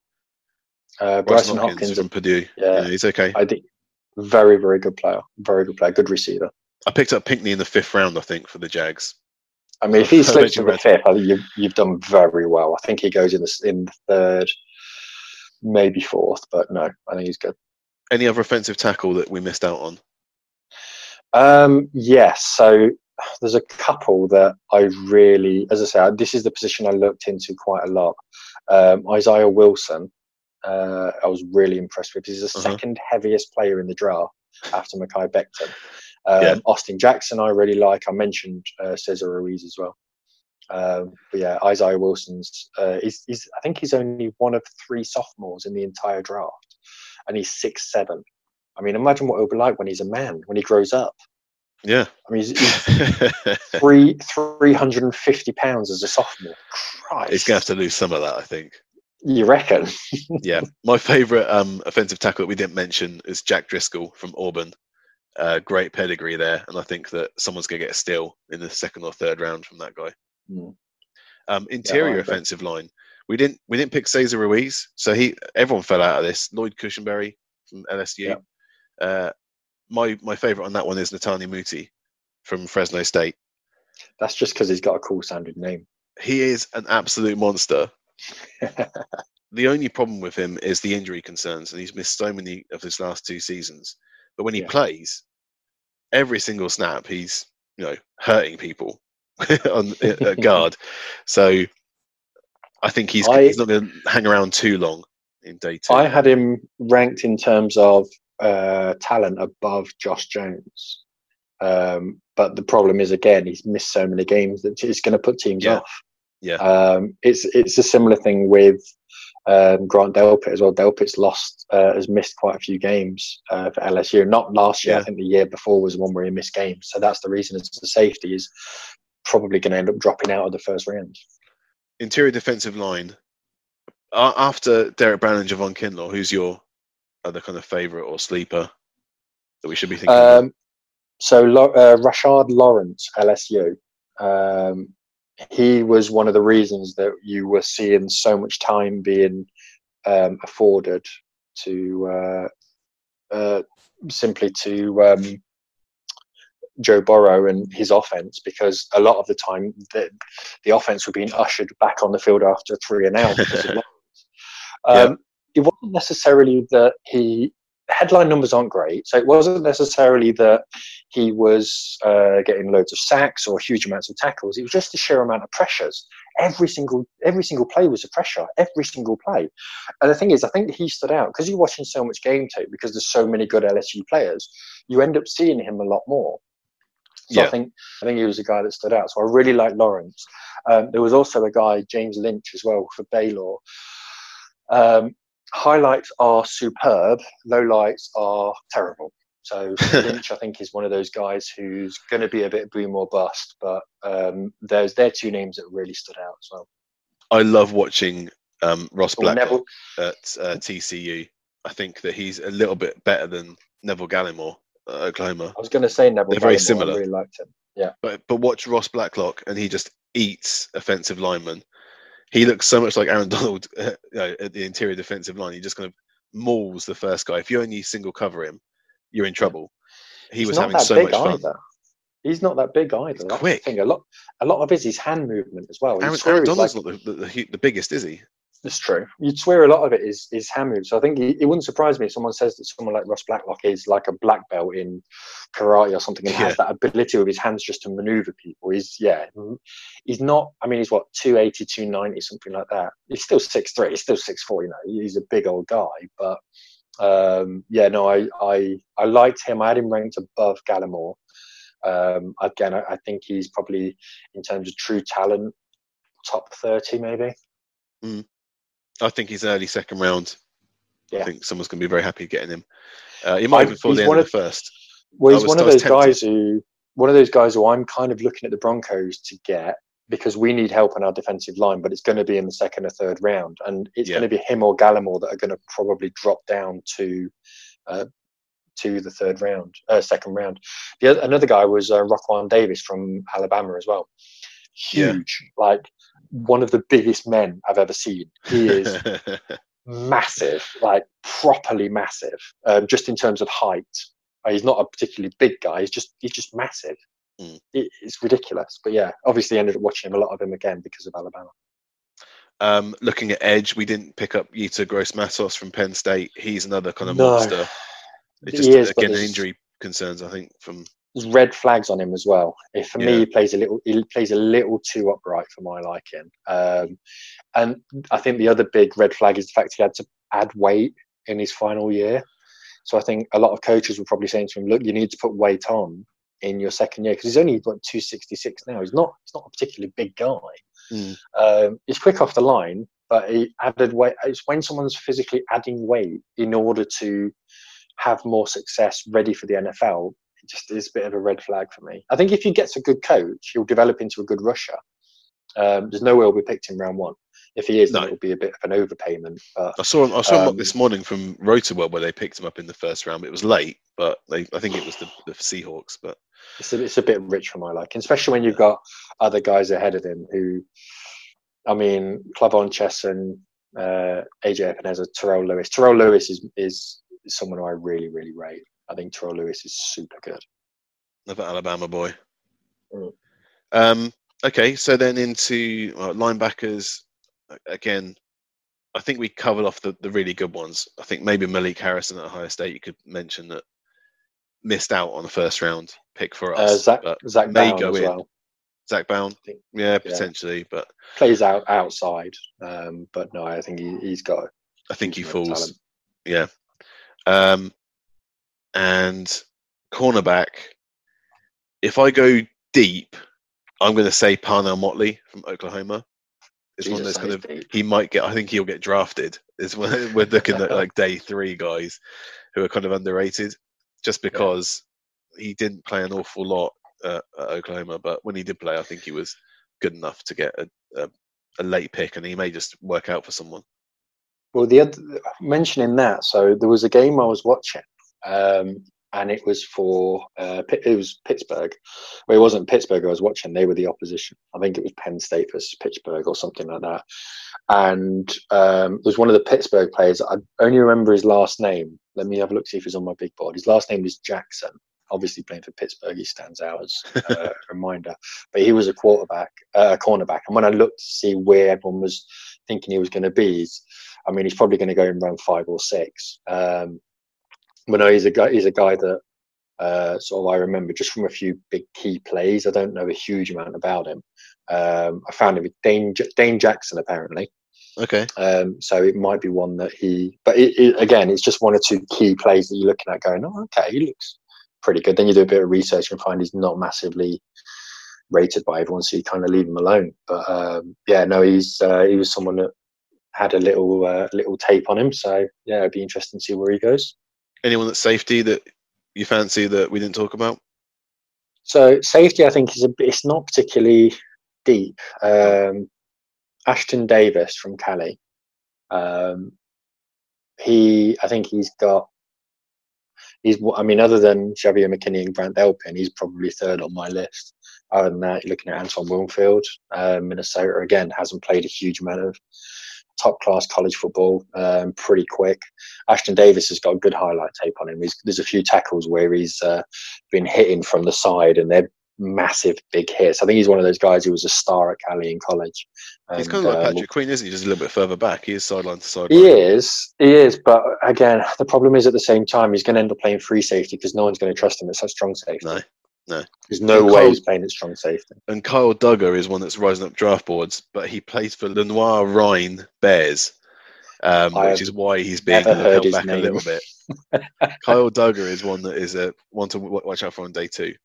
Uh, Brycen Hopkins, Hopkins from Purdue. Yeah, yeah, he's okay. I think very very good player, very good player, good receiver. I picked up Pinkney in the fifth round, I think, for the Jags. I mean, if he slips to the fifth, I think you've, you've done very well. I think he goes in the in the third, maybe fourth, but no, I think he's good. Any other offensive tackle that we missed out on? Um, yes. So there's a couple that I really, as I said, this is the position I looked into quite a lot. Um, Isaiah Wilson, uh, I was really impressed with. He's the uh-huh. second heaviest player in the draft after Mekhi Becton. Um, yeah. Austin Jackson, I really like. I mentioned uh, Cesar Ruiz as well. Um, but yeah, Isaiah Wilson's, uh, he's, he's, I think he's only one of three sophomores in the entire draft, and he's six seven. I mean, imagine what it'll be like when he's a man, when he grows up. Yeah, I mean, he's, he's three three hundred and fifty pounds as a sophomore. Christ. He's gonna have to lose some of that, I think. You reckon? yeah, my favourite um, offensive tackle that we didn't mention is Jack Driscoll from Auburn. Uh, great pedigree there, and I think that someone's gonna get a steal in the second or third round from that guy. Mm. Um, interior yeah, offensive line. We didn't we didn't pick Cesar Ruiz, so he everyone fell out of this. Lloyd Cushenberry from LSU. Yeah. Uh, my my favorite on that one is Netane Muti from Fresno State. That's just because he's got a cool sounding name. He is an absolute monster. The only problem with him is the injury concerns, and he's missed so many of his last two seasons. But when he yeah. plays, every single snap, he's you know hurting people on guard. So I think he's I, he's not going to hang around too long in day two. I had him ranked in terms of uh, talent above Josh Jones. Um, but the problem is again he's missed so many games that it's going to put teams yeah. off. Yeah, um, it's it's a similar thing with um, Grant Delpit as well. Delpit's lost uh, has missed quite a few games uh, for LSU. Not last year, yeah. I think the year before was the one where he missed games. So that's the reason it's the safety is probably going to end up dropping out of the first round. Interior defensive line. Uh, after Derrick Brown and Javon Kinlaw, who's your other kind of favourite or sleeper that we should be thinking um, So uh, Rashard Lawrence, LSU. Um, he was one of the reasons that you were seeing so much time being um, afforded to uh, uh, simply to um, Joe Burrow and his offense because a lot of the time the, the offense were being ushered back on the field after three and out because of um, It wasn't necessarily that he headline numbers aren't great, so it wasn't necessarily that he was uh, getting loads of sacks or huge amounts of tackles. It was just the sheer amount of pressures. Every single every single play was a pressure. Every single play. And the thing is, I think he stood out because you're watching so much game tape because there's so many good LSU players. You end up seeing him a lot more. So yeah. I think I think he was a guy that stood out. So I really like Lawrence. Um, there was also a guy James Lynch as well for Baylor. Um, highlights are superb. Lowlights are terrible. So Lynch, I think, is one of those guys who's going to be a bit boom or bust. But um, there's they're two names that really stood out as well. I love watching um, Ross Neville, at uh, TCU. I think that he's a little bit better than Neville Gallimore at Oklahoma. I was going to say Neville. They're very Gallimore, similar. I really liked him. Yeah, But but watch Ross Blacklock and he just eats offensive linemen. He looks so much like Aaron Donald uh, you know, at the interior defensive line. He just kind of mauls the first guy. If you only single cover him, you're in trouble. He He's was having so much fun. either. He's not that big either. He's That's quick. A lot, a lot of it is his hand movement as well. Aaron, Aaron Donald's like- not the, the, the, the biggest, is he? It's true. You'd swear a lot of it is is hand moves. So I think it, it wouldn't surprise me if someone says that someone like Ross Blacklock is like a black belt in karate or something and Yeah. has that ability with his hands just to maneuver people. He's yeah, mm, he's not. I mean, he's what 280, 290, something like that. He's still six three. He's still six four. You know, he's a big old guy. But um, yeah, no, I I I liked him. I had him ranked above Gallimore. Um, again, I, I think he's probably in terms of true talent, top thirty maybe. I think he's early second round. I think someone's going to be very happy getting him. Uh, he might I- even fall he's the end one of of- the first. Well, he's was- one of those tempted. guys who, one of those guys who I'm kind of looking at the Broncos to get because we need help on our defensive line, but it's going to be in the second or third round, and it's Yeah. going to be him or Gallimore that are going to probably drop down to, uh, to the third round, uh, second round. The other, another guy was uh, Raekwon Davis from Alabama as well. Yeah. Huge, like one of the biggest men I've ever seen. He is massive, like properly massive, um, just in terms of height. Uh, he's not a particularly big guy. He's just he's just massive. Mm. It, it's ridiculous. But yeah, obviously ended up watching a lot of him again because of Alabama. um, looking at edge, we didn't pick up Yetur Gross Matos from Penn State. He's another kind of No. monster. It's just he is, again injury concerns, I think, from red flags on him as well. If for Yeah. me, he plays a little he plays a little too upright for my liking. Um, and I think the other big red flag is the fact he had to add weight in his final year. So I think a lot of coaches were probably saying to him, "Look, you need to put weight on in your second year because he's only what 266 now. He's not he's not a particularly big guy. Mm. Um, he's quick off the line, but he added weight. It's when someone's physically adding weight in order to have more success, ready for the NFL. Just is a bit of a red flag for me. I think if he gets a good coach, he'll develop into a good rusher. Um, there's no way he'll be picked in round one. If he is, No. it'll be a bit of an overpayment. But I saw him. I saw him Um, this morning from Rotoworld where they picked him up in the first round. It was late, but they, I think it was the, the Seahawks. But it's a, it's a bit rich for my liking, especially when you've got other guys ahead of him who, I mean, K'Lavon Chaisson, uh, AJ Epenesa, Terrell Lewis. Terrell Lewis is, is someone who I really, really rate. I think Terrell Lewis is super good. another Alabama boy. Mm. Um, okay, so then into uh, linebackers again. I think we covered off the, the really good ones. I think maybe Malik Harrison at Ohio State you could mention that missed out on the first round pick for Uh, us. Zach, but Zach may Baun go in. well. Zack Baun, think- yeah, potentially, but Plays out outside, um, but no, I think he, he's got. I think he huge amount of falls. talent. Yeah. Um, and cornerback, if I go deep, I'm going to say Parnell Motley from Oklahoma. It's one those kind of deep. he might get. I think he'll get drafted. Is when we're looking at like day three guys who are kind of underrated, just because he didn't play an awful lot uh, at Oklahoma, but when he did play, I think he was good enough to get a, a, a late pick, and he may just work out for someone. Well, the other mentioning that, so there was a game I was watching, um, and it was for uh, it was Pittsburgh. Well, it wasn't Pittsburgh I was watching; they were the opposition. I think it was Penn State versus Pittsburgh or something like that. And um, it was one of the Pittsburgh players. I only remember his last name. Let me have a look see if he's on my big board. His last name was Jackson. Obviously, playing for Pittsburgh, he stands out as uh, a reminder. But he was a quarterback, uh, a cornerback. And when I looked to see where everyone was thinking he was going to be, I mean, he's probably going to go in round five or six. Um, but no, he's a guy. He's a guy that uh, sort of I remember just from a few big key plays. I don't know a huge amount about him. Um, I found him with Dane, Dane Jackson apparently. Okay. Um, so it might be one that he. But it, it, again, it's just one or two key plays that you're looking at, going, "Oh, okay, he looks pretty good." Then you do a bit of research and find he's not massively rated by everyone, so you kind of leave him alone. But um, yeah, no, he's uh, he was someone that had a little uh, little tape on him. So yeah, it'd be interesting to see where he goes. Anyone at safety that you fancy that we didn't talk about? So safety, I think, is a it's not particularly deep. Um, Ashtyn Davis from Cali. Um, he, I think he's got. He's, I mean, other than Xavier McKinney and Grant Delpit, he's probably third on my list. Other than that, you're looking at Antoine Winfield, uh, Minnesota again hasn't played a huge amount of top class college football, um, pretty quick. Ashtyn Davis has got a good highlight tape on him. He's, there's a few tackles where he's uh, been hitting from the side, and they're massive big hits. I think he's one of those guys who was a star at Cali in college. he's kind of like um, Patrick Queen, isn't he? Just a little bit further back. He is sideline to sideline. He is, he is, but again, the problem is at the same time he's going to end up playing free safety because no one's going to trust him at such strong safety. No, no. There's no And way Cole- he's playing at strong safety. And Kyle Dugger is one that's rising up draft boards, but he plays for Lenoir-Rhyne Bears, um, which is why he's being held back a little bit. Kyle Dugger is one that is a one to w- watch out for on day two.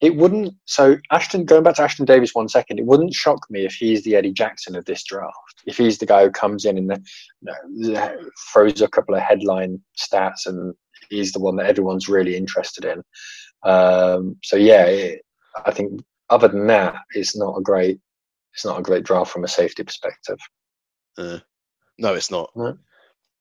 It wouldn't. So Ashtyn, going back to Ashtyn Davis one second, it wouldn't shock me if he's the Eddie Jackson of this draft. If he's the guy who comes in and you know, throws a couple of headline stats, and he's the one that everyone's really interested in. Um, so yeah, it, I think other than that, it's not a great. It's not a great draft from a safety perspective. Uh, no, it's not. No.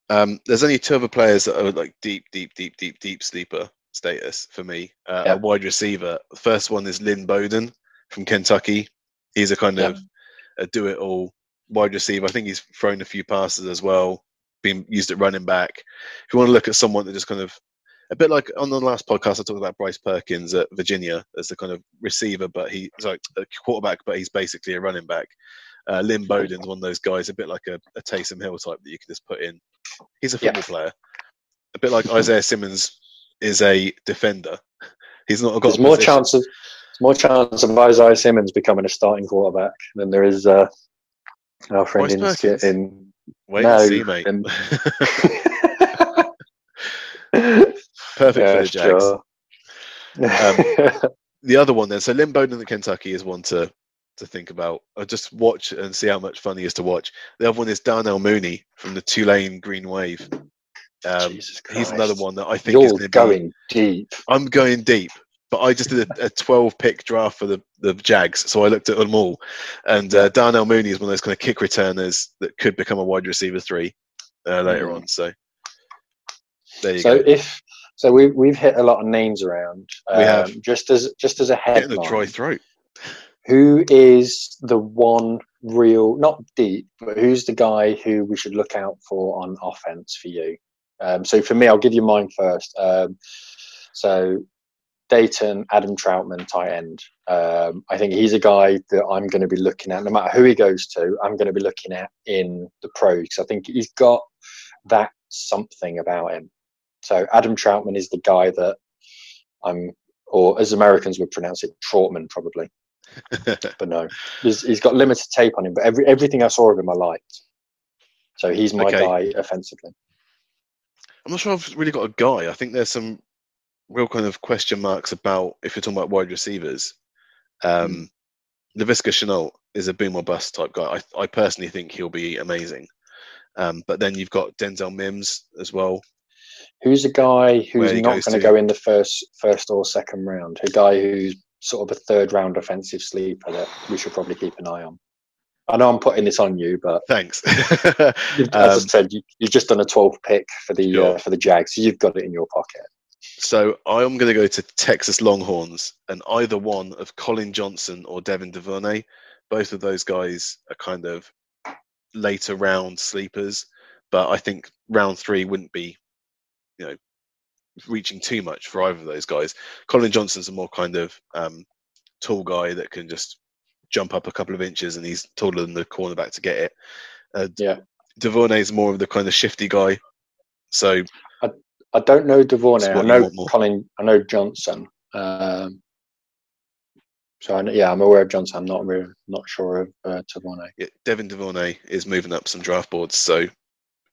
Um, there's only two other players that are like deep, deep, deep, deep, deep sleeper status for me. Uh, Yeah. A wide receiver. The first one is Lynn Bowden from Kentucky. He's a kind Yeah. of a do-it-all wide receiver. I think he's thrown a few passes as well, been used at running back. If you want to look at someone that just kind of a bit like on the last podcast, I talked about Bryce Perkins at Virginia as the kind of receiver, but he's like a quarterback, but he's basically a running back. Uh, Lynn Bowden's one of those guys, a bit like a, a Taysom Hill type that you can just put in. He's a Yeah. football player, a bit like Isaiah Simmons is a defender. He's not got There's a more chance of more chance of Isaiah Simmons becoming a starting quarterback than there is uh, our friend Bryce in, in Wait No, and see, mate. and- Perfect Yeah, for the Jags. sure. the other one then, so Lynn Bowden at Kentucky is one to to think about. Or just watch and see how much fun he is to watch. The other one is Darnell Mooney from the Tulane Green Wave. Um, he's another one that I think is You're be. going deep. I'm going deep, but I just did a, a 12 pick draft for the, the Jags, so I looked at them all. And uh, Darnell Mooney is one of those kind of kick returners that could become a wide receiver three uh, later Mm. on. So there you go. So go. if so, we we've hit a lot of names around. We have. Um, just as just as a Getting a the dry throat. who is the one real not deep but who's the guy who we should look out for on offense for you um, so for me i'll give you mine first um, so dayton adam trautman tight end um, i think he's a guy that i'm going to be looking at no matter who he goes to i'm going to be looking at in the pros i think he's got that something about him so adam troutman is the guy that i'm or as americans would pronounce it troutman probably but no, he's, he's got limited tape on him. But every everything I saw of him, I liked. So he's my Okay. guy offensively. I'm not sure I've really got a guy. I think there's some real kind of question marks about if you're talking about wide receivers. Um, Laviska Shenault is a boom or bust type guy. I, I personally think he'll be amazing. Um, but then you've got Denzel Mims as well. Who's a guy who's not going to go in the first first or second round? A guy who's sort of a third round offensive sleeper that we should probably keep an eye on. I know I'm putting this on you, but Thanks. you've- as I Um, said, you, you've just done a 12th pick for the Sure. uh, for the Jags, so you've got it in your pocket. so I'm going to go to Texas Longhorns, and either one of Collin Johnson or Devin DuVernay. Both of those guys are kind of later round sleepers, but I think round three wouldn't be, you know, reaching too much for either of those guys. Collin Johnson's a more kind of um, tall guy that can just jump up a couple of inches, and he's taller than the cornerback to get it. Uh, Yeah. DuVernay is more of the kind of shifty guy. So I I don't know Devin. It's I know. Collin. I know Johnson. Um, so I yeah, I'm aware of Johnson. I'm not really, not sure of uh, Tavone. yeah, Devin DuVernay is moving up some draft boards. So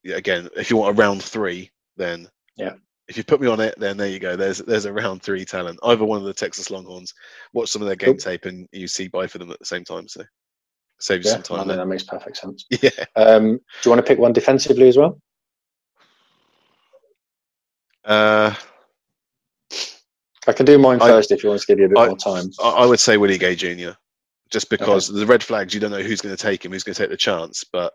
yeah, again, if you want a round three, then Yeah. If you put me on it, then there you go. There's there's a round three talent. Either one of the Texas Longhorns. Watch some of their game tape, and you see buy for them at the same time. So saves you Yeah, some I time. think There. that makes perfect sense. Yeah. Um, do you want to pick one defensively as well? Uh, I can do mine I- first if you want to give you a bit I- more time. I, I would say Willie Gay Jr. Just because the red flags, you don't know who's going to take him, who's going to take the chance. But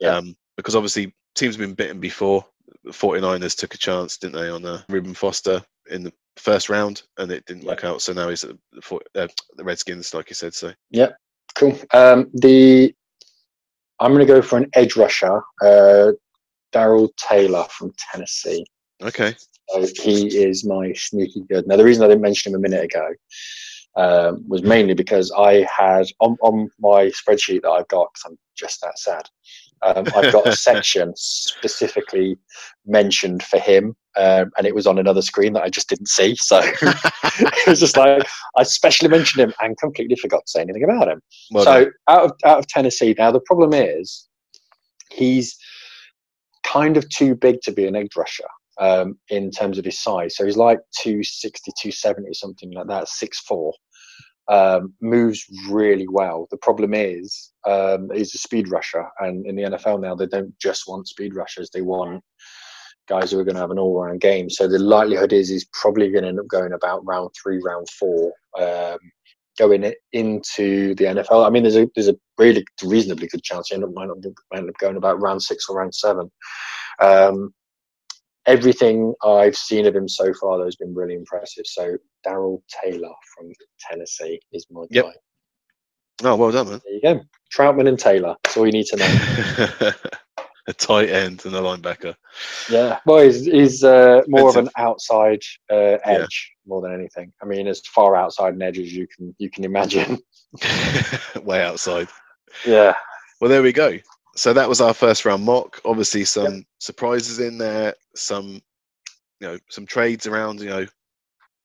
Yeah. um, because obviously teams have been bitten before. The 49ers took a chance, didn't they, on uh, Reuben Foster in the first round, and it didn't work out. So now he's at the, for- uh, the Redskins, like you said. So yeah, Cool. Um, the I'm going to go for an edge rusher, uh, Darrell Taylor from Tennessee. okay, So he is my sneaky good. Now, the reason I didn't mention him a minute ago um, was mainly because I had on, on my spreadsheet that I've got, because I'm just that sad, um, I've got a section specifically mentioned for him, um, and it was on another screen that I just didn't see. So it was just like I specially mentioned him and completely forgot to say anything about him well so done. out of out of Tennessee now the problem is he's kind of too big to be an edge rusher um, in terms of his size. So he's like 260, 270, something like that, six four. Um, moves really well. The problem is um, he's a speed rusher, and in the NFL now they don't just want speed rushers; they want guys who are going to have an all-round game. So the likelihood is he's probably going to end up going about round three, round four, um, going into the NFL. I mean, there's a there's a really reasonably good chance he end up might end up going about round six or round seven. Um, everything I've seen of him so far, though, has been really impressive. So Darrell Taylor from Tennessee is my Yep. guy. Oh, well done, man. There you go. Trautman and Taylor. That's all you need to know. a tight end and a linebacker. Yeah, well, he's, he's uh, more of an outside uh, Yeah. edge more than anything. I mean, as far outside an edge as you can you can imagine. Way outside. yeah, Well, there we go. So that was our first round mock. Obviously, some surprises in there, some you know, some trades around. You know,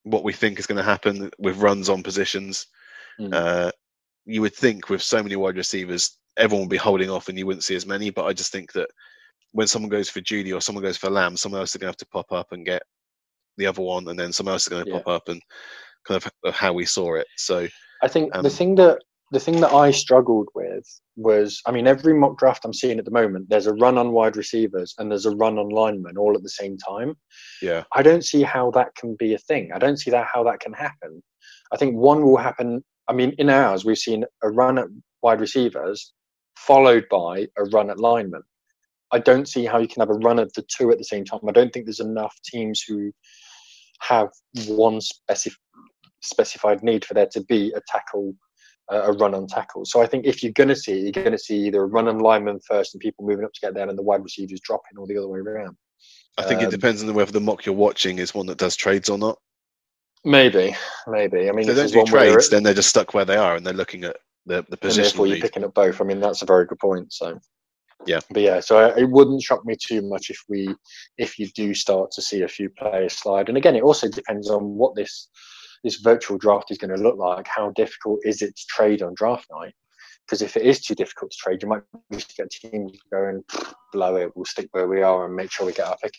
what we think is going to happen with runs on positions. Mm. Uh, you would think with so many wide receivers, everyone would be holding off, and you wouldn't see as many. But I just think that when someone goes for Jeudy or someone goes for Lamb, someone else is going to have to pop up and get the other one, and then someone else is going to Yeah. pop up and kind of of how we saw it. So I think Um, the thing that the thing that I struggled with was, I mean, every mock draft I'm seeing at the moment, there's a run on wide receivers and there's a run on linemen all at the same time. yeah, I don't see how that can be a thing. I don't see that how that can happen. I think one will happen. I mean, in ours, we've seen a run at wide receivers followed by a run at linemen. I don't see how you can have a run of the two at the same time. I don't think there's enough teams who have one specif- specified need for there to be a tackle, a run on tackle. So I think if you're going to see, it, you're going to see either a run on lineman first and people moving up to get there, and the wide receivers dropping, or the other way around. I think it Um, depends on whether the mock you're watching is one that does trades or not. Maybe, maybe. I mean, If they don't do one trades, then they're just stuck where they are, and they're looking at the the position. and therefore you're picking up both. I mean, that's a very good point. So, Yeah. but yeah, so it wouldn't shock me too much if we, if you do start to see a few players slide. And again, it also depends on what this this virtual draft is going to look like. How difficult is it to trade on draft night? Because if it is too difficult to trade, you might just get teams going blow it. We'll stick where we are and make sure we get our pick.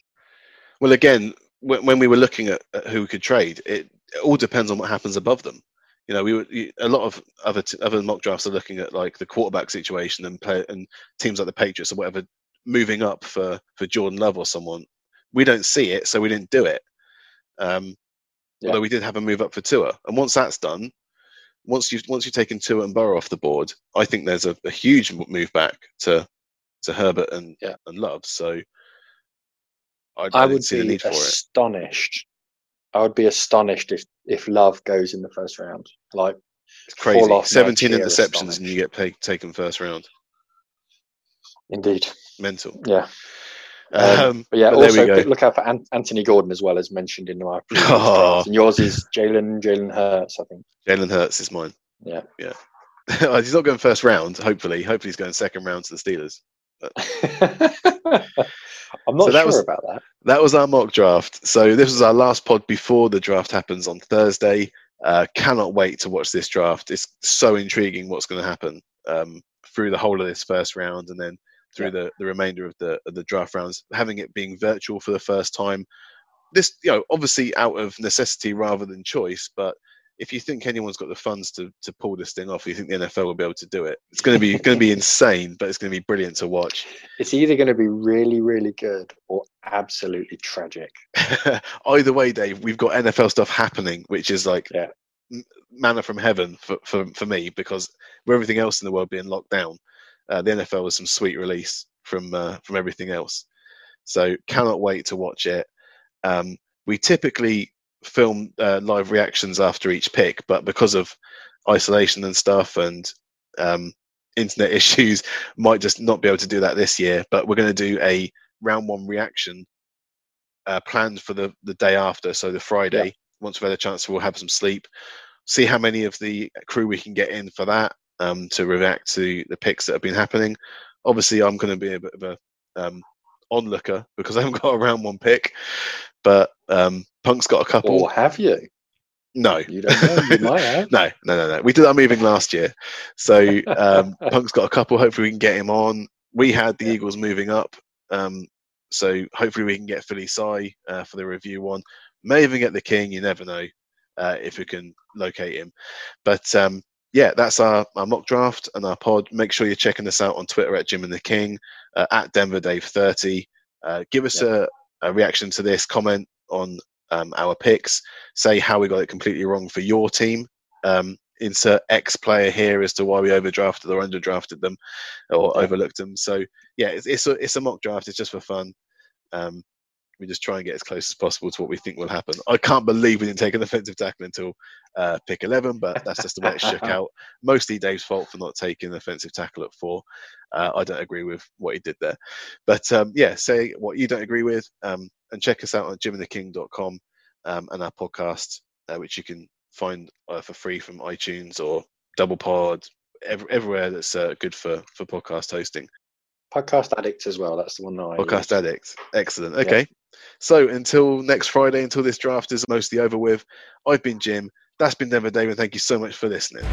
Well, again, when, we were looking at, who we could trade, it, it all depends on what happens above them. You know, we were, a lot of other t- other mock drafts are looking at like the quarterback situation and play and teams like the Patriots or whatever moving up for for Jordan Love or someone. We don't see it, so we didn't do it. Um, Yeah. Although we did have a move up for Tua, and once that's done, once you've once you've taken Tua and Burrow off the board, I think there's a, a huge move back to to Herbert and Yeah. and Love. So I, I, I would see the be need for it. astonished. I would be astonished if if Love goes in the first round. Like It's crazy. 17 interceptions and you get pay, taken first round. indeed, Mental. yeah. Um, Um, But yeah, but also look out for An- Anthony Gordon as well as mentioned in my previous Oh. And yours is Jalen Jalen Hurts, I think. Jalen Hurts is mine. Yeah. Yeah. he's not going first round. Hopefully, hopefully he's going second round to the Steelers. I'm not So sure was- about that. That was our mock draft. So this was our last pod before the draft happens on Thursday. Uh, cannot wait to watch this draft. It's so intriguing what's going to happen um, through the whole of this first round and then through Yeah. the, the remainder of the of the draft rounds. Having it being virtual for the first time, this you know obviously out of necessity rather than choice, but if you think anyone's got the funds to to pull this thing off, you think the NFL will be able to do it. It's going to be going to be insane, but it's going to be brilliant to watch. It's either going to be really, really good or absolutely tragic. Either way, Dave, we've got NFL stuff happening, which is like Yeah. manna from heaven for, for, for me because with everything else in the world being locked down, uh, the NFL was some sweet release from uh, from everything else. So cannot wait to watch it. Um, we typically film uh, live reactions after each pick, but because of isolation and stuff and um, internet issues, might just not be able to do that this year. But we're going to do a round one reaction uh, planned for the the day after, so the Friday. Once we've had a chance, we'll have some sleep. See how many of the crew we can get in for that um, to react to the picks that have been happening. Obviously, I'm going to be a bit of a um, onlooker because I haven't got a round one pick, but um, Punk's got a couple. Or have you? no, You don't know. You might have. no, no, no, no. We did our moving last year, so um, Punk's got a couple. Hopefully, we can get him on. We had the Yeah. Eagles moving up, um, so hopefully we can get Philly Sai uh, for the review one. May even get the King. You never know uh, if we can locate him. But um, yeah, that's our, our mock draft and our pod. Make sure you're checking us out on Twitter at Jim and the King, uh, at Denver Dave thirty. Uh, give us a, a reaction to this. Comment on um, our picks. Say how we got it completely wrong for your team. Um, insert X player here as to why we overdrafted or underdrafted them or Yeah. overlooked them. So yeah, it's, it's a it's a mock draft. It's just for fun. Um, we just try and get as close as possible to what we think will happen. I can't believe we didn't take an offensive tackle until uh, pick 11, but that's just the way it shook out. Mostly Dave's fault for not taking an offensive tackle at four. Uh, I don't agree with what he did there. But um, yeah, say what you don't agree with um, and check us out on jimandtheking.com um, and our podcast, uh, which you can find uh, for free from iTunes or Double Pod, ev- everywhere that's uh, good for, for podcast hosting. Podcast Addict as well. That's the one that I Podcast use. Addict. Excellent. Okay. So until next Friday, until this draft is mostly over with, I've been Jim. That's been Denver Dave, and thank you so much for listening.